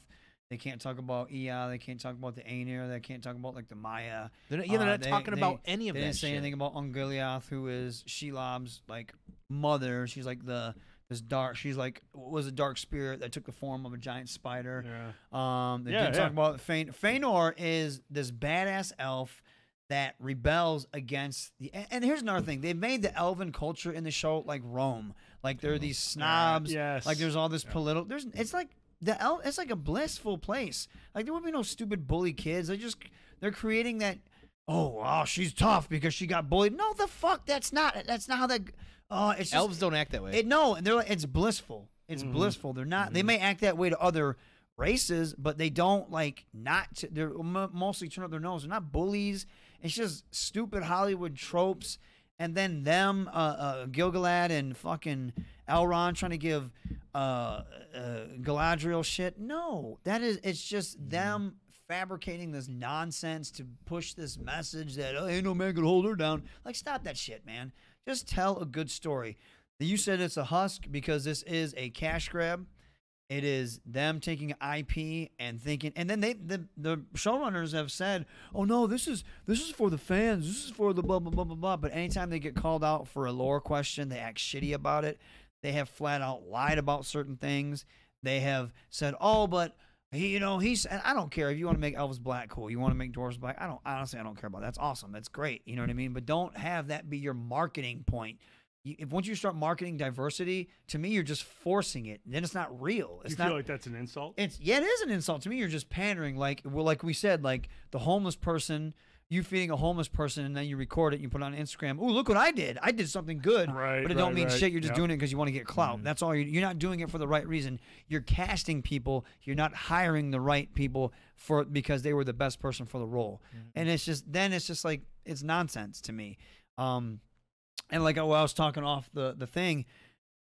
They can't talk about Ea. They can't talk about the Ainur. They can't talk about like the Maiar. They're not- yeah, they're Uh, not talking about any of this. they that didn't say shit. anything about Ungoliant, who is Shelob's like mother. She's like the this dark. She's like was a dark spirit that took the form of a giant spider. Yeah. Um, they Yeah, didn't yeah. talk about Fein- Feanor is this badass elf that rebels against the. And, and here's another thing: they've made the elven culture in the show like Rome. Like there are these snobs. yes. Like there's all this political. There's it's like the el. It's like a blissful place. Like there would be no stupid bully kids. They just they're creating that. Oh, wow, she's tough because she got bullied. No, the fuck, that's not. That's not how that. Oh, it's just, elves don't act that way. it no, and they're like it's blissful. It's Mhm. blissful. They're not. They may act that way to other races, but they don't like not. To, they're m- mostly turn up their nose. They're not bullies. It's just stupid Hollywood tropes. And then them, uh, uh, Gil-galad and fucking Elrond trying to give uh, uh, Galadriel shit. No, that is. It's just them fabricating this nonsense to push this message that oh, ain't no man can hold her down. Like, stop that shit, man. Just tell a good story. You said it's a husk because this is a cash grab. It is them taking IP and thinking, and then they the the showrunners have said, "Oh no, this is this is for the fans. This is for the blah blah blah blah blah." But anytime they get called out for a lore question, they act shitty about it. They have flat out lied about certain things. They have said, "Oh, but he, you know, he's." And I don't care if you want to make elves black, cool. You want to make dwarves black. I don't honestly, I don't care about that. That's awesome. That's great. You know what I mean? But don't have that be your marketing point. You- If once you start marketing diversity, to me, you're just forcing it. Then it's not real. It's you not feel like that's an insult? it's yeah, it is an insult to me. You're just pandering, like well, like we said, like the homeless person. You feeding a homeless person, and then you record it. and You put it on Instagram. Oh, look what I did! I did something good. Right, But it don't mean right. shit. You're just Yep. doing it because you want to get clout. That's all. You're, you're not doing it for the right reason. You're casting people. You're not hiring the right people for because they were the best person for the role. And it's just then it's just like it's nonsense to me. Um, and like what I was talking off the the thing,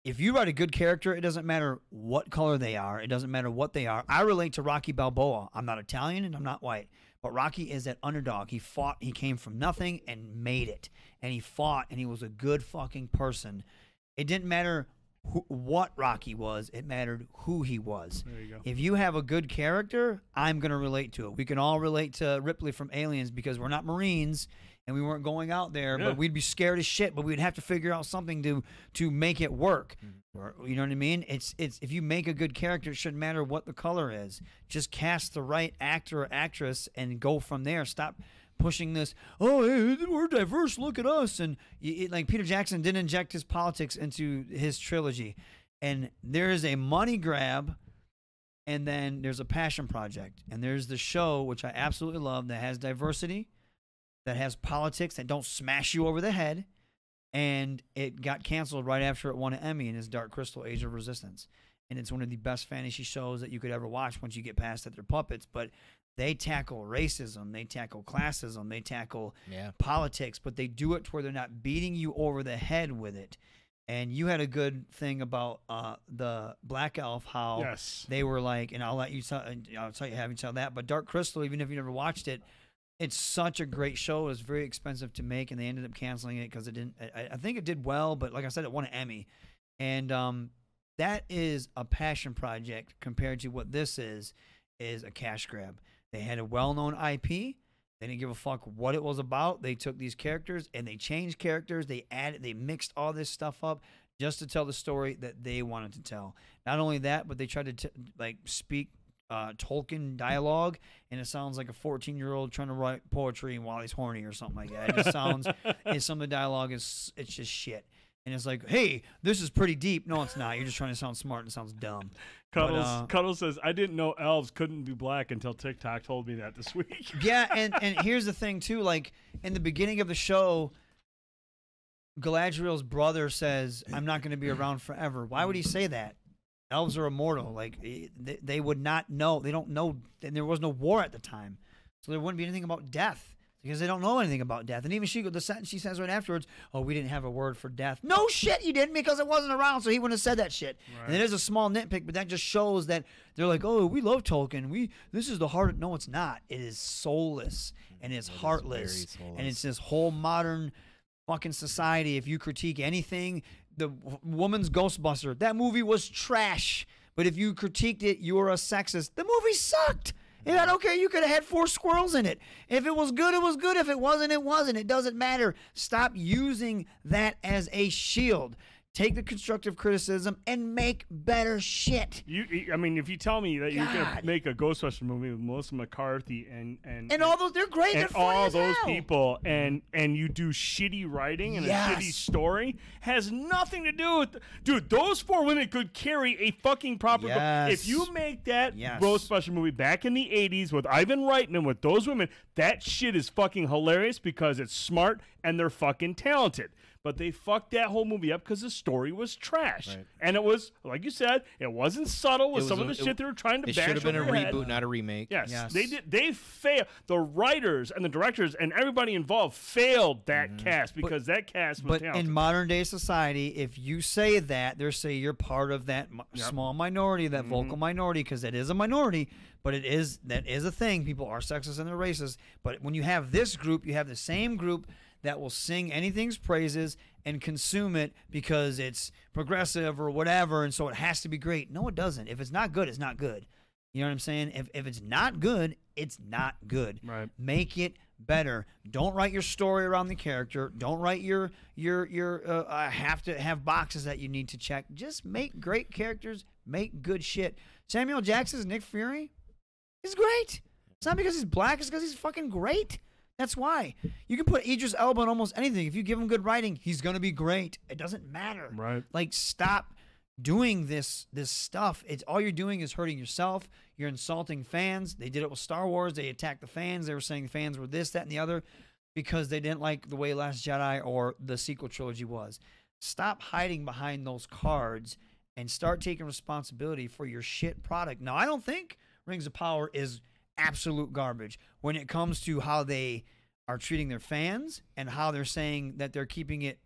if you write a good character, it doesn't matter what color they are. It doesn't matter what they are. I relate to Rocky Balboa. I'm not Italian and I'm not white, but Rocky is that underdog. He fought. He came from nothing and made it. And he fought and he was a good fucking person. It didn't matter who, what Rocky was. It mattered who he was. There you go. If you have a good character, I'm going to relate to it. We can all relate to Ripley from Aliens because we're not Marines and we weren't going out there, Yeah. but we'd be scared as shit, but we'd have to figure out something to to make it work. Mm-hmm. Or, you know what I mean? It's it's if you make a good character, it shouldn't matter what the color is. Just cast the right actor or actress and go from there. Stop pushing this. Oh, hey, we're diverse. Look at us. And it, like Peter Jackson didn't inject his politics into his trilogy, and there is a money grab and then there's a passion project and there's the show which i absolutely love that has diversity that has politics that don't smash you over the head and it got canceled right after it won an emmy in is dark crystal age of resistance and it's one of the best fantasy shows that you could ever watch once you get past that they're puppets. But they tackle racism, they tackle classism, they tackle Yeah. politics, but they do it to where they're not beating you over the head with it. And you had a good thing about uh, the Black Elf, how Yes. they were like, and I'll let you tell, I'll tell you having tell that. But Dark Crystal, even if you never watched it, it's such a great show. It was very expensive to make, and they ended up canceling it because it didn't. I, I think it did well, but like I said, it won an Emmy, and um, that is a passion project compared to what this is. Is a cash grab. They had a well-known IP. They didn't give a fuck what it was about. They took these characters and they changed characters. They added, they mixed all this stuff up just to tell the story that they wanted to tell. Not only that, but they tried to t- like speak uh, Tolkien dialogue, and it sounds like a 14 year old trying to write poetry while he's horny or something like that. It just sounds, <laughs> and some of the dialogue is, it's just shit. And it's like, hey, this is pretty deep. No, it's not. You're just trying to sound smart and it sounds dumb. But, uh, Cuddles says, I didn't know elves couldn't be black until TikTok told me that this week. <laughs> yeah, and and here's the thing too. Like in the beginning of the show, Galadriel's brother says, "I'm not going to be around forever." Why would he say that? Elves are immortal. Like eh, they, they would not know. They don't know. And there was no war at the time, so there wouldn't be anything about death because they don't know anything about death. And even she, the sentence she says right afterwards, "Oh, we didn't have a word for death." No shit, you didn't because it wasn't around, so he wouldn't have said that shit. And it is a small nitpick, but that just shows that they're like, "Oh, we love Tolkien. We this is the heart." No, it's not. It is soulless and it's heartless, and it's this whole modern fucking society. If you critique anything, the woman's Ghostbuster, that movie was trash. But if you critiqued it, you were a sexist. The movie sucked. And I. You could have had four squirrels in it. If it was good, it was good. If it wasn't, it wasn't. It doesn't matter. Stop using that as a shield. Take the constructive criticism and make better shit. You, I mean, if you tell me that you're gonna make a Ghostbuster movie with Melissa McCarthy and and And all those, they're great. and they're all those hell. people, and and you do shitty writing and a shitty story, has nothing to do with, dude. Those four women could carry a fucking proper. go- If you make that Yes. Ghostbuster movie back in the '80s with Ivan Reitman with those women, that shit is fucking hilarious because it's smart and they're fucking talented. But they fucked that whole movie up because the story was trash, and it was like you said, it wasn't subtle with It some was of the a- shit they were trying to. Bash it should have been a your head. reboot, not a remake. Yes, they did. They failed. The writers and the directors and everybody involved failed that cast because that cast was But talented. in modern day society, if you say that, they're saying you're part of that mi- Yep. small minority, that Mhm. vocal minority, because it is a minority. But it is that is a thing. People are sexist and they're racist. But when you have this group, you have the same group that will sing anything's praises and consume it because it's progressive or whatever, and so it has to be great. No, it doesn't. If it's not good, it's not good. You know what I'm saying? If if it's not good, it's not good. Right. Make it better. Don't write your story around the character. Don't write your your your uh, uh, have to have boxes that you need to check. Just make great characters. Make good shit. Samuel Jackson's Nick Fury is great. It's not because he's black. It's because he's fucking great. That's why you can put Idris Elba in almost anything. If you give him good writing, he's gonna be great. It doesn't matter. Right. Like stop doing this this stuff. It's all you're doing is hurting yourself. You're insulting fans. They did it with Star Wars. They attacked the fans. They were saying the fans were this, that, and the other because they didn't like the way Last Jedi or the sequel trilogy was. Stop hiding behind those cards and start taking responsibility for your shit product. Now, I don't think Rings of Power is absolute garbage when it comes to how they are treating their fans and how they're saying that they're keeping it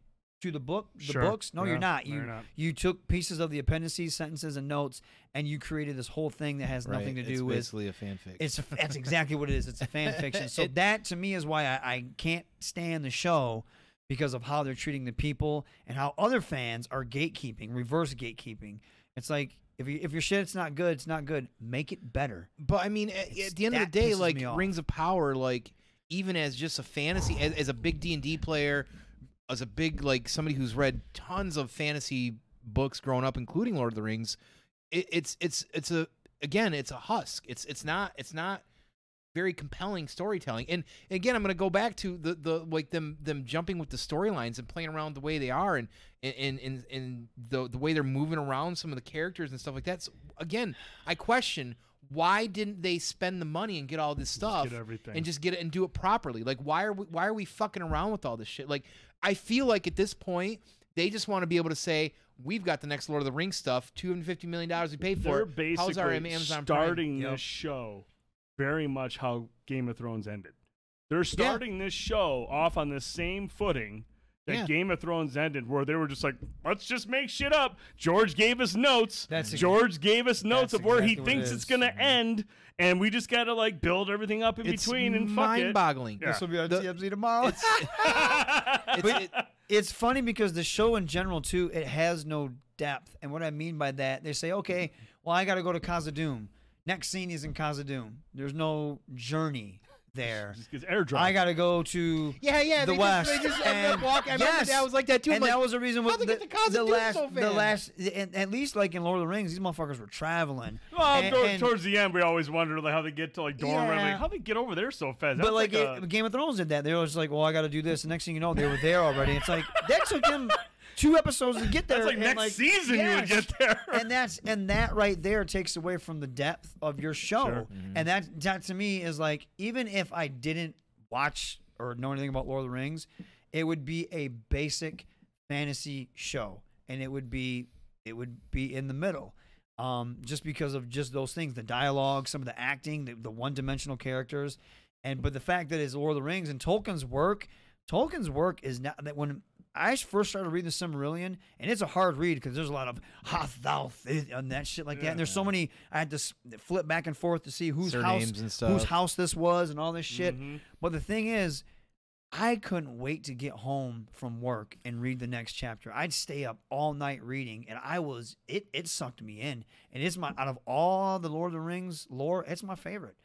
to the book, the Sure. books. No, Yeah, you're not. no, You you're not. you took pieces of the appendices, sentences, and notes, and you created this whole thing that has nothing to Right, do it's with. basically a fanfic. It's a, that's exactly what it is. It's a fan <laughs> fiction. So It- that to me is why I, I can't stand the show because of how they're treating the people and how other fans are gatekeeping, reverse gatekeeping. It's like if you if your shit's not good, it's not good. Make it better. But I mean, at, at the end of the day, like. Rings of Power, like even as just a fantasy, as, as a big D and D player, as a big like somebody who's read tons of fantasy books growing up, including Lord of the Rings, it, it's it's it's a again, it's a husk. It's it's not it's not very compelling storytelling. And again, I'm going to go back to the the like them them jumping with the storylines and playing around the way they are and and and and the the way they're moving around some of the characters and stuff like that. So, again, I question why didn't they spend the money and get all this stuff everything. and just get it and do it properly? Like why are we why are we fucking around with all this shit? Like I feel like at this point they just want to be able to say we've got the next Lord of the Rings stuff. Two hundred fifty million dollars we paid for. They're it. basically How's our Amazon Prime? starting this show very much how Game of Thrones ended. They're starting this show off on the same footing that Yeah. Game of Thrones ended, where they were just like, let's just make shit up. George gave us notes. That's ex- George gave us notes of where he exactly what it thinks it's gonna mm-hmm. end, and we just gotta like build everything up in It's between and fuck it. mind-boggling. Yeah. This will be on TMZ tomorrow. It's, But <laughs> it- it's funny because the show in general too, it has no depth. And what I mean by that, they say, okay, well, I got to go to Khazad-dûm. Next scene is in Khazad-dûm. There's no journey there. Just 'cause airdrop. I got to go to Yeah, yeah, the they west. Just, they just ended up and walking. I yes, that was like that too. I'm And like, that was the reason. how'd With they the, get to the Khazad-dûm last, so the fast? last, and at least like in Lord of the Rings, these motherfuckers were traveling. Well, And- and- towards the end, we always wondered like how they get to like Dorne. Yeah. Like, how they get over there so fast? But That's like, a- Game of Thrones did that. They were just like, "Well, I got to do this." The next thing you know, they were there already. It's like that took them two episodes to get there. That's like next season you would get there. <laughs> and that's and that right there takes away from the depth of your show. Sure. And that that to me is like, even if I didn't watch or know anything about Lord of the Rings, it would be a basic fantasy show, and it would be it would be in the middle. Um, just because of just those things, the dialogue, some of the acting, the, the one-dimensional characters, and but the fact that it's Lord of the Rings and Tolkien's work, Tolkien's work is not that when I first started reading the Silmarillion, and it's a hard read because there's a lot of hath thou th- and that shit like that, and there's so many I had to s- flip back and forth to see whose house and whose house this was and all this shit. Mhm. But the thing is, I couldn't wait to get home from work and read the next chapter. I'd stay up all night reading, and I was it. It sucked me in, and it's my out of all the Lord of the Rings lore, it's my favorite.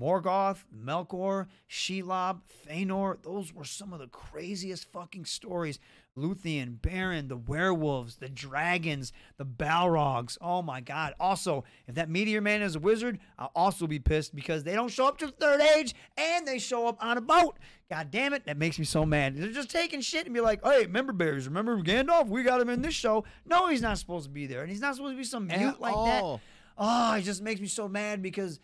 Morgoth, Melkor, Shelob, Fëanor, those were some of the craziest fucking stories. Luthien, Beren, the werewolves, the dragons, the Balrogs. Oh my god. Also, if that Meteor Man is a wizard, I'll also be pissed because they don't show up to the third age and they show up on a boat. God damn it, that makes me so mad. They're just taking shit and be like, hey, remember Bears, remember Gandalf? We got him in this show. No, he's not supposed to be there. And he's not supposed to be some mute At like all. that. Oh, it just makes me so mad because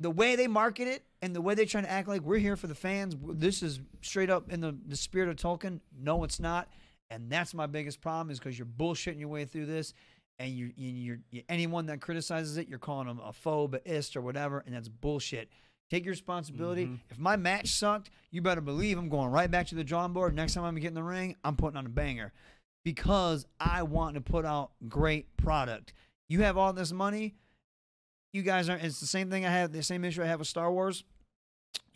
the way they market it and the way they try to act like we're here for the fans, this is straight up in the, the spirit of Tolkien. No, it's not. And that's my biggest problem is because you're bullshitting your way through this. And you, you, you're, anyone that criticizes it, you're calling them a phobe, a ist, or whatever. And that's bullshit. Take your responsibility. Mm-hmm. If my match sucked, you better believe I'm going right back to the drawing board. Next time I'm getting the ring, I'm putting on a banger because I want to put out great product. You have all this money, you guys aren't. It's the same thing I have. The same issue I have with Star Wars.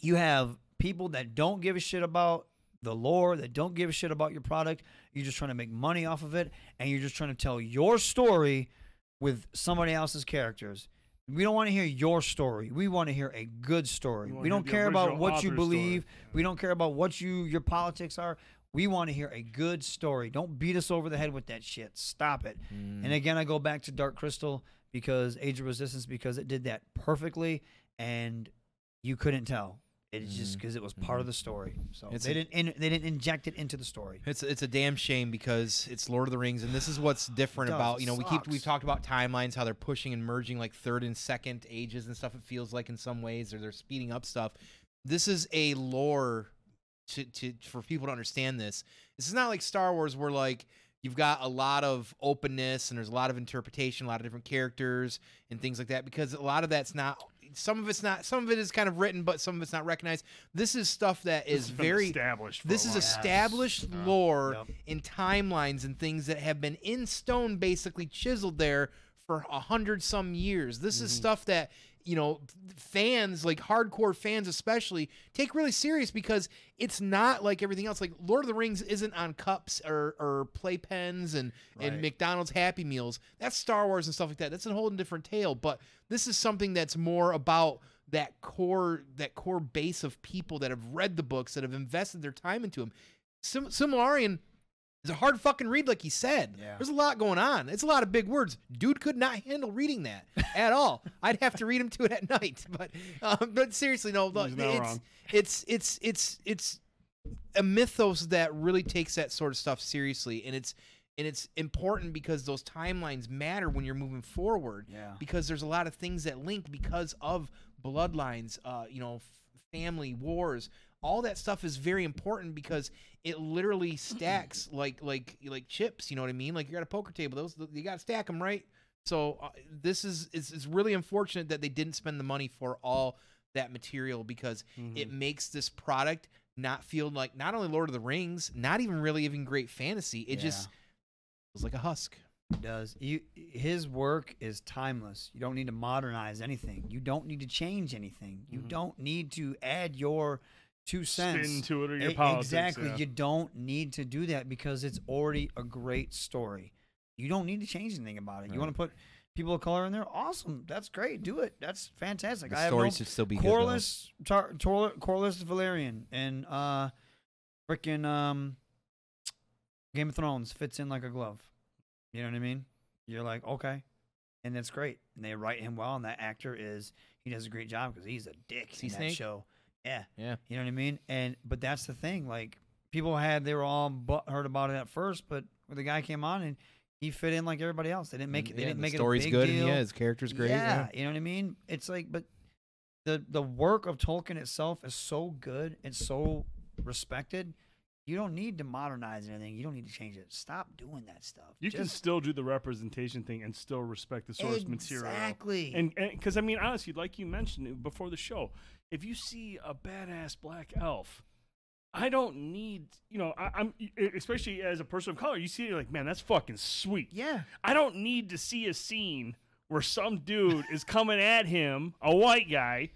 You have people that don't give a shit about the lore, that don't give a shit about your product. You're just trying to make money off of it, and you're just trying to tell your story with somebody else's characters. We don't want to hear your story. We want to hear a good story. wanna We don't care about what you believe. We don't care about what you your politics are. We want to hear a good story. Don't beat us over the head with that shit. Stop it. And again, I go back to Dark Crystal because Age of Resistance because it did that perfectly, and you couldn't tell. It's just mm-hmm. because it was part of mm-hmm. the story. So It's they a- didn't in, they didn't inject it into the story. It's it's a damn shame because it's Lord of the Rings, and this is what's <sighs> different about you know we keep we've talked about timelines, how they're pushing and merging like third and second ages and stuff. It feels like in some ways, or they're speeding up stuff. This is a lore to to for people to understand this. This is not like Star Wars where like you've got a lot of openness and there's a lot of interpretation, a lot of different characters and things like that because a lot of that's not some of it's not some of it is kind of written but some of it's not recognized. This is stuff that is is very established for a This is while. established Yes. Uh, lore Yep. in timelines and things that have been in stone basically chiseled there for a hundred some years. This is mm-hmm. stuff that you know fans like hardcore fans especially take really serious because it's not like everything else. Like lord of the rings isn't on cups or, or playpens and, and mcdonald's happy meals. That's star wars and stuff like that. That's a whole different tale but this is something that's more about that core that core base of people that have read the books that have invested their time into them Sim- Silmarillion is a hard fucking read, like he said. Yeah. There's a lot going on. It's a lot of big words. Dude could not handle reading that <laughs> at all. I'd have to read him to it at night. <laughs> But um, but seriously, no. look, not it's, wrong. it's it's it's it's a mythos that really takes that sort of stuff seriously, and it's and it's important because those timelines matter when you're moving forward. Yeah. Because there's a lot of things that link because of bloodlines. Uh, you know, f- family wars all that stuff is very important because it literally stacks <clears throat> like like like chips. You know what I mean? Like you're at a poker table; those you got to stack them right. So uh, this is it's, it's really unfortunate that they didn't spend the money for all that material because it makes this product not feel like not only Lord of the Rings, not even really even great fantasy. It just feels like a husk. It does. You, his work is timeless. You don't need to modernize anything. You don't need to change anything. You don't need to add your two cents Spin to it or your politics, Exactly. yeah. You don't need to do that because it's already a great story. You don't need to change anything about it. You want to put people of color in there? Awesome. That's great. Do it. That's fantastic. The I have story no, should still be good, though. Corlys, Tar, Tor, Corlys Velaryon and uh, freaking um, Game of Thrones fits in like a glove. You know what I mean? You're like, okay. And that's great. And they write him well, and that actor is he does a great job because he's a dick Sea in that Snake? show. Yeah. Yeah. You know what I mean? And but that's the thing. Like people had they were all but heard about it at first, but when the guy came on and he fit in like everybody else. They didn't make it. They Yeah, didn't the make it a story's big good, and yeah, his character's great, Yeah, yeah. you know what I mean. It's like, but the the work of Tolkien itself is so good. It's so respected. You don't need to modernize anything. You don't need to change it. Stop doing that stuff. You can still do the representation thing and still respect the source material. Exactly. And because I mean, honestly, like you mentioned before the show, if you see a badass black elf, I don't need, you know, I, I'm especially as a person of color, you see it like, man, that's fucking sweet. Yeah. I don't need to see a scene where some dude is coming at him, a white guy,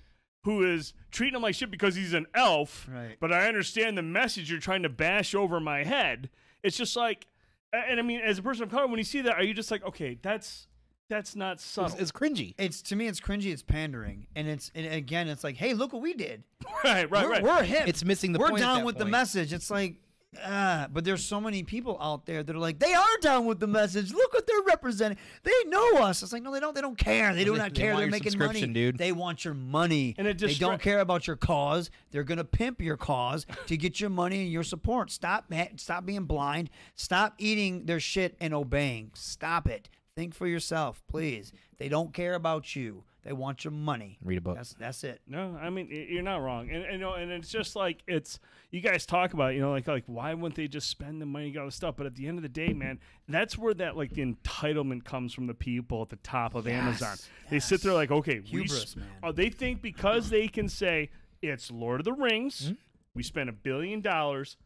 who is treating him like shit because he's an elf. Right. But I understand the message you're trying to bash over my head. It's just like, and I mean, as a person of color, when you see that, are you just like, okay, that's that's not subtle. It's cringy. It's to me, it's cringy. It's pandering, and it's and again, it's like, hey, look what we did. <laughs> right, right, we're, right. We're hip. It's missing the We're point at down that with the point. message. It's like, ah, but there's so many people out there that are like, they are down with the message. Look what they're representing. They know us. It's like, no, they don't. They don't care. They do They- not they care. want They're your making money, subscription, dude. They want your money, And it they distra- don't care about your cause. They're gonna pimp your cause to get your money and your support. Stop. ha- Stop being blind. Stop eating their shit and obeying. Stop it. Think for yourself, please. They don't care about you. They want your money. Read a book. That's that's it. No, I mean you're not wrong, and, and you know, and it's just like it's you guys talk about, you know, like like why wouldn't they just spend the money and get all this stuff? But at the end of the day, man, that's where that like the entitlement comes from the people at the top of Amazon. They sit there like, okay, we Hubris, s- man. oh, they think because they can say it's Lord of the Rings, Hmm? we spent a billion dollars,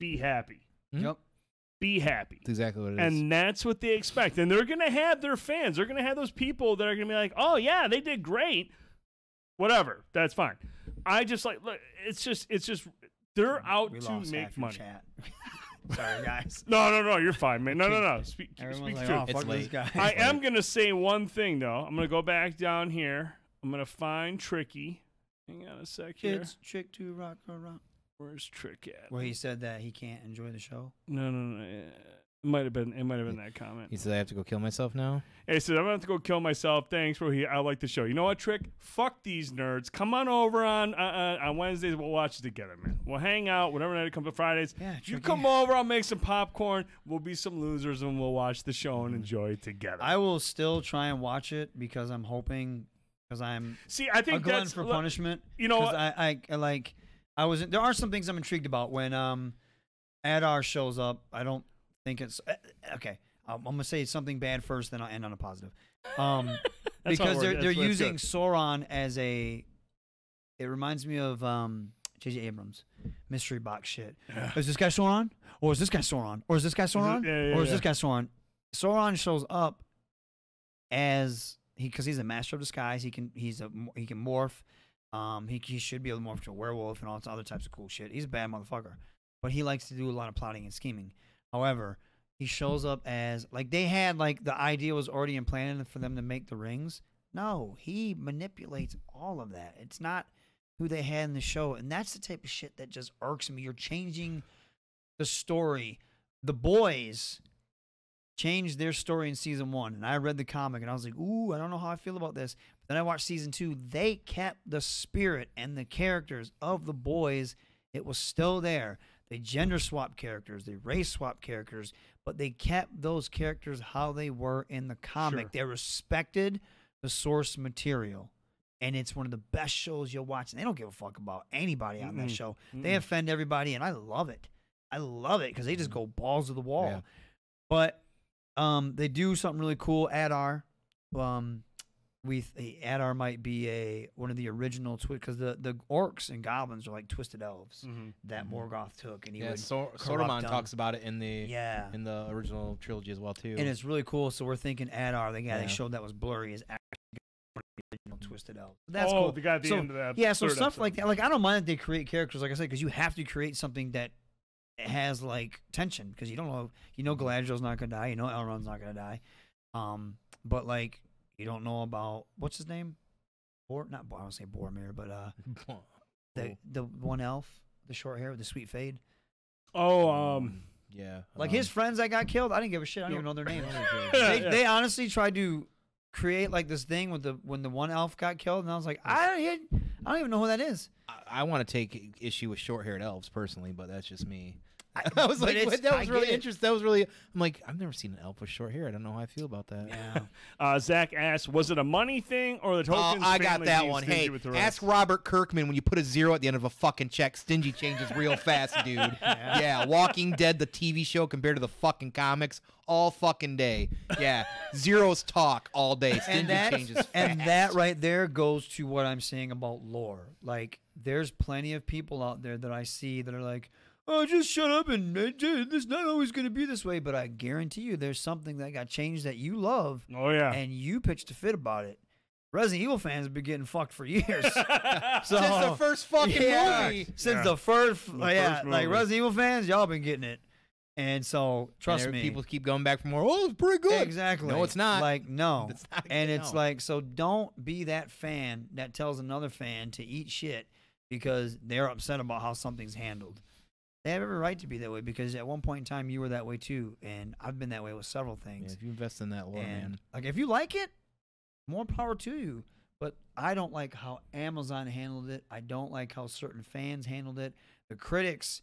be happy, Yep. Be happy. That's exactly what it is. And that's what they expect. And they're going to have their fans. They're going to have those people that are going to be like, oh, yeah, they did great. Whatever. That's fine. I just like, look, it's just, it's just, they're out We to lost make half money. chat. <laughs> Sorry, guys. No, no, no, you're fine, man. No, no, no. <laughs> Speak, Everyone's speak like, to oh, fuck this guy. <laughs> I am going to say one thing, though. I'm going to go back down here. I'm going to find Tricky. Hang on a sec here. Kids, trick to rock or around. Where's Trick at? Where he said that he can't enjoy the show. No, no, no. It might have been. It might have been that comment. He said I have to go kill myself now. He said I'm gonna have to go kill myself. Thanks, bro. He, I like the show. You know what, Trick? Fuck these nerds. Come on over on uh, uh, on Wednesdays. We'll watch it together, man. We'll hang out. Whatever night it comes to Fridays. Yeah, you come over. I'll make some popcorn. We'll be some losers and we'll watch the show and enjoy it together. I will still try and watch it because I'm hoping because I'm See, I think a that's for punishment. You know? I, I, I like I was there are some things I'm intrigued about when um Adar shows up. I don't think it's uh, okay. I'm, I'm gonna say something bad first, then I'll end on a positive. Um, <laughs> That's how it because they're they're using good. Sauron as a. It reminds me of um J.J. Abrams mystery box shit. Is this guy Sauron, or is this guy Sauron, or is this guy Sauron, yeah, yeah, or is yeah. this guy Sauron? Sauron shows up as he because he's a master of disguise. He can he's a he can morph. Um, he he should be able to morph into a werewolf and all other types of cool shit. He's a bad motherfucker, but he likes to do a lot of plotting and scheming. However, he shows up as like they had like the idea was already implanted for them to make the rings. No, he manipulates all of that. It's not who they had in the show, and that's the type of shit that just irks me. You're changing the story. The boys changed their story in season one, and I read the comic, and I was like, "Ooh, I don't know how I feel about this." Then I watched season two. They kept the spirit and the characters of the boys. It was still there. They gender swap characters, they race swap characters, but they kept those characters how they were in the comic. Sure. They respected the source material. and it's one of the best shows you'll watch. And they don't give a fuck about anybody on that Mm-mm. show. They Mm-mm. offend everybody, and I love it. I love it because they just go balls to the wall. Yeah. But um, they do something really cool. Adar, um, we th- Adar might be a one of the original twist because the the orcs and goblins are like twisted elves Mhm. that Morgoth took, and he Yeah, would so- corrupt Saruman them. talks about it in the Yeah. in the original trilogy as well too. and it's really cool. So we're thinking Adar, the guy Yeah. they showed that was blurry, is actually the original twisted elves. That's Oh, cool. the guy at the so, end of that Yeah, so stuff like that. Like I don't mind that they create characters, like I said, because you have to create something that has like tension because you don't know you know Galadriel's not gonna die, you know Elrond's not gonna die, um, but like you don't know about what's his name, Bor not I don't say Boromir, but uh, <laughs> the the one elf, the short hair with the sweet fade. Oh, um, yeah. Like um, his friends that got killed, I didn't give a shit. I don't even know their <laughs> names. They, yeah. they honestly tried to create like this thing with the when the one elf got killed, and I was like, I don't, I don't even know who that is. I, I want to take issue with short-haired elves personally, but that's just me. I, <laughs> was like, what? that I was really interesting. That was really. I'm like, I've never seen an elf with short hair. I don't know how I feel about that. Yeah. <laughs> Uh, Zach asked, was it a money thing or the Oh, I got that one. Hey, ask? Robert Kirkman when you put a zero at the end of a fucking check. Stingy changes real <laughs> fast, dude. Yeah. Walking Dead, the TV show compared to the fucking comics, all fucking day. Yeah, zeros talk all day. Stingy and that changes fast. and that right there goes to what I'm saying about lore. Like, there's plenty of people out there that I see that are like, "Oh, just shut up and dude, it's not always going to be this way." But I guarantee you, there's something that got changed that you love. Oh yeah. and you pitched a fit about it. Resident Evil fans have been getting fucked for years. so, <laughs> <laughs> Since the first fucking yeah, movie. Since Yeah. the first, The yeah, first like movie. Resident Evil fans, y'all been getting it. And so, trust And me, People keep going back for more. Oh, it's pretty good. Exactly. No, it's not. Like no. <laughs> It's not and it's no. like so don't be that fan that tells another fan to eat shit because they're upset about how something's handled. They have every right to be that way because at one point in time you were that way too, and I've been that way with several Yeah, things. if you invest in that lore, and man. like if you like it, more power to you. But I don't like how Amazon handled it. I don't like how certain fans handled it. The critics,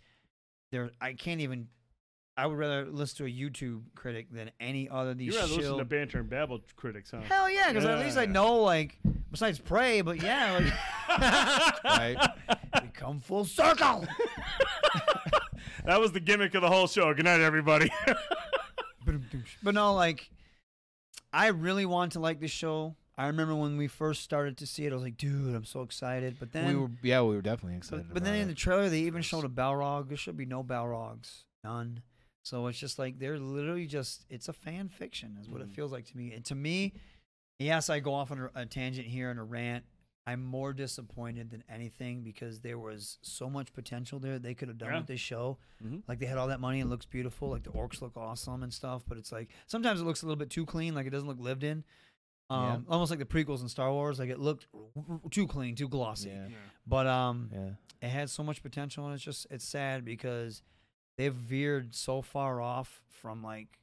they're I can't even. I would rather listen to a YouTube critic than any other of these You rather listen to banter and babble critics, huh? Hell yeah, because at least I know like besides pray, but yeah, like <laughs> <laughs> Right. We come full circle. <laughs> That was the gimmick of the whole show. Good night, everybody. <laughs> But no, like I really want to like this show. I remember when we first started to see it, I was like, dude, I'm so excited. But then we were, yeah, we were definitely excited. But, but then in the trailer, they even showed a Balrog. There should be no Balrogs, none. So it's just like they're literally just it's a fan fiction, is what it mm. feels like to me. And to me, yes, I go off on a, a tangent here and a rant. I'm more disappointed than anything because there was so much potential there they could have done Yeah. with this show. Mhm. Like they had all that money and it looks beautiful. Like the orcs look awesome and stuff. But it's like sometimes it looks a little bit too clean. Like it doesn't look lived in. Yeah. Um, almost like the prequels in Star Wars. Like it looked too clean, too glossy. Yeah. But um, Yeah. it had so much potential, and it's just it's sad because they've veered so far off from like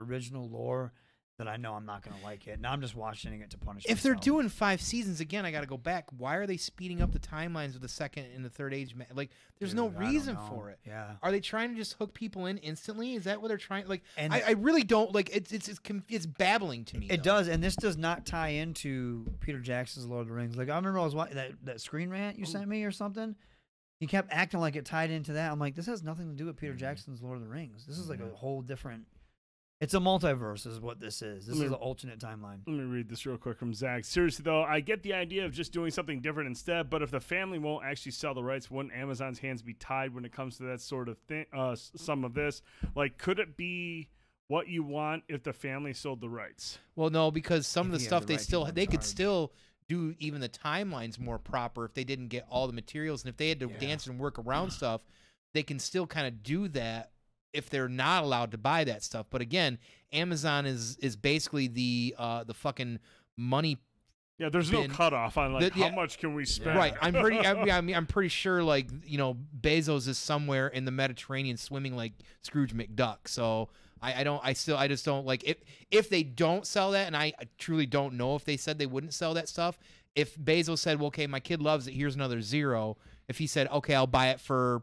original lore that I know I'm not gonna like it. Now I'm just watching it to punish. If they're doing five seasons again, I got to go back. Why are they speeding up the timelines of the second and the third age? Ma- like, there's no Dude, don't reason for it. Yeah. Are they trying to just hook people in instantly? Is that what they're trying? Like, And- I, I really don't like. It's it's it's, conf- it's babbling to me. It though. does, and this does not tie into Peter Jackson's Lord of the Rings. Like I remember I was watching that that screen rant you oh. sent me or something. He kept acting like it tied into that. I'm like, this has nothing to do with Peter mm-hmm. Jackson's Lord of the Rings. This is like a mm-hmm. whole different. It's a multiverse, is what this is. This Let is an alternate timeline. Let me read this real quick from Zach. Seriously though, I get the idea of just doing something different instead, but if the family won't actually sell the rights, wouldn't Amazon's hands be tied when it comes to that sort of thing? Uh, some of this, like, could it be what you want if the family sold the rights? Well, no, because some of the stuff the they right still they could charge. still do even the timelines more proper if they didn't get all the materials and if they had to Yeah. dance and work around stuff, they can still kind of do that if they're not allowed to buy that stuff. But again, Amazon is is basically the uh the fucking money Yeah, there's Been- no cutoff on like The- how much can we spend. Right. I'm pretty. I <laughs> mean, I mean, I'm pretty sure. Like you know, Bezos is somewhere in the Mediterranean swimming like Scrooge McDuck. So I, I don't. I still. I just don't like if if they don't sell that, and I truly don't know if they said they wouldn't sell that stuff. If Bezos said, "Well, okay, my kid loves it. Here's another zero. If he said, "Okay, I'll buy it for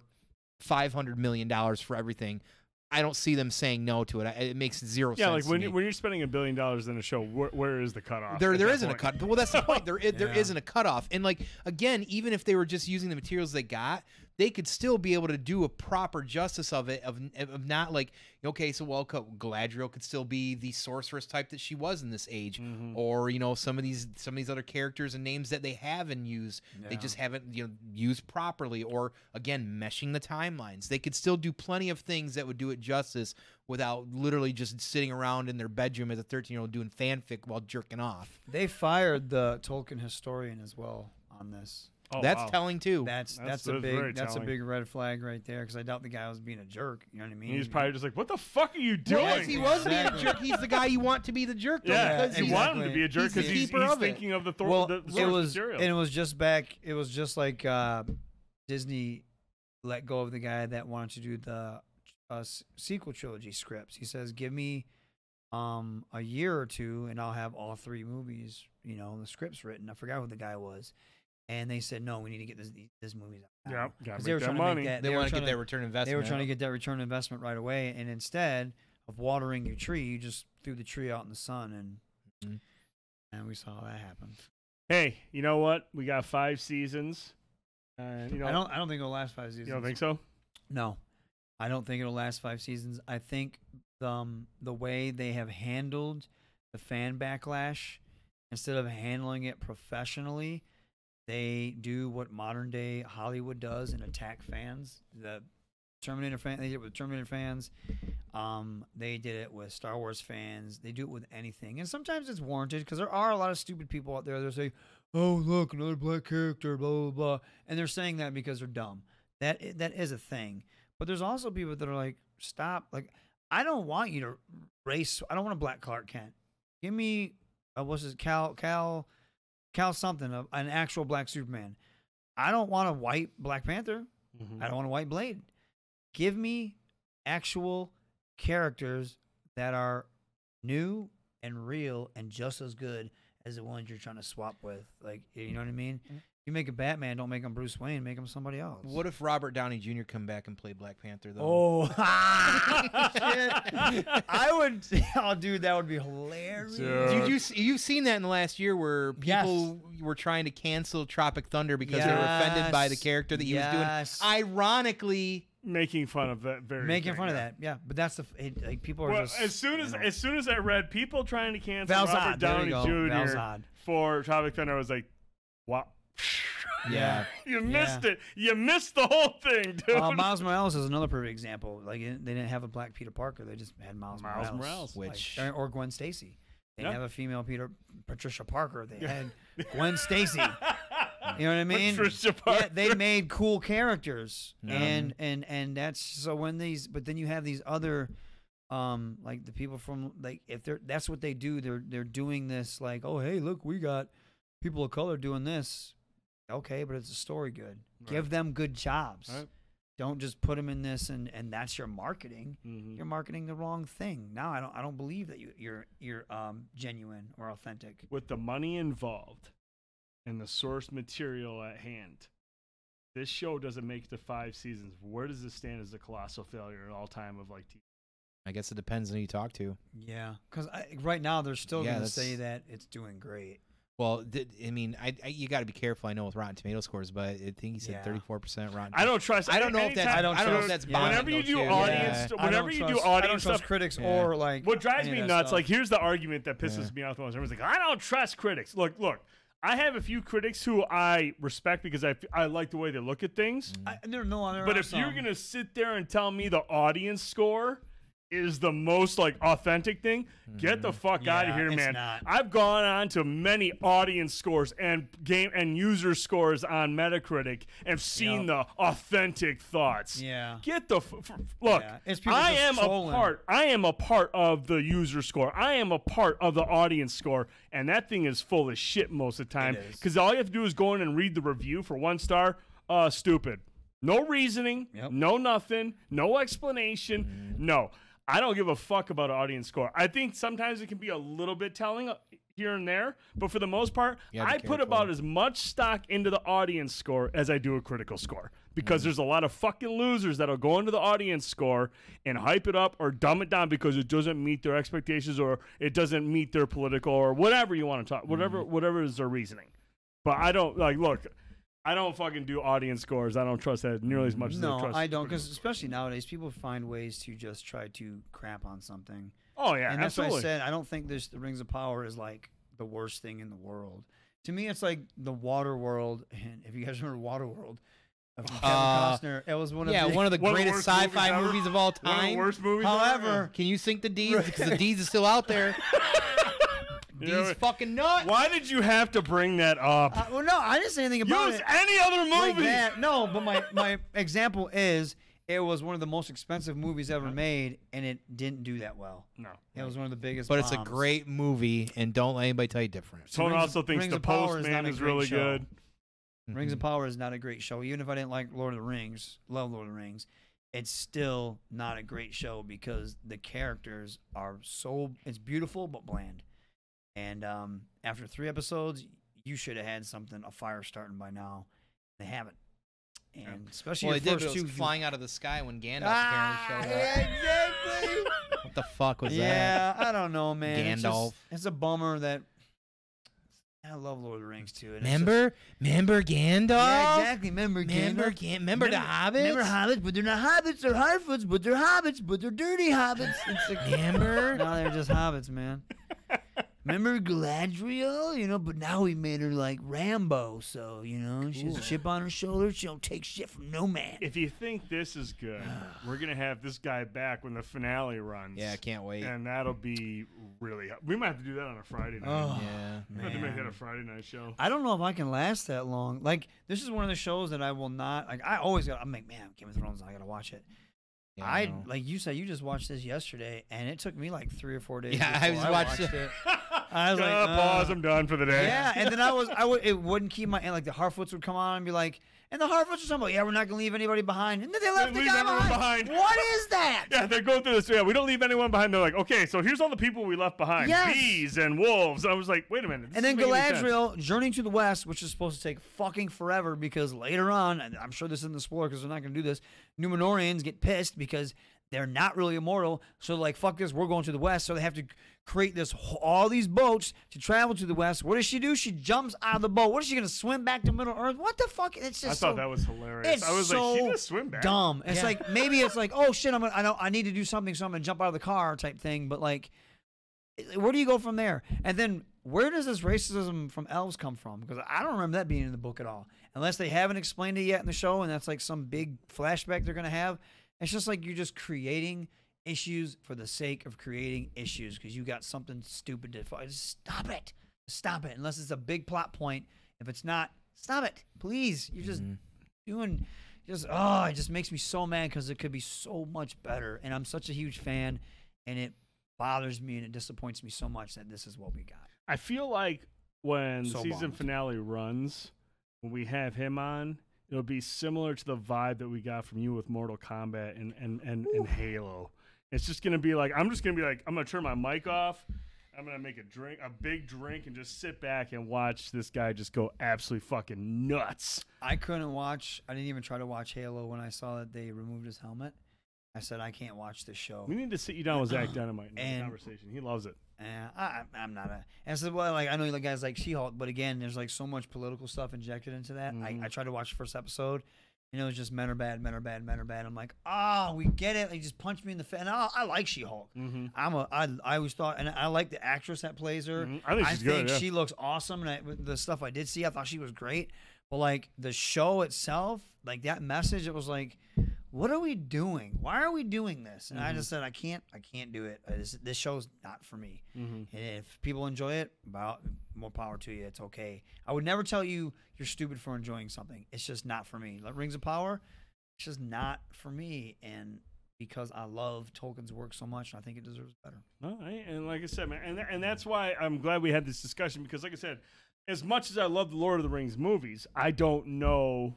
five hundred million dollars for everything," I don't see them saying no to it. I- It makes zero Yeah, sense. Yeah, like to when me. you, when you're spending a billion dollars in a show, where, where is the cutoff? There, at there that isn't a cut. Well, that's the point. There <laughs> Yeah. isn't a cutoff. And like again, even if they were just using the materials they got, they could still be able to do a proper justice of it. Of, of not like okay, so well, Galadriel could still be the sorceress type that she was in this age, Mm-hmm. or you know some of these some of these other characters and names that they haven't used, they just haven't you know used properly, or again meshing the timelines. They could still do plenty of things that would do it justice without literally just sitting around in their bedroom as a 13 year old doing fanfic while jerking off. They fired the Tolkien historian as well on this. Oh, That's wow. telling too. That's That's- that's, a big that's telling. a big red flag right there because I doubt the guy was being a jerk. You know what I mean? He's probably just like, what the fuck are you doing? Well, yes, he was being a jerk. He's the guy you want to be the jerk. though, Yeah, because you he's, want him to be a jerk he's because the he's, keeper he's of it. thinking of the, Thor, well, the it was material. and it was just back. It was just like uh, Disney let go of the guy that wanted to do the uh, sequel trilogy scripts. He says, "Give me um, a year or two, and I'll have all three movies. You know, the scripts written." I forgot who the guy was, and they said, "No, we need to get this this movie out." now." Yep, <laughs> gotta 'Cause make that money. They were wanna get trying that return investment. They were investment. trying to get that return investment right away, and instead of watering your tree, you just threw the tree out in the sun, and Mhm. and we saw that happen. hey, you know what? We got five seasons. And, you know, I don't. I don't think it'll last five seasons. you don't think so? No, I don't think it'll last five seasons. I think um, the way they have handled the fan backlash, instead of handling it professionally, they do what modern day Hollywood does and attack fans. The Terminator fan, they did it with Terminator fans. Um, they did it with Star Wars fans. They do it with anything, and sometimes it's warranted because there are a lot of stupid people out there that say, "Oh, look, another black character," blah blah blah, and they're saying that because they're dumb. That that is a thing. But there's also people that are like, "Stop!" Like, I don't want you to race. I don't want a black Clark Kent. Give me, uh, what's his Cal Cal Cal something, uh, an actual black Superman. I don't want a white Black Panther. Mm-hmm. I don't want a white Blade. Give me actual characters that are new and real and just as good as the ones you're trying to swap with. Like, you know what I mean? You make a Batman, don't make him Bruce Wayne, make him somebody else. What if Robert Downey Jr. come back and play Black Panther though? Oh, <laughs> shit. I would. Oh, dude, that would be hilarious. Did you, you've seen that in the last year where Yes. people were trying to cancel Tropic Thunder because they were offended by the character that he Yes. was doing. Ironically, Making fun of that very Making thing, fun of yeah. that, yeah. But that's the f- it, like people are Well, just as soon you as know. as soon as I read people trying to cancel Val Robert Zod, there Downey go, Jr. Zod. for Tropic Thunder, I was like, wow. <laughs> Yeah. you missed Yeah. it. You missed the whole thing, dude. Uh, Miles Morales is another perfect example. Like they didn't have a black Peter Parker; they just had Miles, Miles Morales, Morales. Which- or- or Gwen Stacy. They didn't have a female Peter Patricia Parker. They had Gwen Stacy. You know what I <laughs> mean? Patricia Yeah, they made cool characters, Yeah. and and and that's so when these. But then you have these other, um, like the people from like if they're that's what they do. They're they're doing this like, oh hey, look, we got people of color doing this. Okay, but it's a story good. Give them good jobs. Right. Don't just put them in this and and that's your marketing. Mhm. You're marketing the wrong thing. Now I don't I don't believe that you you're you're um genuine or authentic. With the money involved and the source material at hand, this show doesn't make the five seasons. Where does this stand as a colossal failure at all time of like TV? I guess it depends on who you talk to. Yeah, because right now they're still Yeah, going to say that it's doing great. Well, th- I mean, I, I you got to be careful. I know with Rotten Tomato scores, but I think he said Yeah. thirty four percent Rotten. I don't trust. I don't know if that's. anytime- I don't I don't know if that's. yeah. Whenever you do too. audience, I whenever don't you trust, do I don't audience trust stuff, critics Yeah. or like What drives any me that nuts, stuff. like here's the argument that pisses Yeah. me off the most. Everyone's like, I don't trust critics. Look, look, I have a few critics who I respect because I, I like the way they look at things. I, there, no, there But are if you're some. gonna sit there and tell me the audience score is the most like authentic thing, get the fuck out of here, man. not. I've gone on to many audience scores and game and user scores on Metacritic and seen the authentic thoughts. Yeah. Get the f- f- look. Yeah, I am trolling. a part. I am a part of the user score. I am a part of the audience score, and that thing is full of shit most of the time. Because all you have to do is go in and read the review for one star. Uh, stupid. No reasoning. Yep. No nothing. No explanation. No. I don't give a fuck about audience score. I think sometimes it can be a little bit telling. here and there, but for the most part, I put about as much stock into the audience score as I do a critical score because Mm. there's a lot of fucking losers that'll go into the audience score and hype it up or dumb it down because it doesn't meet their expectations or it doesn't meet their political or whatever you want to talk, whatever Mm-hmm. whatever is their reasoning. But I don't like look. I don't fucking do audience scores. I don't trust that nearly as much as I No, trust. I don't, because especially nowadays, people find ways to just try to crap on something. Oh, yeah, and that's why I said I don't think this the Rings of Power is like the worst thing in the world. To me, it's like the Water World. <laughs> And if you guys remember Water World, of Kevin Uh, Costner, it was one of yeah, the, one of the <laughs> greatest sci-fi movies, of all One of the time. worst movies ever, However, can you sink the D's because the D's is still out there? <laughs> You know, fucking nuts. Why did you have to bring that up? Uh, well, no, I didn't say anything about Use it. any other like movie. that. No, but my my <laughs> example is it was one of the most expensive movies ever made, and it didn't do that well. No, it was one of the biggest. But it's a great movie, and don't let anybody tell you different. Tone Rings- also thinks Rings The of Power is Postman not a is really show. good. Rings Mm-hmm. of Power is not a great show. Even if I didn't like Lord of the Rings, love Lord of the Rings, it's still not a great show because the characters are so it's beautiful but bland. And um, after three episodes, you should have had something a fire starting by now. They haven't. And especially well, your they did. first but two flying out of the sky when Gandalf Ah, apparently showed up. exactly. <laughs> What the fuck was yeah, that? I don't know, man. It's, just- Gandalf. it's a bummer that I love Lord of the Rings too. Remember, remember Gandalf? Yeah, exactly. Remember, Remember, Gandalf? Gan- remember the hobbits? Remember hobbits, but they're not hobbits. They're Harfoots, but they're hobbits, but they're dirty hobbits. <laughs> It's like, Remember? <laughs> No, they're just hobbits, man. Remember Galadriel? You know, but now we made her like Rambo, so you know she has a chip on her shoulder. She don't take shit from no man. If you think this is good, <sighs> we're gonna have this guy back when the finale runs. Yeah, I can't wait. And that'll be really. We might have to do that on a Friday night. Oh, Yeah. we have to make that a. Friday night show. I don't know if I can last that long. Like this is one of the shows that I will not. Like I always got. I'm like, man, Game of Thrones. I gotta watch it. Yeah, I I like you said. You just watched this yesterday, and it took me like three or four days. Yeah, I before was watching- watched it. <laughs> I was like, Uh, pause. I'm done for the day. Yeah, and then I was, I would, <laughs> it wouldn't keep my, and like the Harfoots would come on and be like, and the Harfoots talking about, yeah, we're not gonna leave anybody behind, and then they left the leave guy everyone behind. behind. What is that? <laughs> Yeah, they're going through this. Yeah, we don't leave anyone behind. They're like, okay, so here's all the people we left behind: Yes. bees and wolves. I was like, wait a minute. this And then doesn't make any sense. Galadriel, Journey to the West, which is supposed to take fucking forever because later on, and I'm sure this isn't the spoiler because they're not going to do this, Númenóreans get pissed because they're not really immortal. So like, fuck this, we're going to the West. So they have to create this all these boats to travel to the West. What does she do? She jumps out of the boat. What is she going to swim back to Middle Earth? What the fuck? It's just I thought so- that was hilarious. It's I was so like, she just swim back. dumb. It's Yeah. like maybe it's like, oh shit, I'm gonna, I know I need to do something, so I'm gonna jump out of the car type thing. But like, where do you go from there? And then where does this racism from elves come from? Because I don't remember that being in the book at all, unless they haven't explained it yet in the show, and that's like some big flashback they're gonna have. It's just like you're just creating issues for the sake of creating issues because you got something stupid to fight. Stop it, stop it. Unless it's a big plot point. If it's not, stop it, please. You're just mm-hmm. doing just oh it just makes me so mad because it could be so much better and i'm such a huge fan and it bothers me and it disappoints me so much that this is what we got I feel like when the So season bummed. finale runs, when we have him on, it'll be similar to the vibe that we got from you with Mortal Kombat and and and, and Halo. It's just gonna be like I'm just gonna be like I'm gonna turn my mic off. I'm gonna make a drink, a big drink, and just sit back and watch this guy just go absolutely fucking nuts. i couldn't watch i didn't even try to watch halo when i saw that they removed his helmet i said i can't watch this show We need to sit you down with Zach <clears throat> Dynamite and have a And- conversation. He loves it. Yeah, I, I'm not a. And I said, well, like I know like guys like She-Hulk, but again, there's like so much political stuff injected into that. I, mm-hmm. I tried to watch the first episode, and it was just men are bad, men are bad, men are bad. I'm like, oh, we get it. Like, just punch me in the face. And I, I like She-Hulk. Mm-hmm. I'm a. I, I always thought, and I like the actress that plays her. Mhm. I think she's good, yeah. she looks awesome, and I, with the stuff I did see, I thought she was great. But like the show itself, like that message, it was like, what are we doing? Why are we doing this? And I Mhm. just said, I can't, I can't do it. I just- this show's not for me. Mhm. And if people enjoy it, about more power to you. It's okay. I would never tell you you're stupid for enjoying something. It's just not for me. Like Rings of Power, it's just not for me. And because I love Tolkien's work so much, I think it deserves better. All right, and like I said, man, and and that's why I'm glad we had this discussion because, like I said, as much as I love the Lord of the Rings movies, I don't know,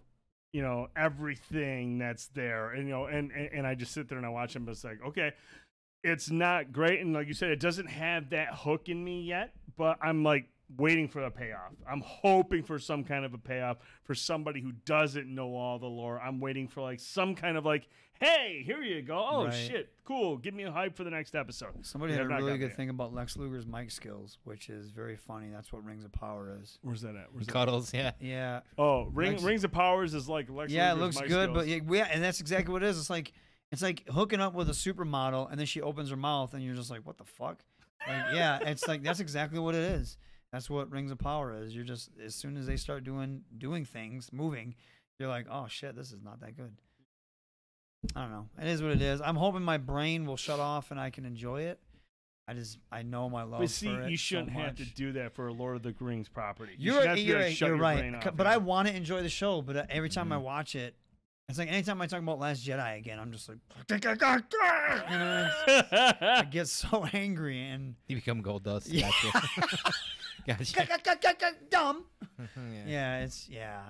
you know, everything that's there, and you know, and and, and I just sit there and I watch them. It's like, okay, it's not great, and like you said, it doesn't have that hook in me yet. But I'm like waiting for a payoff. I'm hoping for some kind of a payoff for somebody who doesn't know all the lore. I'm waiting for like some kind of like, hey, here you go. Oh Right. shit, cool. Give me a hype for the next episode. Somebody We had a really good it. thing about Lex Luger's mic skills, which is very funny. That's what Rings of Power is. Where's that at? Where's that? Cuddles, yeah. Yeah. Oh, Ring, Lex- Rings of Powers is like Lex yeah, it looks mic good, but skills. yeah, yeah, and that's exactly what it is. It's like it's like hooking up with a supermodel, and then she opens her mouth, and you're just like, what the fuck? Like, yeah, it's like that's exactly what it is. That's what Rings of Power is. You're just as soon as they start doing doing things, moving, you're like, oh shit, this is not that good. I don't know. It is what it is. I'm hoping my brain will shut off and I can enjoy it. I just I know my love But see, for it you shouldn't have to do that for a Lord of the Rings property. You You're right. have to You're able to right. shut You're your right. brain off, But yeah. I want to enjoy the show. But uh, every time I Mm-hmm. watch it, it's like anytime I talk about Last Jedi again, I'm just like, you know, it's- I <laughs> get so angry and You become gold dust. Yeah. Gotcha. <laughs> gotcha. dumb. <laughs> yeah. Yeah, it's yeah.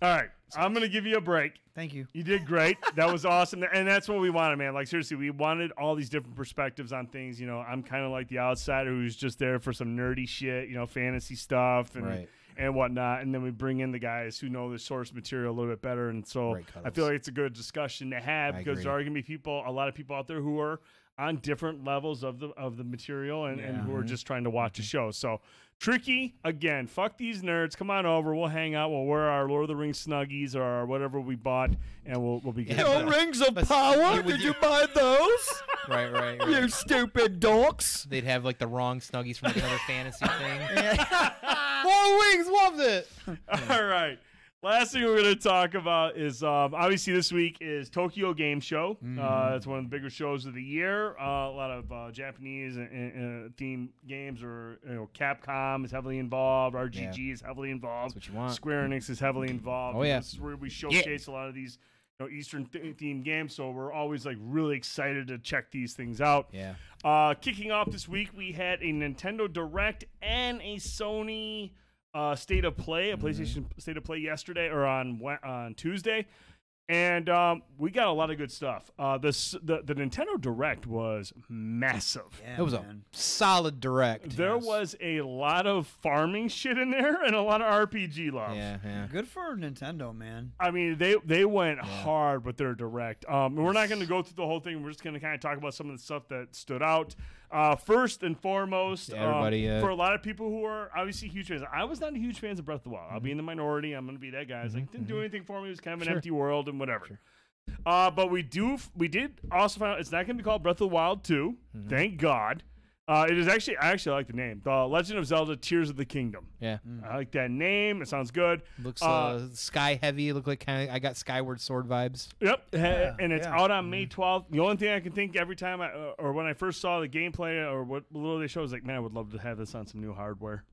All right, I'm gonna give you a break. Thank you. You did great. That was awesome, and that's what we wanted, man. Like seriously, we wanted all these different perspectives on things. You know, I'm kind of like the outsider who's just there for some nerdy shit, you know, fantasy stuff and Right. and whatnot, and then we bring in the guys who know the source material a little bit better, and so I feel like it's a good discussion to have I because agree. there are gonna be people, a lot of people out there who are on different levels of the of the material and, and Yeah. who are Mm-hmm. just trying to watch a show. So tricky again. Fuck these nerds. Come on over. We'll hang out. We'll wear our Lord of the Rings snuggies or our whatever we bought, and we'll we'll be good. Yeah, to but- Rings of Power? Did you buy those? <laughs> Right, right, right. you stupid dorks. They'd have like the wrong snuggies from another <laughs> fantasy thing. Yeah. <laughs> Four wings, loved it. All right. Last thing we're going to talk about is um, obviously this week is Tokyo Game Show. Mm-hmm. Uh, it's one of the bigger shows of the year. Uh, a lot of uh, Japanese and, and, uh, themed games, or you know, Capcom is heavily involved. RGG is heavily involved. That's what you want. Square Enix is heavily involved. Oh, yeah. This is where we showcase a lot of these you know, Eastern th- themed games. So we're always like really excited to check these things out. Yeah. Uh, kicking off this week, we had a Nintendo Direct and a Sony uh, State of Play, a Mm-hmm. PlayStation State of Play yesterday or on on Tuesday, and um, we got a lot of good stuff. Uh, the, s- the the Nintendo Direct was massive. Yeah, It was man. a solid direct. There was a lot of farming shit in there and a lot of RPG love. Yeah, yeah. Good for Nintendo, man. I mean, they they went hard with their direct. Um, and we're not going to go through the whole thing. We're just going to kind of talk about some of the stuff that stood out. Uh, first and foremost, Yeah, everybody, um, uh, for a lot of people who are obviously huge fans, I was not a huge fan of Breath of the Wild. I'll be in Mm-hmm. the minority. I'm going to be that guy. It's like didn't do anything for me. It was kind of an Sure. empty world and whatever. Uh, but we do we did also find out it's not going to be called Breath of the Wild 2. Mm-hmm. Thank God. Uh, it is actually I actually like the name, The Legend of Zelda: Tears of the Kingdom. Yeah. I like that name. It sounds good. Looks Uh, uh, sky heavy. Look like kind of. I got Skyward Sword vibes. Yep, Yeah, and it's yeah. out on May 12th. The only thing I can think every time I uh, or when I first saw the gameplay or what little they show is like, man, I would love to have this on some new hardware.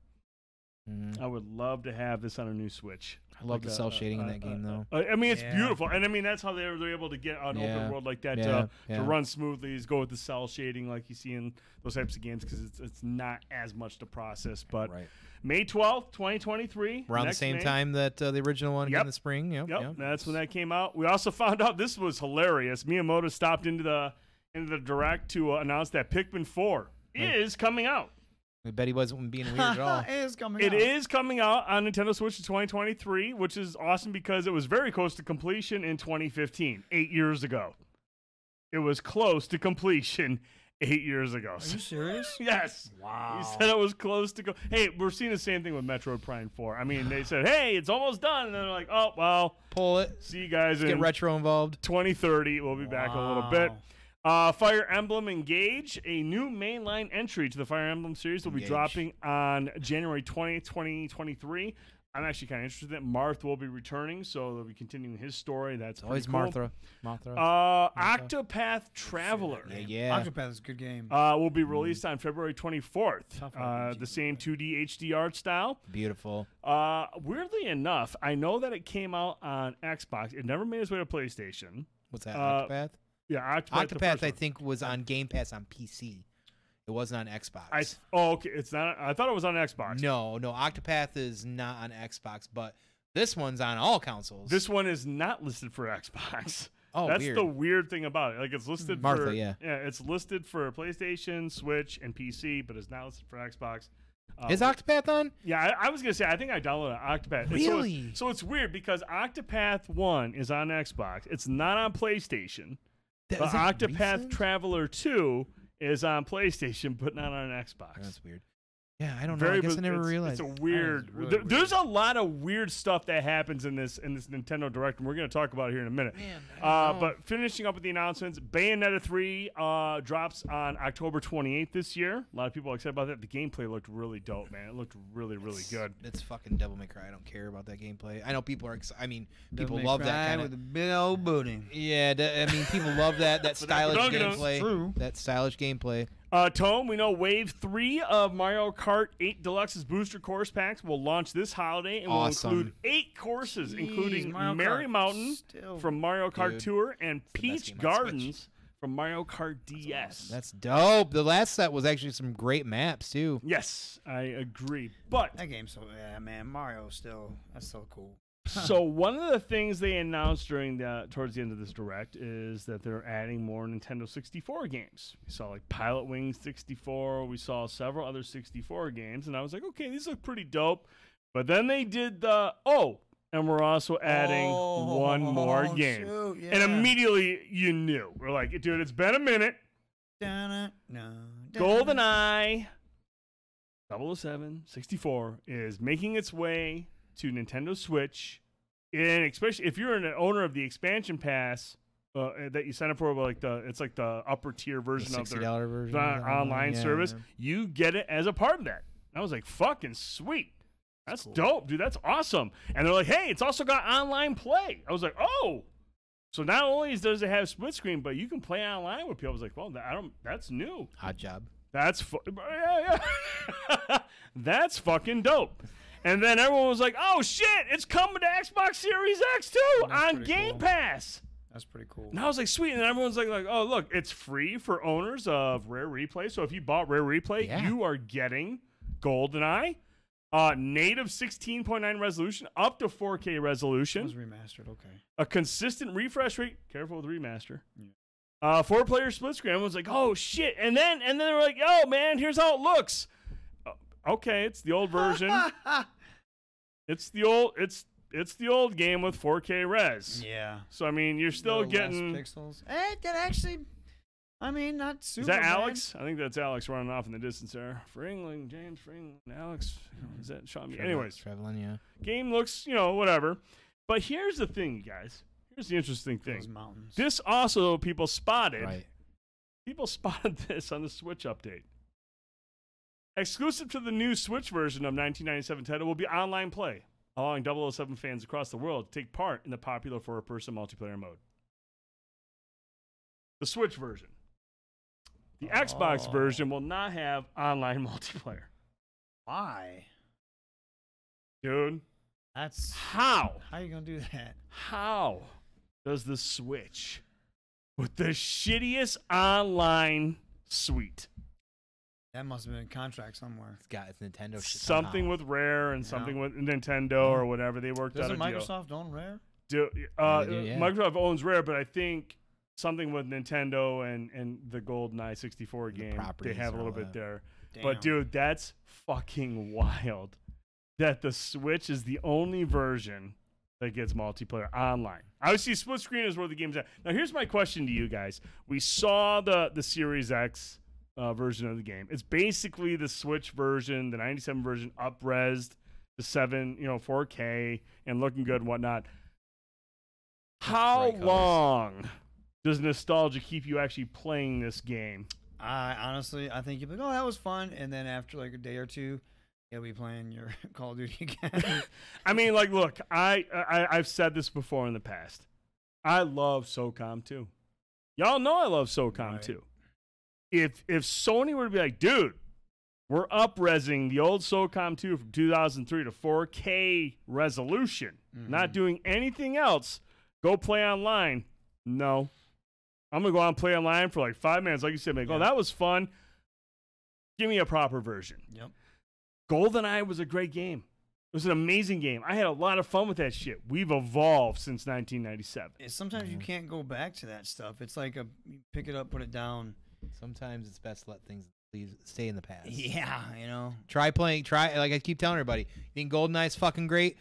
Mhm. I would love to have this on a new Switch. I love the Like, cel uh, shading in uh, that game, uh, though. I mean, it's Yeah. beautiful, and I mean that's how they were, they're able to get an Yeah. open world like that Yeah, to, yeah. to run smoothly. Is go with the cel shading like you see in those types of games because it's it's not as much to process. But Right. May 12th, 2023, Around the same May. time that uh, the original one again Yep. in the spring. Yep. Yep, yep. that's when that came out. We also found out this was hilarious. Miyamoto stopped into the into the direct to uh, announce that Pikmin 4 is coming out. I bet he wasn't being weird at all. <laughs> it is coming It out. is coming out on Nintendo Switch in 2023, which is awesome because it was very close to completion in 2015, eight years ago. It was close to completion <laughs> eight years ago. Are you serious? <laughs> Yes. Wow. He said it was close to go. Hey, we're seeing the same thing with Metroid Prime 4. I mean, they said, hey, it's almost done. And then they're like, oh, well, Pull it. see you guys Get in Retro involved. 2030. We'll be back a little bit. Wow. Uh, Fire Emblem Engage, a new mainline entry to the Fire Emblem series, will be Engage. dropping on January 20th, 2023. I'm actually kind of interested that Marth will be returning, so they'll be continuing his story. That's always cool. Martha. Martha. Uh, Octopath Traveler. yeah, yeah. Octopath is a good game. Uh, will be released on February 24th. Uh, the same 2D HD art style. Beautiful. Uh, weirdly enough, I know that it came out on Xbox. It never made its way to PlayStation. What's that? Uh, Octopath. Yeah, Octopath. Octopath, I think, was on Game Pass on PC. It wasn't on Xbox. I oh okay, it's not. I thought it was on Xbox. no, no. Octopath is not on Xbox, but this one's on all consoles. This one is not listed for Xbox. Oh, that's weird. the weird thing about it. Like it's listed Martha, for yeah. yeah, it's listed for PlayStation, Switch, and PC, but it's not listed for Xbox. Uh, Is Octopath on? Yeah, I, I was gonna say I think I downloaded Octopath. And so it's- Really? So it's, weird because Octopath One is on Xbox. It's not on PlayStation. That- but Octopath recent? Traveler Two is on PlayStation, but not on Xbox. That's weird. Yeah, I don't know. Very I guess I never it's, realized. It's a weird. really there- There's a lot of weird stuff that happens in this in this Nintendo Direct, and we're going to talk about it here in a minute. uh, but finishing up with the announcements, Bayonetta 3 uh, drops on October 28th this year. A lot of people are excited about that. The gameplay looked really dope, man. It looked really, really good. It's fucking Devil May Cry. I don't care about that gameplay. I know people are. Ex- I mean, people Devil May love that kind with a of. big old booty. Yeah, that- I mean, people love that that <laughs> stylish gameplay. True. That stylish gameplay. Uh, Tone, we know Wave 3 of Mario Kart 8 Deluxe's booster course packs will launch this holiday and Awesome. will include eight courses, Jeez, including Mario Merry Kart Mountain still- from Mario Kart Dude, Tour and the Peach game on Switch. Gardens from Mario Kart DS. That's dope. The last set was actually some great maps too. Yes, I agree. But That game's so yeah, man. Mario still that's so cool. So one of the things they announced during the towards the end of this direct is that they're adding more Nintendo 64 games. We saw like Pilotwings 64, we saw several other 64 games, and I was like, okay, these look pretty dope. But then they did the oh, and we're also adding one more Oh, game, shoot, and immediately you knew we're like, dude, it's been a minute. Dun, no, GoldenEye 007 64 is making its way to Nintendo Switch. And especially if you're an owner of the expansion pass uh, that you sign up for, like the it's like the upper tier version of their $60 version the online yeah, service, yeah. you get it as a part of that. I was like, fucking sweet. That's dope, dude. That's awesome. And they're like, hey, it's also got online play. I was like, oh. So not only does it have split screen, but you can play online with people. I was like, well, that, I don't. That's new. Hot job. That's fu- yeah, yeah. <laughs> That's fucking dope. And then everyone was like, "Oh shit, it's coming to Xbox Series X too on pretty Game cool. Pass." That's pretty cool. And I was like, "Sweet." And everyone's like, "Like, oh look, it's free for owners of Rare Replay. So if you bought Rare Replay, Yeah. you are getting GoldenEye, uh, native 16.9 resolution, up to 4K It resolution, was remastered. Okay. a consistent refresh rate. Careful with remaster. Uh, four player split screen. Everyone's like, "Oh shit!" And then and then they were like, "Oh man, here's how it looks." Uh, okay, it's the old version. <laughs> it's the old. It's it's the old game with 4K res. Yeah. So I mean, you're still Little getting. pixels. Eh, that actually. I mean, not super. Is that bad. Alex? I think that's Alex running off in the distance there. Fringling, James Fringling, Alex. Is that Sean? Trevor- Anyways, Trevelyan, yeah. game looks, you know, whatever. But here's the thing, you guys. Here's the interesting thing. Those mountains. This also people spotted. Right. People <laughs> spotted this on the Switch update. Exclusive to the new Switch version of 1997 title will be online play, allowing 007 fans across the world to take part in the popular four-person multiplayer mode. The Switch version. The Xbox Oh. version will not have online <laughs> multiplayer. Why? Dude, That's how? how you gonna do that? How does the Switch with the shittiest online suite That must have been a contract somewhere. It's got it's Nintendo shit. something somehow. with Rare and Yeah. something with Nintendo or whatever. They worked Doesn't out a deal. Microsoft own Rare? Do, uh, they do, yeah. Microsoft owns Rare, but I think something with Nintendo and and the GoldenEye 64 game, they properties have a and little all bit that. there. Damn. But dude, that's fucking wild. That the Switch is the only version that gets multiplayer online. Obviously, split screen is where the game's at. Now, here's my question to you guys: We saw the the Series X uh, version of the game. It's basically the Switch version, the 97 version, upresed to seven, you know, 4K and looking good and whatnot. How long does nostalgia keep you actually playing this game? I honestly, I think you'll be like, oh, that was fun, and then after like a day or two, you'll be playing your <laughs> Call of Duty again. <laughs> I mean, like, look, I, I I've said this before in the past. I love SOCOM 2. Y'all know I love SOCOM Right. 2. If if Sony were to be like, dude, we're upresing the old SOCOM 2 from 2003 to 4K resolution, not mm-hmm. doing anything else, go play online. No. I'm gonna go out and play online for like five minutes, like you said, like, oh, that was fun. Give me a proper version. yep. GoldenEye was a great game. It was an amazing game. I had a lot of fun with that shit. We've evolved since 1997. Sometimes you mm-hmm. can't go back to that stuff. It's like a you pick it up, put it down. Sometimes it's best to let things leave, stay in the past. <laughs> Yeah, you know. Try playing. Try like I keep telling everybody. You think GoldenEye's fucking great?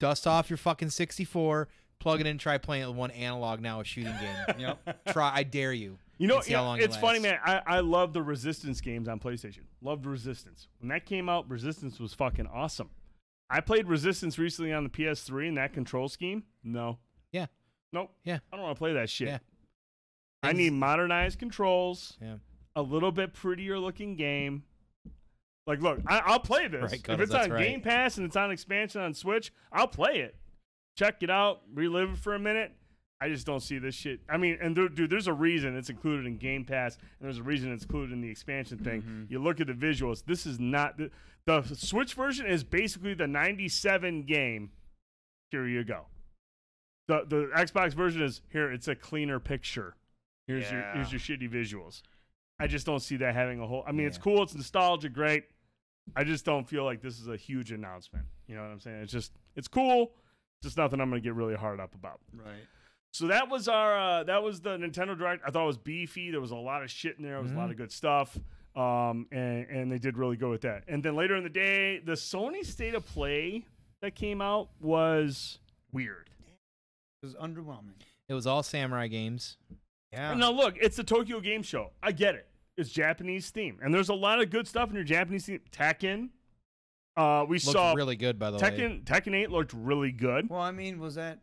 Dust off your fucking 64. Plug it in. Try playing it with one analog now, a shooting game. <laughs> Yep. Try. I dare you. You know, and see how yeah, long it it's funny, man. I, I love the Resistance games on PlayStation. Loved Resistance. When that came out, Resistance was fucking awesome. I played Resistance recently on the PS3 and that control scheme. No. Yeah. Nope. Yeah. I don't want to play that shit. Yeah. I need modernized controls. Yeah. A little bit prettier looking game. Like, look, I, I'll play this. Right, if it's on right. Game Pass and it's on expansion on Switch, I'll play it. Check it out, relive it for a minute. I just don't see this shit. I mean, and there, dude, there's a reason it's included in Game Pass, and there's a reason it's included in the expansion thing. Mm-hmm. You look at the visuals. This is not the, the Switch version is basically the '97 game. Here you go. The the Xbox version is here. It's a cleaner picture. Here's your here's your shitty visuals. I just don't see that having a whole. I mean, it's cool. It's nostalgia, great. I just don't feel like this is a huge announcement. You know what I'm saying? It's just it's cool. Just nothing I'm gonna get really hard up about. Right. So that was our uh, that was the Nintendo Direct. I thought it was beefy. There was a lot of shit in there. There was a lot of good stuff. Um, and and they did really good with that. And then later in the day, the Sony State of Play that came out was weird. It was underwhelming. It was all samurai games. Yeah. Now look, it's the Tokyo Game Show. I get it. It's Japanese theme, and there's a lot of good stuff in your Japanese theme. Tekken. Uh, we Looked saw really good, by the way. Tekken. Tekken Eight looked really good. Well, I mean, was that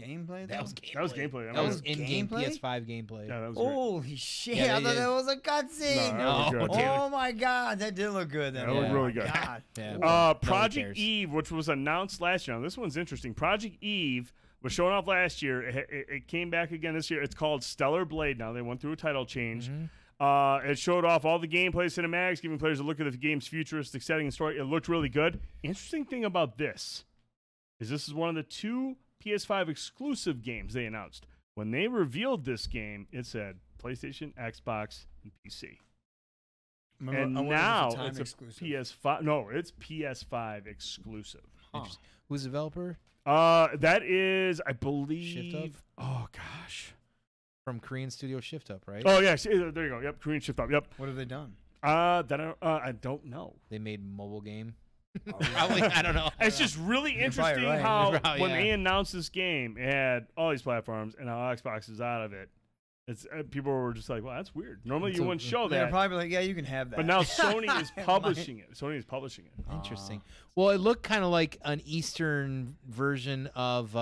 gameplay? That though? was gameplay. That was gameplay. That was in-game gameplay? PS5 gameplay. Yeah, that was great. Holy shit! Yeah, I thought did. that was a cutscene. No, that oh my god, that did look good. Then. That looked oh really good. God. Yeah. Uh, Project cares. Eve, which was announced last year. Now, this one's interesting. Project Eve was shown off last year. It, it, it came back again this year. It's called Stellar Blade. Now they went through a title change. Mm-hmm. Uh, it showed off all the gameplay cinematics, giving players a look at the game's futuristic setting and story. It looked really good. Interesting thing about this is this is one of the two PS5 exclusive games they announced. When they revealed this game, it said PlayStation, Xbox, and PC. Remember- and now it's a it's a exclusive. PS5. No, it's PS5 exclusive. Interesting. Who's the developer? Uh, that is, I believe. Shift Oh gosh. From Korean Studio Shift Up, right? Oh yeah, there you go. Yep, Korean Shift Up. Yep. What have they done? Uh, that I, uh, I don't know. They made mobile game. <laughs> <laughs> Probably, I don't know. It's just really You're probably interesting right. how You're probably- when yeah. they announced this game, it had all these platforms, and how Xbox is out of it. It's uh, people were just like, "Well, that's weird. Normally you wouldn't show that. They're that." probably like, yeah, you can have that. But now <laughs> Sony is publishing it. Sony is publishing it. Interesting. well, it looked kind of like an Eastern version of uh,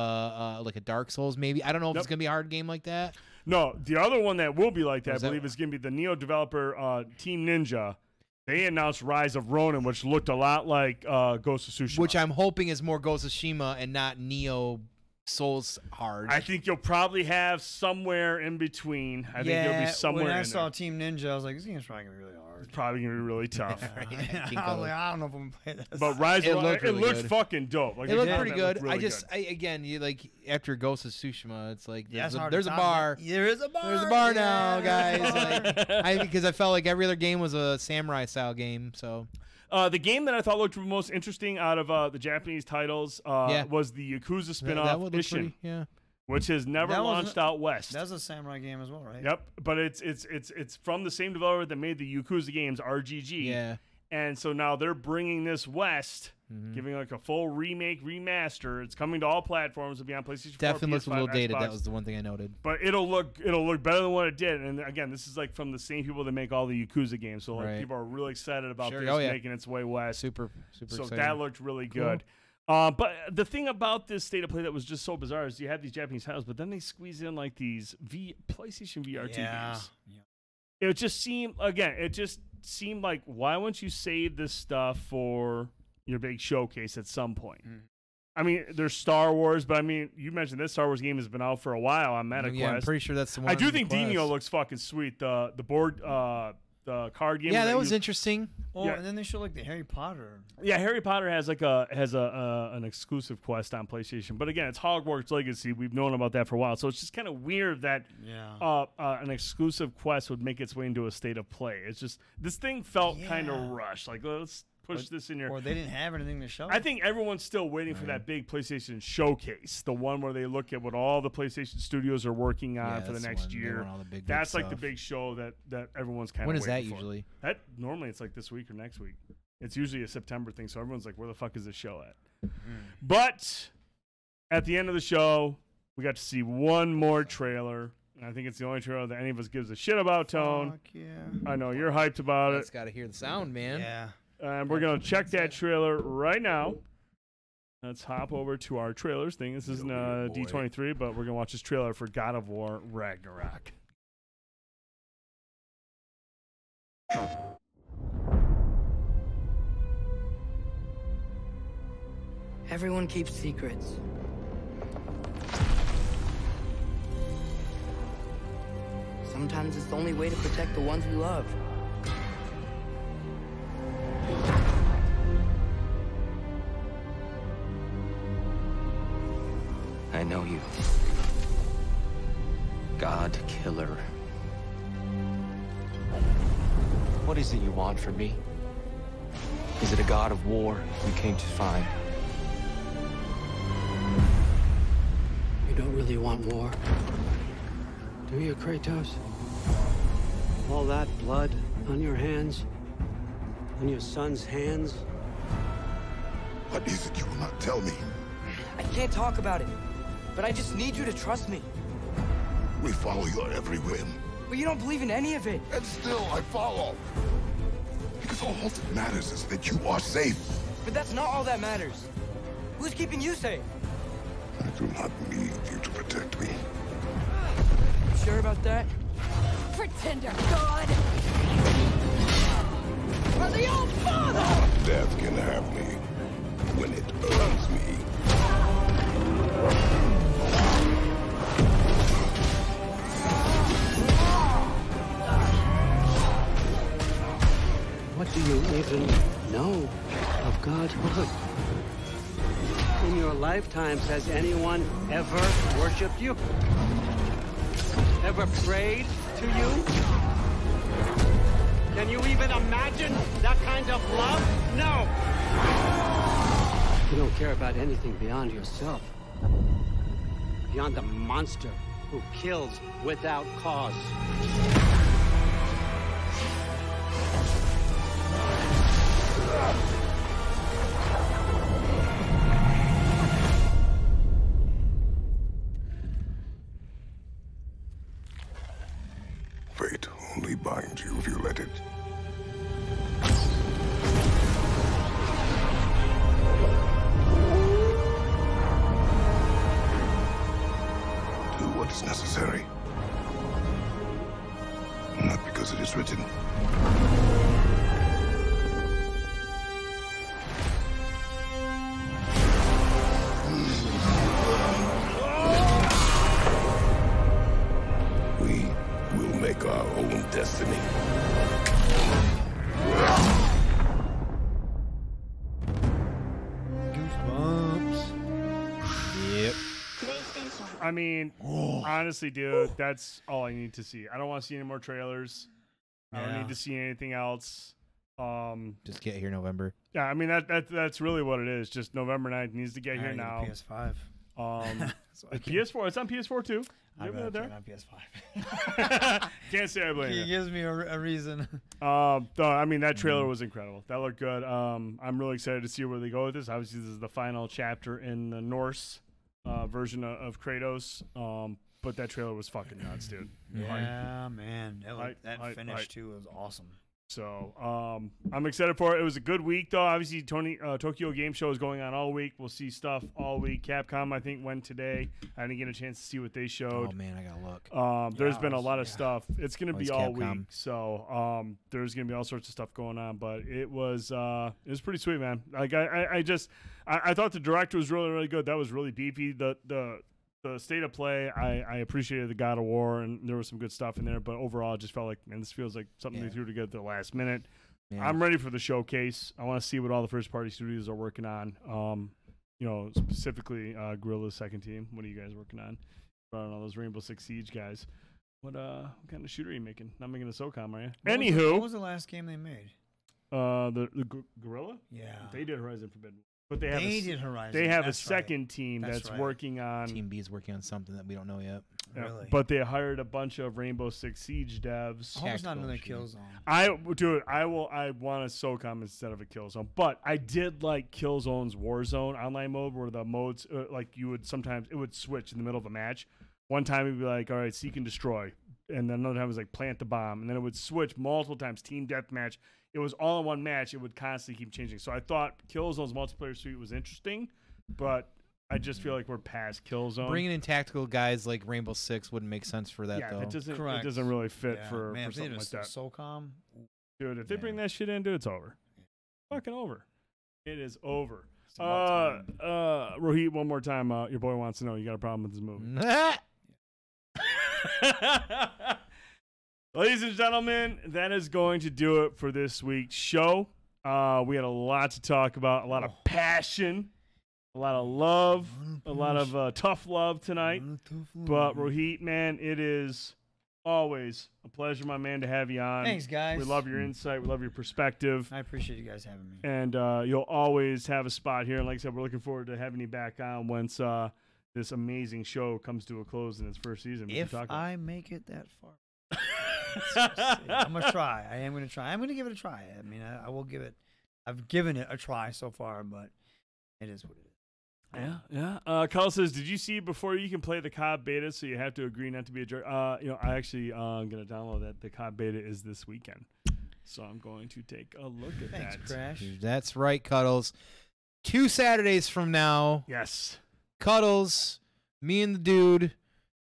uh, like a Dark Souls, maybe. I don't know if Yep. it's gonna be a hard game like that. No, the other one that will be like that, I Was that- believe, is going to be the Nioh developer uh, Team Ninja. They announced Rise of Ronin, which looked a lot like uh, Ghost of Tsushima. Which I'm hoping is more Ghost of Tsushima and not Nioh Souls hard. I think you'll probably have somewhere in between. I think yeah, you'll be somewhere when I in saw there. Team Ninja, I was like, this game's probably gonna be really hard. It's probably going to be really <laughs> tough. <laughs> I was like, I don't know if I'm gonna play this. but Rise It of looked it really looks good. fucking dope. Like it the looked pretty good. looked really I just, I, again, you like after Ghost of Tsushima, it's like there's, it's a, there's a bar. There is a bar. There's a bar now, yeah. guys. <laughs> Like, I because I felt like every other game was a samurai style game. So Uh, the game that I thought looked most interesting out of uh, the Japanese titles uh, Yeah. was the Yakuza that, spin-off that would Ishin, pretty. Yeah. which has never That wasn't- launched out west. That's a samurai game as well, right? Yep, but it's it's it's it's from the same developer that made the Yakuza games, RGG. Yeah. And so now they're bringing this west, Mhm. giving like a full remake, remaster. It's coming to all platforms. It'll be on PlayStation 4, Definitely looks a PS5, little dated. Xbox. That was the one thing I noted. But it'll look it'll look better than what it did. And again, this is like from the same people that make all the Yakuza games. So like Right. people are really excited about Sure. this Oh, yeah. making its way west. Super, super so exciting. that looked really Cool. good. Uh, but the thing about this state of play that was just so bizarre is you have these Japanese titles, but then they squeeze in like these V PlayStation VR Yeah. games. It just seemed again, it just seemed like why wouldn't you save this stuff for your big showcase at some point? Mm. I mean, there's Star Wars, but I mean, you mentioned this Star Wars game has been out for a while on MetaQuest. Yeah, I'm pretty sure that's the one. I do think Quest. Dino looks fucking sweet. The the board, uh, the card game. Yeah, that was you- interesting. Oh, Yeah. and then they show like the Harry Potter. yeah, Harry Potter has like a has a uh, an exclusive quest on PlayStation, but again, it's Hogwarts Legacy. We've known about that for a while, so it's just kind of weird that Yeah. uh, uh, an exclusive quest would make its way into a state of play. It's just this thing felt kind of rushed. Like let's push this in here. Or they didn't have anything to show. I think everyone's still waiting for that big PlayStation showcase, the one where they look at what all the PlayStation studios are working on Yeah, for the that's the next one. Year. all the big, big that's like the big show that that everyone's kind of. When is that usually? That normally it's like this week or next week. It's usually a September thing, so everyone's like, "Where the fuck is this show at?" Mm-hmm. But at the end of the show, we got to see one more trailer. And I think it's the only trailer that any of us gives a shit about. Tone. Fuck yeah. I know you're hyped about That's It's got to hear the sound, man. Yeah. And we're gonna check that trailer right now. Let's hop over to our trailers thing. This isn't uh, D23, but we're gonna watch this trailer for God of War Ragnarok. Everyone keeps secrets. Sometimes it's the only way to protect the ones we love. I know you. God killer. What is it you want from me? Is it a god of war you came to find? You don't really want war. Do you, Kratos? All that blood on your hands? On your son's hands? What is it you will not tell me? I can't talk about it, but I just need you to trust me. We follow your every whim. But you don't believe in any of it. And still I follow. Because all that matters is that you are safe. But that's not all that matters. Who's keeping you safe? I do not need you to protect me. You sure about that? Pretender God! For the old father! Death can have me when it earns me. What do you even know of God's word? In your lifetimes, has anyone ever worshipped you? Ever prayed to you? Can you even imagine that kind of love? No! You don't care about anything beyond yourself. Beyond the monster who kills without cause. Honestly, dude, that's all I need to see. I don't want to see any more trailers. I don't Yeah. need to see anything else. Um, Just get here November. yeah, I mean that, that that's really what it is. Just November 9th needs to get here now. a <laughs> PS5. Um, So I the can- PS4. It's on PS4 too. I'd You have rather it there? play it on PS5. <laughs> Can't say I blame He you. gives me a, a reason. Um, no, I mean that trailer was incredible. That looked good. Um, I'm really excited to see where they go with this. Obviously, this is the final chapter in the Norse uh, version of, of Kratos. Um, but that trailer was fucking nuts, dude. Yeah, man. That, looked- that hype, finish hype. too was awesome. So um, I'm excited for it. It was a good week, though. Obviously, Tony uh, Tokyo Game Show is going on all week. We'll see stuff all week. Capcom, I think, went today. I didn't get a chance to see what they showed. Oh man, I gotta look. Um, there's Yeah, been a lot of yeah. stuff. It's gonna Oh, be all Capcom. week, so um, there's gonna be all sorts of stuff going on. But it was uh, it was pretty sweet, man. Like I, I, I just I, I thought the director was really really good. That was really beefy. The the the state of play, I, I appreciated the God of War, and there was some good stuff in there. But overall, it just felt like man, this feels like something Yeah. they threw together at the last minute. Yeah. I'm ready for the showcase. I want to see what all the first party studios are working on. Um, you know, specifically uh, Guerrilla's second team. What are you guys working on? Brought on all those Rainbow Six Siege guys. What uh, what kind of shooter are you making? Not making a SOCOM, are you? What was the- Anywho, what was the last game they made? Uh, the the Gor- Gorilla. Yeah. they did Horizon Forbidden, but they have They a, s- did Horizon, They have that's a right. second team That's that's, right. working on. Team B is working on something that we don't know yet. Yeah, Really? But they hired a bunch of Rainbow Six Siege devs. I hope it's not another Killzone. I do it. I will. I want a SOCOM instead of a Killzone. But I did like Killzone's Warzone online mode, where the modes uh, like you would sometimes it would switch in the middle of a match. One time it'd be like, all right, seek and destroy, and then another time it was like plant the bomb, and then it would switch multiple times. Team deathmatch. It was all in one match. It would constantly keep changing. So I thought Killzone's multiplayer suite was interesting, but I just feel like we're past Killzone. Bringing in tactical guys like Rainbow Six wouldn't make sense for that yeah, though. it doesn't. Correct. It doesn't really fit Yeah. for, Man, for if they something did like a that. SOCOM. Dude, if they bring that shit in, dude, it's over. Fucking over. It is over. Uh, uh, Rohit, one more time. Uh, your boy wants to know you got a problem with this movie. <laughs> <laughs> Ladies and gentlemen, that is going to do it for this week's show. Uh, we had a lot to talk about, a lot of passion, a lot of love, a lot of uh, tough love tonight. But Rohit, man, it is always a pleasure, my man, to have you on. Thanks, guys. We love your insight. We love your perspective. I appreciate you guys having me. And uh, you'll always have a spot here. And like I said, we're looking forward to having you back on once uh, this amazing show comes to a close in its first season. We If I make it that far, I'm gonna try. I am gonna try. I'm gonna give it a try. I mean, I, I will give it. I've given it a try so far, but it is what it is. Yeah, yeah. Uh, Carl says, "Did you see before you can play the COD beta? So you have to agree not to be a jerk." Uh, you know, I actually uh, I'm gonna download that. The COD beta is this weekend, so I'm going to take a look at Thanks, that. Crash. That's right, Cuddles. Two Saturdays from now, Yes. Cuddles, me and the dude,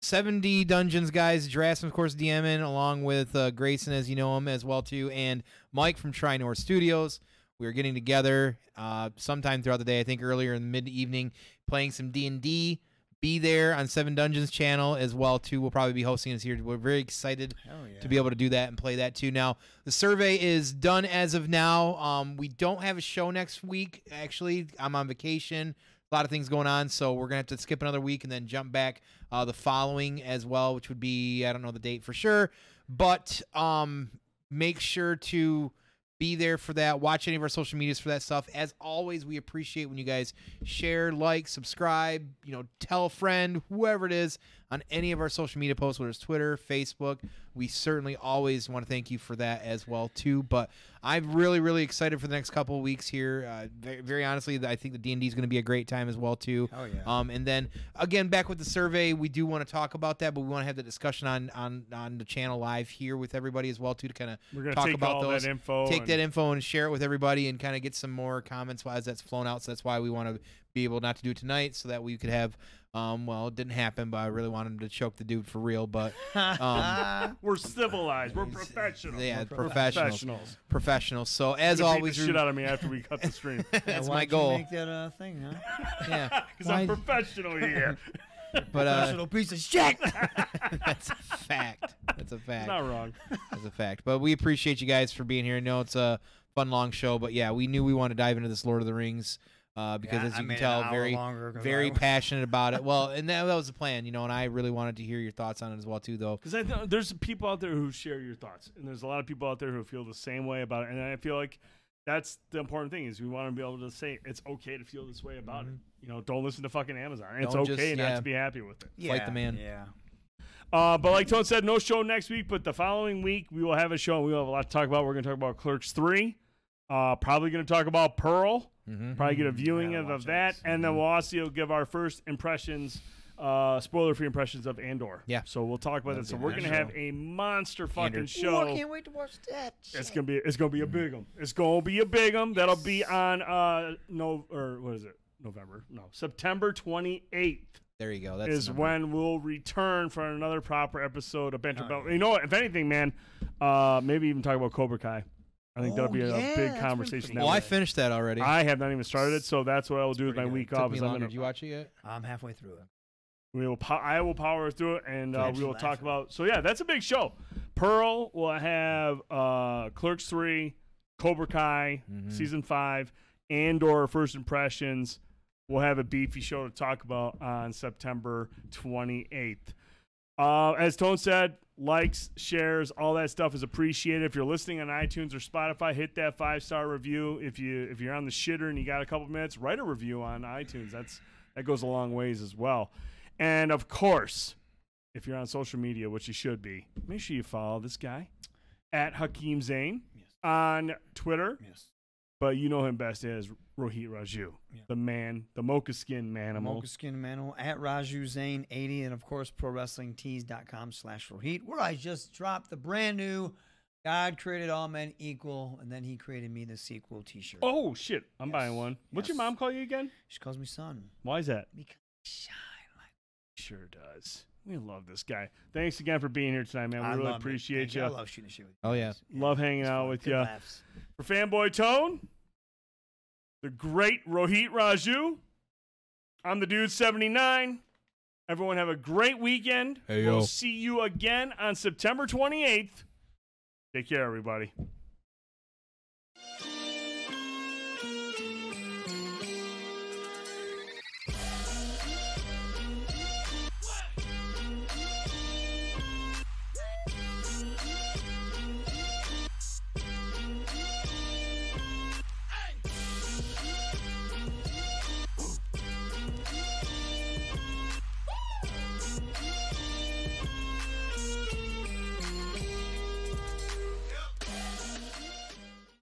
7D Dungeons guys, Drass, of course, DMing, along with uh, Grayson, as you know him as well, too, and Mike from Trinor Studios. We are getting together uh, sometime throughout the day, I think earlier in the mid-evening, playing some D&D. Be there on Seven Dungeons channel as well, too. We'll probably be hosting us here. We're very excited to be able to do that and play that, too. Now, the survey is done as of now. Um, we don't have a show next week, actually. I'm on vacation a lot of things going on, so we're gonna have to skip another week and then jump back uh, the following as well, which would be I don't know the date for sure, but um, make sure to be there for that. Watch any of our social medias for that stuff. As always, we appreciate when you guys share, like, subscribe, you know, tell a friend, whoever it is, on any of our social media posts, whether it's Twitter, Facebook. We certainly always want to thank you for that as well too. But I'm really, really excited for the next couple of weeks here. Uh, very, very honestly, I think the D and D is going to be a great time as well too. Oh, yeah. Um, and then again, back with the survey, we do want to talk about that, but we want to have the discussion on on on the channel live here with everybody as well too to kind of talk about all that those info Take that info and share it with everybody and kind of get some more comments as that's flown out. So that's why we want to be able not to do it tonight so that we could have. Um, well, it didn't happen, but I really wanted him to choke the dude for real. But um, <laughs> we're civilized. We're professionals. yeah, We're professionals, Professionals. professionals. So as Gonna beat always, the shit out of me after we cut the stream. <laughs> That's why'd my you goal. Make that uh, thing, huh? <laughs> Yeah, Because I'm Why- professional here. But uh, Professional piece of shit. that's a fact. That's a fact. Not wrong. That's a fact. But we appreciate you guys for being here. I know it's a fun long show, but yeah, we knew we wanted to dive into this Lord of the Rings. Uh, because Yeah, as you made can an tell, very, very passionate about it. Well, <laughs> and that, that was the plan, you know. And I really wanted to hear your thoughts on it as well, too. Though, Because I know there's people out there who share your thoughts, and there's a lot of people out there who feel the same way about it. And I feel like that's the important thing is we want to be able to say it's okay to feel this way about it. You know, don't listen to fucking Amazon. It's Mm-hmm. Don't okay just- not yeah. to be happy with it. Fight the man. Yeah. Uh, but like Tone said, no show next week, but the following week we will have a show and we will have a lot to talk about. We're going to talk about Clerks 3. Uh, probably going to talk about Pearl. Mm-hmm. Probably get a viewing of, of that. And then we'll also give our first impressions, uh, spoiler free impressions of Andor. Yeah. So we'll talk about That'll that. So we're nice to have a monster fucking Andor. show. Ooh, I can't wait to watch that. It's gonna be it's gonna be a big one. It's gonna be a big one. That'll be on uh no or what is it? November? No, September twenty eighth there you go. That's is when we'll return for another proper episode of Oh, Belt. You know what? If anything, man, uh maybe even talk about Cobra Kai. I think that'll Oh, be a yeah, that's big been conversation. pretty that Oh, week. I finished that already. I have not even started it, so that's what I will do with my pretty good. week Took off. me Is I'm longer. gonna, Did you watch it yet? I'm halfway through it. we will. Po- I will power through it, and uh, Catch we will talk laughing. about. So yeah, that's a big show. Pearl will have uh, Clerks three, Cobra Kai Mhm. season five, Andor first impressions. We'll have a beefy show to talk about on September twenty eighth. Uh, as Tone said, likes, shares, all that stuff is appreciated. If you're listening on iTunes or Spotify, hit that five star review. If you if you're on the shitter and you got a couple minutes, write a review on iTunes. That's that goes a long ways as well. And of course, if you're on social media, which you should be, make sure you follow this guy at Hakim Zane on Twitter. Yes. But you know him best as Rohit Raju, the man, the mocha skin manimal. Mocha Skin Manimal at Raju Zane 80 and of course ProWrestlingTees.com slash Rohit where I just dropped the brand new God created all men equal and then he created me the sequel t-shirt. Oh shit, I'm buying one. What's your mom call you again? She calls me son. Why is that? Because shine like Sure does. We love this guy. Thanks again for being here tonight, man. We I really appreciate you. you. I love shooting shit with Oh yeah. Love hanging out with Good you. laughs. For Fanboy Tone, the great Rohit Raju, I'm the dude 79. Everyone have a great weekend. Hey, we'll see you again on September 28th. Take care, everybody.